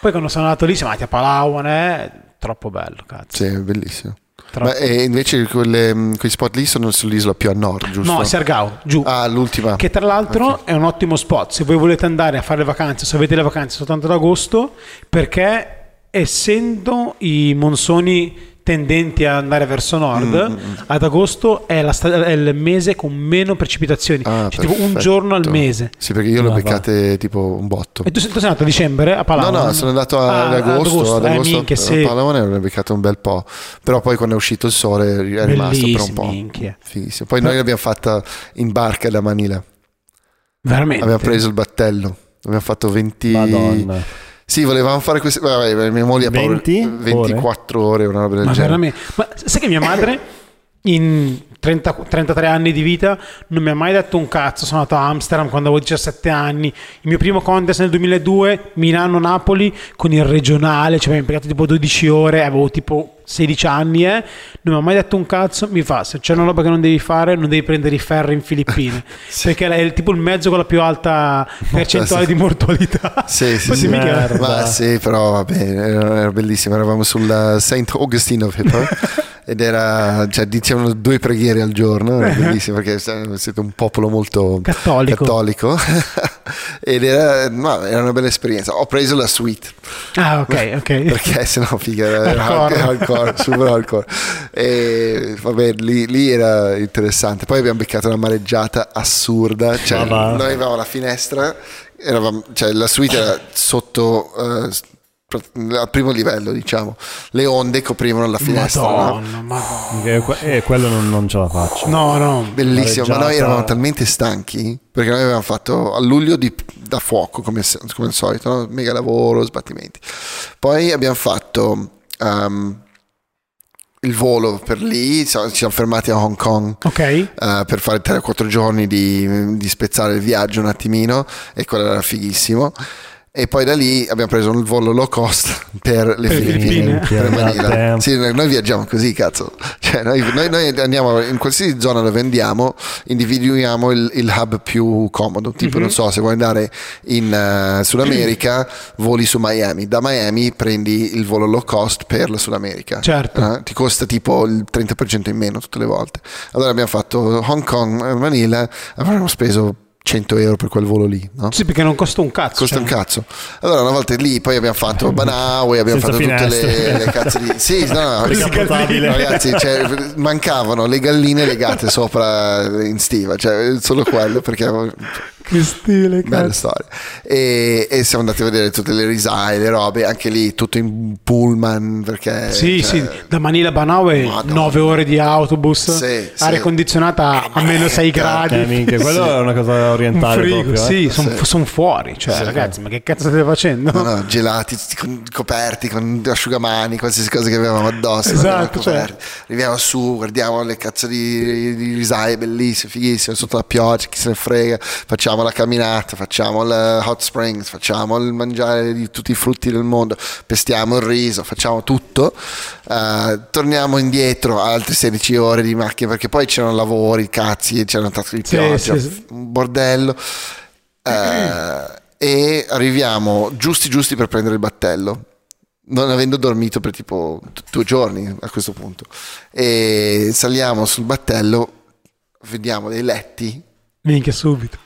[SPEAKER 2] Poi quando sono andato lì siamo andati a Palawan, è troppo bello, cazzo.
[SPEAKER 1] Sì, è bellissimo.
[SPEAKER 2] Troppo.
[SPEAKER 1] Ma e invece quelle, mh, quei spot lì sono sull'isola più a nord, giusto?
[SPEAKER 2] No, Sergao, giù.
[SPEAKER 1] Ah, l'ultima.
[SPEAKER 2] Che tra l'altro è un ottimo spot se voi volete andare a fare le vacanze, se avete le vacanze soltanto ad agosto, perché essendo i monsoni tendenti ad andare verso nord,
[SPEAKER 1] Mm,
[SPEAKER 2] ad agosto è, la sta- è il mese con meno precipitazioni,
[SPEAKER 1] Ah,
[SPEAKER 2] C'è tipo un giorno al mese.
[SPEAKER 1] Sì, perché io l'ho
[SPEAKER 3] Ma va.
[SPEAKER 1] beccate tipo un botto.
[SPEAKER 2] E tu, tu sei andato a dicembre a
[SPEAKER 1] No,
[SPEAKER 2] Palawan?
[SPEAKER 1] no, sono andato a-
[SPEAKER 2] Ah,
[SPEAKER 1] ad agosto, ad
[SPEAKER 2] Eh,
[SPEAKER 1] agosto
[SPEAKER 2] minchia,
[SPEAKER 1] a
[SPEAKER 2] sì.
[SPEAKER 1] Palawan e ne ho beccato un bel po'. Però poi quando è uscito il sole è rimasto per un po'.
[SPEAKER 2] minchia.
[SPEAKER 1] Fighissimo. Poi noi l'abbiamo fatta in barca da Manila.
[SPEAKER 2] Veramente.
[SPEAKER 1] Abbiamo preso il battello. Abbiamo fatto 20...
[SPEAKER 3] Madonna.
[SPEAKER 1] Sì, volevamo fare queste... Vabbè, mia moglie ha paura-
[SPEAKER 3] 20
[SPEAKER 1] 24 ore, una roba del
[SPEAKER 2] Ma
[SPEAKER 1] genere.
[SPEAKER 2] veramente. Ma sai che mia madre in 30 33 anni di vita non mi ha mai detto un cazzo. Sono andato a Amsterdam quando avevo 17 anni. Il mio primo contest nel 2002, Milano-Napoli, con il regionale. Cioè, mi ha impiegato tipo 12 ore. Avevo tipo 16 anni, eh. Non mi ha mai detto un cazzo. Mi fa: Se c'è una roba che non devi fare, non devi prendere i ferri in Filippine. Perché è tipo il mezzo con la più alta percentuale
[SPEAKER 1] sì.
[SPEAKER 2] di mortalità.
[SPEAKER 1] Sì, sì, sì. Ma sì, però va bene, era, bellissimo. Eravamo sul St. Augustine of Hippo ed era, cioè, dicevano due preghiere al giorno, era bellissimo perché siete un popolo molto
[SPEAKER 2] Cattolico.
[SPEAKER 1] cattolico. ed era, no, era una bella esperienza. Ho preso la suite
[SPEAKER 2] Ah, ok, ok.
[SPEAKER 1] perché sennò figa era,
[SPEAKER 2] Hardcore.
[SPEAKER 1] super hardcore. E vabbè, lì, lì era interessante. Poi abbiamo beccato una mareggiata assurda. Cioè,
[SPEAKER 3] va.
[SPEAKER 1] noi avevamo la finestra, eravamo, cioè la suite era sotto. eh, al primo livello, diciamo, le onde coprivano la finestra. no?
[SPEAKER 2] Madonna, madonna.
[SPEAKER 3] Che que- E quello non, non ce la faccio.
[SPEAKER 2] No, no.
[SPEAKER 1] Bellissimo, ma noi eravamo talmente stanchi perché noi avevamo fatto a luglio di- da fuoco come, come al solito, no? mega lavoro, sbattimenti. Poi abbiamo fatto um, il volo per lì, ci siamo fermati a Hong Kong.
[SPEAKER 2] Ok.
[SPEAKER 1] eh, per fare 3-4 giorni di, di spezzare il viaggio un attimino e quello era fighissimo e poi da lì abbiamo preso un volo low cost per le Filippine, per
[SPEAKER 3] Minchia,
[SPEAKER 1] Manila.
[SPEAKER 3] tempo.
[SPEAKER 1] Sì, noi viaggiamo così, cazzo. Cioè, noi, noi- noi andiamo in qualsiasi zona dove andiamo, individuiamo il, il hub più comodo. Tipo, non so, se vuoi andare in eh, Sud America, voli su Miami. Da Miami prendi il volo low cost per la Sud America.
[SPEAKER 2] Certo.
[SPEAKER 1] Eh, ti costa tipo il 30% in meno tutte le volte. Allora abbiamo fatto Hong Kong, eh, Manila, avremmo speso 100 euro per quel volo lì, no?
[SPEAKER 2] Sì, perché non costa un cazzo.
[SPEAKER 1] Costa
[SPEAKER 2] cioè.
[SPEAKER 1] un cazzo. Allora, una volta lì, poi abbiamo fatto Banaue, abbiamo
[SPEAKER 3] Senza
[SPEAKER 1] fatto tutte le,
[SPEAKER 3] finestre.
[SPEAKER 1] le cazzo di. Sì, no, no,
[SPEAKER 3] Decapotabile.
[SPEAKER 1] ragazzi, cioè, mancavano le galline legate sopra in stiva, cioè solo quello perché
[SPEAKER 2] Che stile,
[SPEAKER 1] bella storia. E, e siamo andati a vedere tutte le risaie, le robe, anche lì tutto in pullman perché.
[SPEAKER 2] Sì,
[SPEAKER 1] cioè,
[SPEAKER 2] sì, da Manila a Banaue
[SPEAKER 1] Madonna.
[SPEAKER 2] 9 ore di autobus,
[SPEAKER 1] Sì,
[SPEAKER 2] aria
[SPEAKER 1] sì.
[SPEAKER 2] condizionata a meno 6 gradi.
[SPEAKER 3] Eh, minchia, quello
[SPEAKER 1] Sì.
[SPEAKER 3] è una cosa
[SPEAKER 2] un
[SPEAKER 3] orientale
[SPEAKER 2] frigo,
[SPEAKER 3] proprio. eh.
[SPEAKER 2] sì, sono
[SPEAKER 1] Sì.
[SPEAKER 2] fuori. Cioè, ragazzi, ma che cazzo state facendo?
[SPEAKER 1] No, no, gelati, con- coperti con asciugamani, qualsiasi cosa che avevamo addosso.
[SPEAKER 2] Esatto, cioè.
[SPEAKER 1] Arriviamo su, guardiamo le cazzo di, di risaie bellissime, fighissime, sotto la pioggia, chi se ne frega. Facciamo la camminata, facciamo il hot springs, facciamo il mangiare di tutti i frutti del mondo, pestiamo il riso, facciamo tutto. Eh, torniamo indietro altre 16 ore di macchina perché poi c'erano lavori, cazzi, c'erano tanti di
[SPEAKER 2] Sì,
[SPEAKER 1] pioggia,
[SPEAKER 2] sì, sì.
[SPEAKER 1] un bordello. Eh, e arriviamo giusti giusti per prendere il battello non avendo dormito per tipo due giorni a questo punto e saliamo sul battello vediamo dei letti,
[SPEAKER 2] Minchia subito.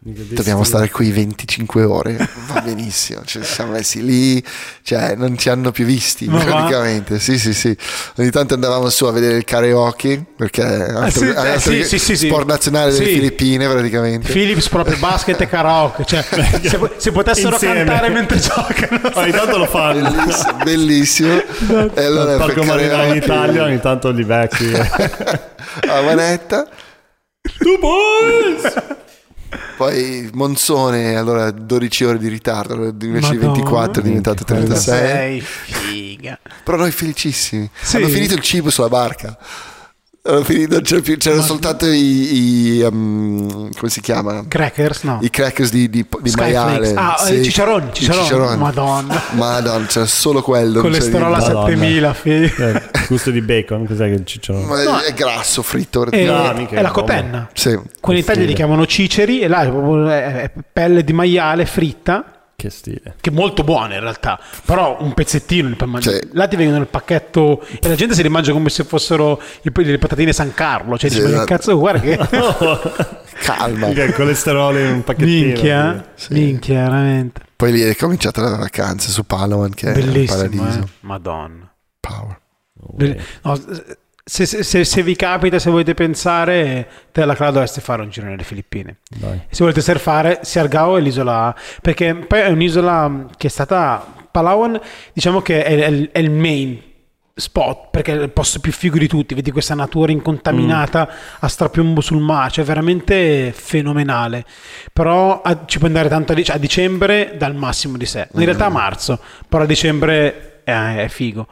[SPEAKER 1] Dobbiamo stare qui 25 ore, va benissimo, cioè, ci siamo messi lì, cioè non ci hanno più visti
[SPEAKER 2] Ma va?
[SPEAKER 1] praticamente, sì sì sì, ogni tanto andavamo su a vedere il karaoke, perché è altro,
[SPEAKER 2] eh,
[SPEAKER 1] altro
[SPEAKER 2] sì,
[SPEAKER 1] che
[SPEAKER 2] sì, sì, sì.
[SPEAKER 1] sport nazionale delle
[SPEAKER 2] Sì.
[SPEAKER 1] Filippine praticamente.
[SPEAKER 2] Philips proprio basket e karaoke. Cioè, se, se potessero
[SPEAKER 3] Insieme.
[SPEAKER 2] cantare mentre giocano.
[SPEAKER 3] Ogni tanto lo fanno.
[SPEAKER 1] Bellissimo, bellissimo. E allora
[SPEAKER 3] Al
[SPEAKER 1] per
[SPEAKER 3] Parco in Italia ogni tanto li becchi.
[SPEAKER 1] a manetta. Poi Monzone, allora 12 ore di ritardo, allora invece di
[SPEAKER 2] Madonna.
[SPEAKER 1] 24 è diventato 36.
[SPEAKER 2] Sei figa.
[SPEAKER 1] Però noi felicissimi.
[SPEAKER 2] Sì.
[SPEAKER 1] Hanno finito il cibo sulla barca. Finito, non c'era più- c'erano soltanto i, i, um, come si chiama?
[SPEAKER 2] Crackers, no.
[SPEAKER 1] I crackers di, di, di
[SPEAKER 2] Skyflakes.
[SPEAKER 1] maiale.
[SPEAKER 2] Ah,
[SPEAKER 1] Sì.
[SPEAKER 2] eh, cicciaroni,
[SPEAKER 1] I
[SPEAKER 2] cicciaroni. Madonna.
[SPEAKER 1] Madonna, c'era solo quello.
[SPEAKER 2] Colesterolo a
[SPEAKER 1] niente.
[SPEAKER 3] Madonna.
[SPEAKER 2] 7000, figa.
[SPEAKER 3] Eh, gusto di bacon, cos'è che il ciccione?
[SPEAKER 1] Ma è-
[SPEAKER 2] No.
[SPEAKER 1] è grasso, fritto.
[SPEAKER 2] E,
[SPEAKER 3] Ah, mica
[SPEAKER 2] è la
[SPEAKER 3] è
[SPEAKER 2] cotenna.
[SPEAKER 1] Sì.
[SPEAKER 2] Qua in Italia li chiamano ciceri e là è proprio è- è pelle di maiale fritta.
[SPEAKER 3] Che stile.
[SPEAKER 2] Che molto buona in realtà, però un pezzettino puoi mangiare.
[SPEAKER 1] Sì.
[SPEAKER 2] Là ti vengono il pacchetto e la gente se li mangia come se fossero i- le patatine San Carlo. Cioè,
[SPEAKER 1] Sì,
[SPEAKER 2] dici, ma che
[SPEAKER 1] esatto.
[SPEAKER 2] cazzo, guarda che
[SPEAKER 1] Calma.
[SPEAKER 3] Il colesterolo in un pacchettino.
[SPEAKER 2] minchia, minchia, veramente.
[SPEAKER 1] Poi lì è cominciata la vacanza su Palawan, che è un
[SPEAKER 2] Bellissimo,
[SPEAKER 1] paradiso.
[SPEAKER 2] eh. Madonna.
[SPEAKER 1] Power.
[SPEAKER 2] Be- no, se, se- se- vi capita, se volete pensare, te la Clara dovreste fare un giro nelle Filippine.
[SPEAKER 3] Dai.
[SPEAKER 2] Se volete surfare, Siargao è l'isola, perché poi è un'isola che è stata, Palawan, diciamo che è, è- è il main spot, perché è il posto più figo di tutti, vedi questa natura incontaminata a strapiombo sul mare, cioè veramente fenomenale. Però a- ci puoi andare tanto a, dic- a dicembre dal massimo di sé, in realtà a marzo, però a dicembre è, è figo.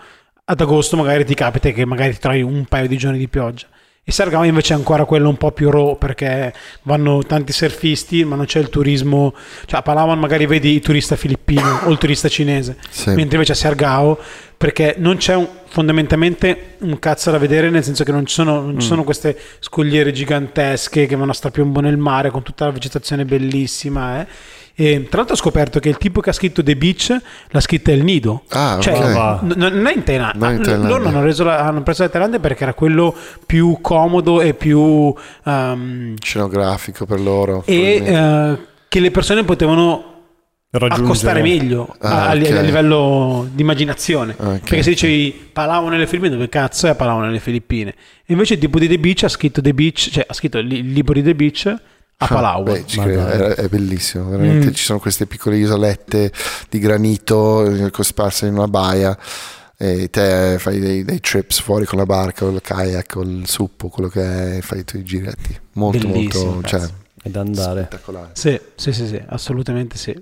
[SPEAKER 2] Ad agosto magari ti capita che magari ti trovi un paio di giorni di pioggia. E Sargama invece è ancora quello un po' più raw perché vanno tanti surfisti, ma non c'è il turismo. Cioè a Palawan magari vedi il turista filippino o il turista cinese,
[SPEAKER 1] Sì.
[SPEAKER 2] mentre invece a Siargao perché non c'è un- fondamentalmente un cazzo da vedere, nel senso che non ci sono, non ci sono queste scogliere gigantesche che vanno a strapiombo nel mare con tutta la vegetazione bellissima. eh. E tra l'altro ho scoperto che il tipo che ha scritto The Beach l'ha scritta El Nido.
[SPEAKER 1] Ah,
[SPEAKER 2] Cioè,
[SPEAKER 1] ok.
[SPEAKER 3] va.
[SPEAKER 2] n- non è in Thailandia.
[SPEAKER 1] Non in
[SPEAKER 2] Ah. Loro hanno, reso la- hanno preso la Thailandia perché era quello più comodo e più... ehm,
[SPEAKER 1] Scenografico per loro.
[SPEAKER 2] e eh, che le persone potevano accostare meglio a,
[SPEAKER 1] Ah,
[SPEAKER 2] a li-
[SPEAKER 1] ok.
[SPEAKER 2] a livello di immaginazione.
[SPEAKER 1] Ok.
[SPEAKER 2] Perché se dicevi Palau nelle Filippine, dove cazzo è Palau nelle Filippine? E invece il tipo di The Beach ha scritto The Beach, cioè ha scritto il il libro di The Beach a Palau.
[SPEAKER 1] Beh, ci
[SPEAKER 3] Ma
[SPEAKER 1] credo,
[SPEAKER 3] dai.
[SPEAKER 1] è, è bellissimo, veramente
[SPEAKER 2] Mm.
[SPEAKER 1] ci sono queste piccole isolette di granito eh, cosparse in una baia e te fai dei, dei trips fuori con la barca o il kayak o il suppo, quello che è, fai i tuoi giretti. Molto
[SPEAKER 2] Bellissimo,
[SPEAKER 1] molto cioè.
[SPEAKER 3] È da andare.
[SPEAKER 1] spettacolare.
[SPEAKER 2] Sì, sì, sì, sì, assolutamente sì.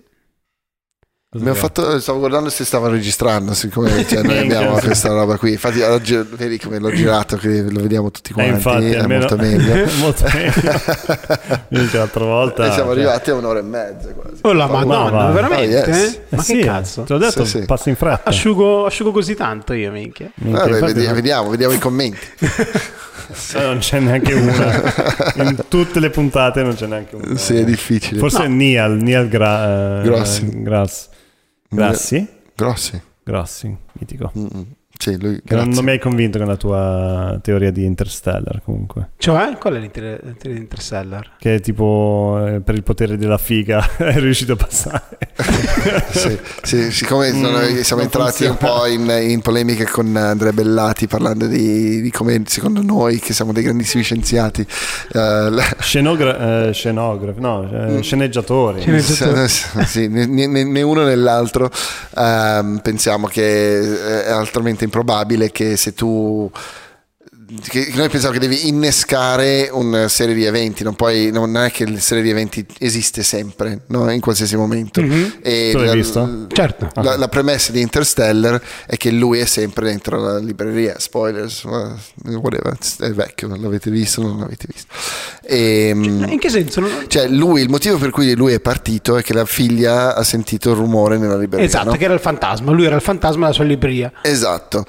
[SPEAKER 1] Abbiamo fatto, stavo guardando se stava registrando, siccome cioè, noi abbiamo questa roba qui. Infatti, oggi, vedi come l'ho girato, che lo vediamo tutti
[SPEAKER 3] Eh,
[SPEAKER 1] quanti.
[SPEAKER 3] infatti,
[SPEAKER 1] è
[SPEAKER 3] almeno-
[SPEAKER 1] molto meglio.
[SPEAKER 3] molto meglio. L'altra volta.
[SPEAKER 1] e siamo
[SPEAKER 3] cioè,
[SPEAKER 1] arrivati a un'ora e mezza quasi.
[SPEAKER 2] Oh la madonna, veramente?
[SPEAKER 1] Oh, yes.
[SPEAKER 2] Ma
[SPEAKER 3] eh
[SPEAKER 2] che
[SPEAKER 3] sì,
[SPEAKER 2] cazzo?
[SPEAKER 3] Te l'ho detto,
[SPEAKER 1] Sì, sì.
[SPEAKER 3] passa in fretta.
[SPEAKER 2] Asciugo, asciugo così tanto io, minchia.
[SPEAKER 3] Minchia,
[SPEAKER 1] Vabbè,
[SPEAKER 3] infatti
[SPEAKER 1] vedi-
[SPEAKER 3] non-
[SPEAKER 1] vediamo, vediamo i commenti.
[SPEAKER 3] eh, non c'è neanche una. In tutte le puntate non c'è neanche una.
[SPEAKER 1] sì, è difficile.
[SPEAKER 3] Forse Nial, Nial Gra- eh,
[SPEAKER 1] Grossi.
[SPEAKER 3] Grass. Grassi?
[SPEAKER 1] Grossi.
[SPEAKER 3] Grossi, mitico.
[SPEAKER 1] Mm-mm. Sì, lui,
[SPEAKER 3] non, non mi hai convinto con la tua teoria di Interstellar comunque.
[SPEAKER 2] Cioè, qual è l'inter- l'Interstellar?
[SPEAKER 3] Che tipo eh, per il potere della figa è riuscito a passare.
[SPEAKER 1] sì, sì, siccome sono-
[SPEAKER 3] Mm,
[SPEAKER 1] siamo
[SPEAKER 3] non
[SPEAKER 1] entrati un
[SPEAKER 3] funziona.
[SPEAKER 1] po' in, in polemica con Andrea Bellati parlando di, di come secondo noi, che siamo dei grandissimi scienziati, eh, la-
[SPEAKER 3] Scenogra- eh, scenografi, no, eh, sceneggiatori.
[SPEAKER 2] Scene-
[SPEAKER 1] sì, né, né- né uno né l'altro ehm, pensiamo che è altamente improbabile che se tu che noi pensiamo che devi innescare una serie di eventi non, puoi, non è che la serie di eventi esiste sempre no? in qualsiasi momento
[SPEAKER 2] Mhm.
[SPEAKER 1] e
[SPEAKER 3] Tu l'hai
[SPEAKER 1] la,
[SPEAKER 3] visto?
[SPEAKER 2] Certo.
[SPEAKER 1] la, la premessa di Interstellar è che lui è sempre dentro la libreria spoilers whatever, è vecchio non l'avete visto non l'avete visto e,
[SPEAKER 2] In che senso?
[SPEAKER 1] Cioè, lui, il motivo per cui lui è partito è che la figlia ha sentito il rumore nella libreria.
[SPEAKER 2] Esatto,
[SPEAKER 1] no?
[SPEAKER 2] che era il fantasma. Lui era il fantasma della sua libreria.
[SPEAKER 1] Esatto.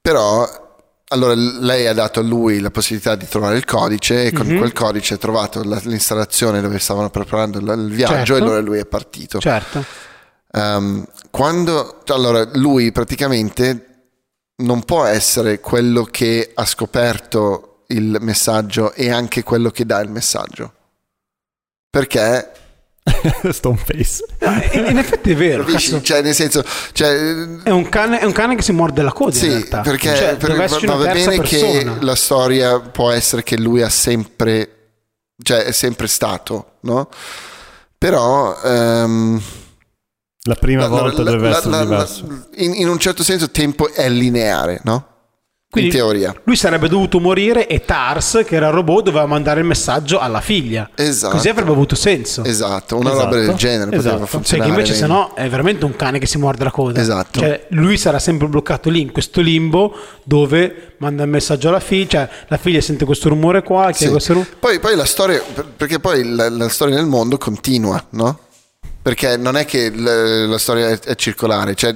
[SPEAKER 1] Però, allora lei ha dato a lui la possibilità di trovare il codice e con
[SPEAKER 2] Mhm.
[SPEAKER 1] quel codice ha trovato la- l'installazione dove stavano preparando il, il viaggio
[SPEAKER 2] Certo.
[SPEAKER 1] e allora lui è partito.
[SPEAKER 2] Certo.
[SPEAKER 1] Ehm, quando, allora, lui praticamente non può essere quello che ha scoperto il messaggio e anche quello che dà il messaggio. Perché
[SPEAKER 3] Stone Face.
[SPEAKER 2] In, in effetti è vero.
[SPEAKER 1] Cioè, nel senso, cioè,
[SPEAKER 2] È un, cane, è un cane che si morde la coda in
[SPEAKER 1] sì,
[SPEAKER 2] realtà.
[SPEAKER 1] perché
[SPEAKER 2] Cioè,
[SPEAKER 1] per- va, va bene
[SPEAKER 2] persona.
[SPEAKER 1] che la storia può essere che lui ha sempre, cioè è sempre stato, no? Però ehm,
[SPEAKER 3] La prima volta
[SPEAKER 1] la-
[SPEAKER 3] deve
[SPEAKER 1] la-
[SPEAKER 3] essere
[SPEAKER 1] la-
[SPEAKER 3] diverso.
[SPEAKER 1] la- in, in un certo senso tempo è lineare, no?
[SPEAKER 2] Quindi
[SPEAKER 1] in teoria.
[SPEAKER 2] Lui sarebbe dovuto morire e Tars, che era il robot, doveva mandare il messaggio alla figlia.
[SPEAKER 1] Esatto.
[SPEAKER 2] Così avrebbe avuto senso.
[SPEAKER 1] Esatto, una
[SPEAKER 3] Esatto.
[SPEAKER 1] roba del genere poteva
[SPEAKER 3] Esatto.
[SPEAKER 2] Cioè,
[SPEAKER 1] funzionare.
[SPEAKER 2] che invece
[SPEAKER 1] vedi?
[SPEAKER 2] se no è veramente un cane che si morde la coda.
[SPEAKER 1] Esatto.
[SPEAKER 2] Cioè, lui sarà sempre bloccato lì in questo limbo dove manda il messaggio alla figlia, cioè la figlia sente questo rumore qua,
[SPEAKER 1] Sì.
[SPEAKER 2] questo rumore.
[SPEAKER 1] Poi, poi la storia, per- perché poi la, la storia nel mondo continua, no? Perché non è che l- la storia è, è circolare, cioè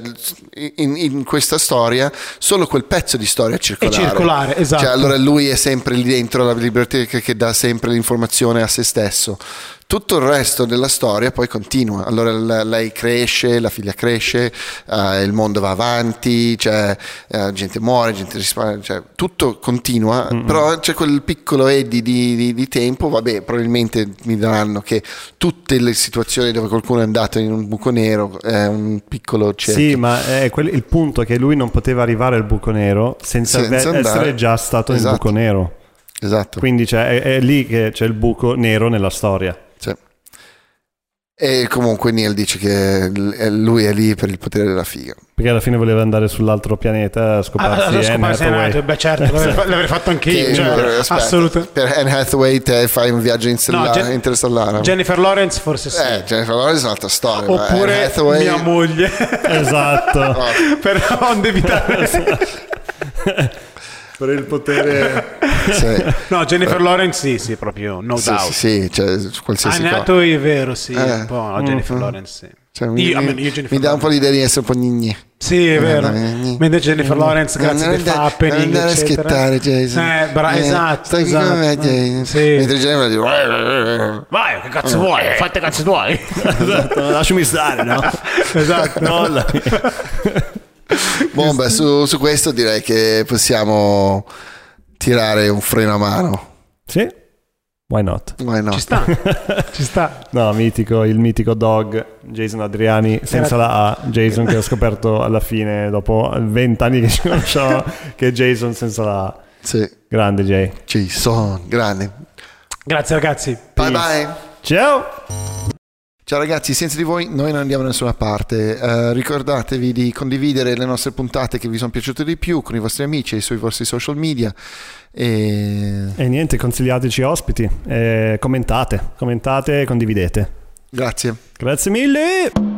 [SPEAKER 1] in, in questa storia solo quel pezzo di storia è circolare.
[SPEAKER 2] circolare, esatto.
[SPEAKER 1] Cioè, allora lui è sempre lì dentro la biblioteca che dà sempre l'informazione a se stesso. Tutto il resto della storia poi continua. Allora l- lei cresce, la figlia cresce, eh, il mondo va avanti, cioè, eh, gente muore, gente risparmia, cioè, tutto continua, però c'è quel piccolo eddy di, di- di tempo, vabbè, probabilmente mi daranno che tutte le situazioni dove qualcuno è andato in un buco nero è un piccolo cerchio.
[SPEAKER 3] Sì, ma è quel- il punto è che lui non poteva arrivare al buco nero senza,
[SPEAKER 1] Senza andare.
[SPEAKER 3] essere già stato nel
[SPEAKER 1] Esatto.
[SPEAKER 3] buco nero.
[SPEAKER 1] Esatto.
[SPEAKER 3] Quindi cioè, è, è lì che c'è il buco nero nella storia.
[SPEAKER 1] E comunque Neil dice che lui è lì per il potere della figa.
[SPEAKER 3] Perché alla fine voleva andare sull'altro pianeta a
[SPEAKER 2] Ah,
[SPEAKER 3] scoparsi
[SPEAKER 2] allora,
[SPEAKER 3] Anne
[SPEAKER 2] scoparsi Anne
[SPEAKER 3] Hathaway.
[SPEAKER 2] Beh, certo, l'avrei, l'avrei fatto anche io. Cioè,
[SPEAKER 1] per, aspetta,
[SPEAKER 2] assolutamente.
[SPEAKER 1] per Anne Hathaway te fai un viaggio in
[SPEAKER 2] No, Gen-
[SPEAKER 1] interstellare.
[SPEAKER 2] Jennifer Lawrence forse sì.
[SPEAKER 1] eh, Jennifer Lawrence è un'altra storia.
[SPEAKER 2] Oppure
[SPEAKER 1] Hathaway,
[SPEAKER 2] mia moglie.
[SPEAKER 3] Esatto.
[SPEAKER 1] no,
[SPEAKER 2] per non evitare.
[SPEAKER 3] per il potere...
[SPEAKER 1] sì.
[SPEAKER 2] No, Jennifer Lawrence sì, sì, proprio, no
[SPEAKER 1] Sì,
[SPEAKER 2] doubt.
[SPEAKER 1] sì, sì, cioè, qualsiasi cosa.
[SPEAKER 2] Hathaway è vero, sì,
[SPEAKER 1] Eh.
[SPEAKER 2] un po', no, Jennifer
[SPEAKER 1] Mhm.
[SPEAKER 2] Lawrence sì.
[SPEAKER 1] Cioè, mi,
[SPEAKER 2] Io-
[SPEAKER 1] mi-
[SPEAKER 2] io
[SPEAKER 1] mi dà un po' l'idea di essere un po' gnigni.
[SPEAKER 2] Sì, è vero.
[SPEAKER 1] Eh, eh,
[SPEAKER 2] Mentre Jennifer Lawrence, grazie ai
[SPEAKER 1] andare-
[SPEAKER 2] happening,
[SPEAKER 1] non andare a schettare, Jason.
[SPEAKER 2] Eh, bra-
[SPEAKER 1] Eh,
[SPEAKER 2] esatto,
[SPEAKER 1] stai
[SPEAKER 2] esatto.
[SPEAKER 1] me, Jason.
[SPEAKER 2] Sì.
[SPEAKER 1] Mentre Jennifer dice...
[SPEAKER 2] Vai, che cazzo vuoi? Fate cazzo tuoi.
[SPEAKER 3] esatto, lasciami stare, no?
[SPEAKER 2] esatto.
[SPEAKER 3] Molla.
[SPEAKER 1] Boh, beh, su, su questo direi che possiamo tirare un freno a mano.
[SPEAKER 3] Sì? Why not?
[SPEAKER 1] Why not?
[SPEAKER 2] Ci sta, ci sta.
[SPEAKER 3] No, mitico, il mitico dog Jason Adriani senza la A, Jason che ho scoperto alla fine dopo 20 anni che ci conosciamo che è Jason senza la A.
[SPEAKER 1] Sì,
[SPEAKER 3] Grande Jay.
[SPEAKER 1] Jason, grande.
[SPEAKER 2] Grazie ragazzi.
[SPEAKER 1] Bye bye.
[SPEAKER 3] Ciao!
[SPEAKER 1] Ciao ragazzi, senza di voi noi non andiamo da nessuna parte. Eh, ricordatevi di condividere le nostre puntate che vi sono piaciute di più con i vostri amici e sui vostri social media. E
[SPEAKER 3] E niente, consigliateci ospiti, eh, commentate, commentate e condividete.
[SPEAKER 1] grazie.
[SPEAKER 3] Grazie mille!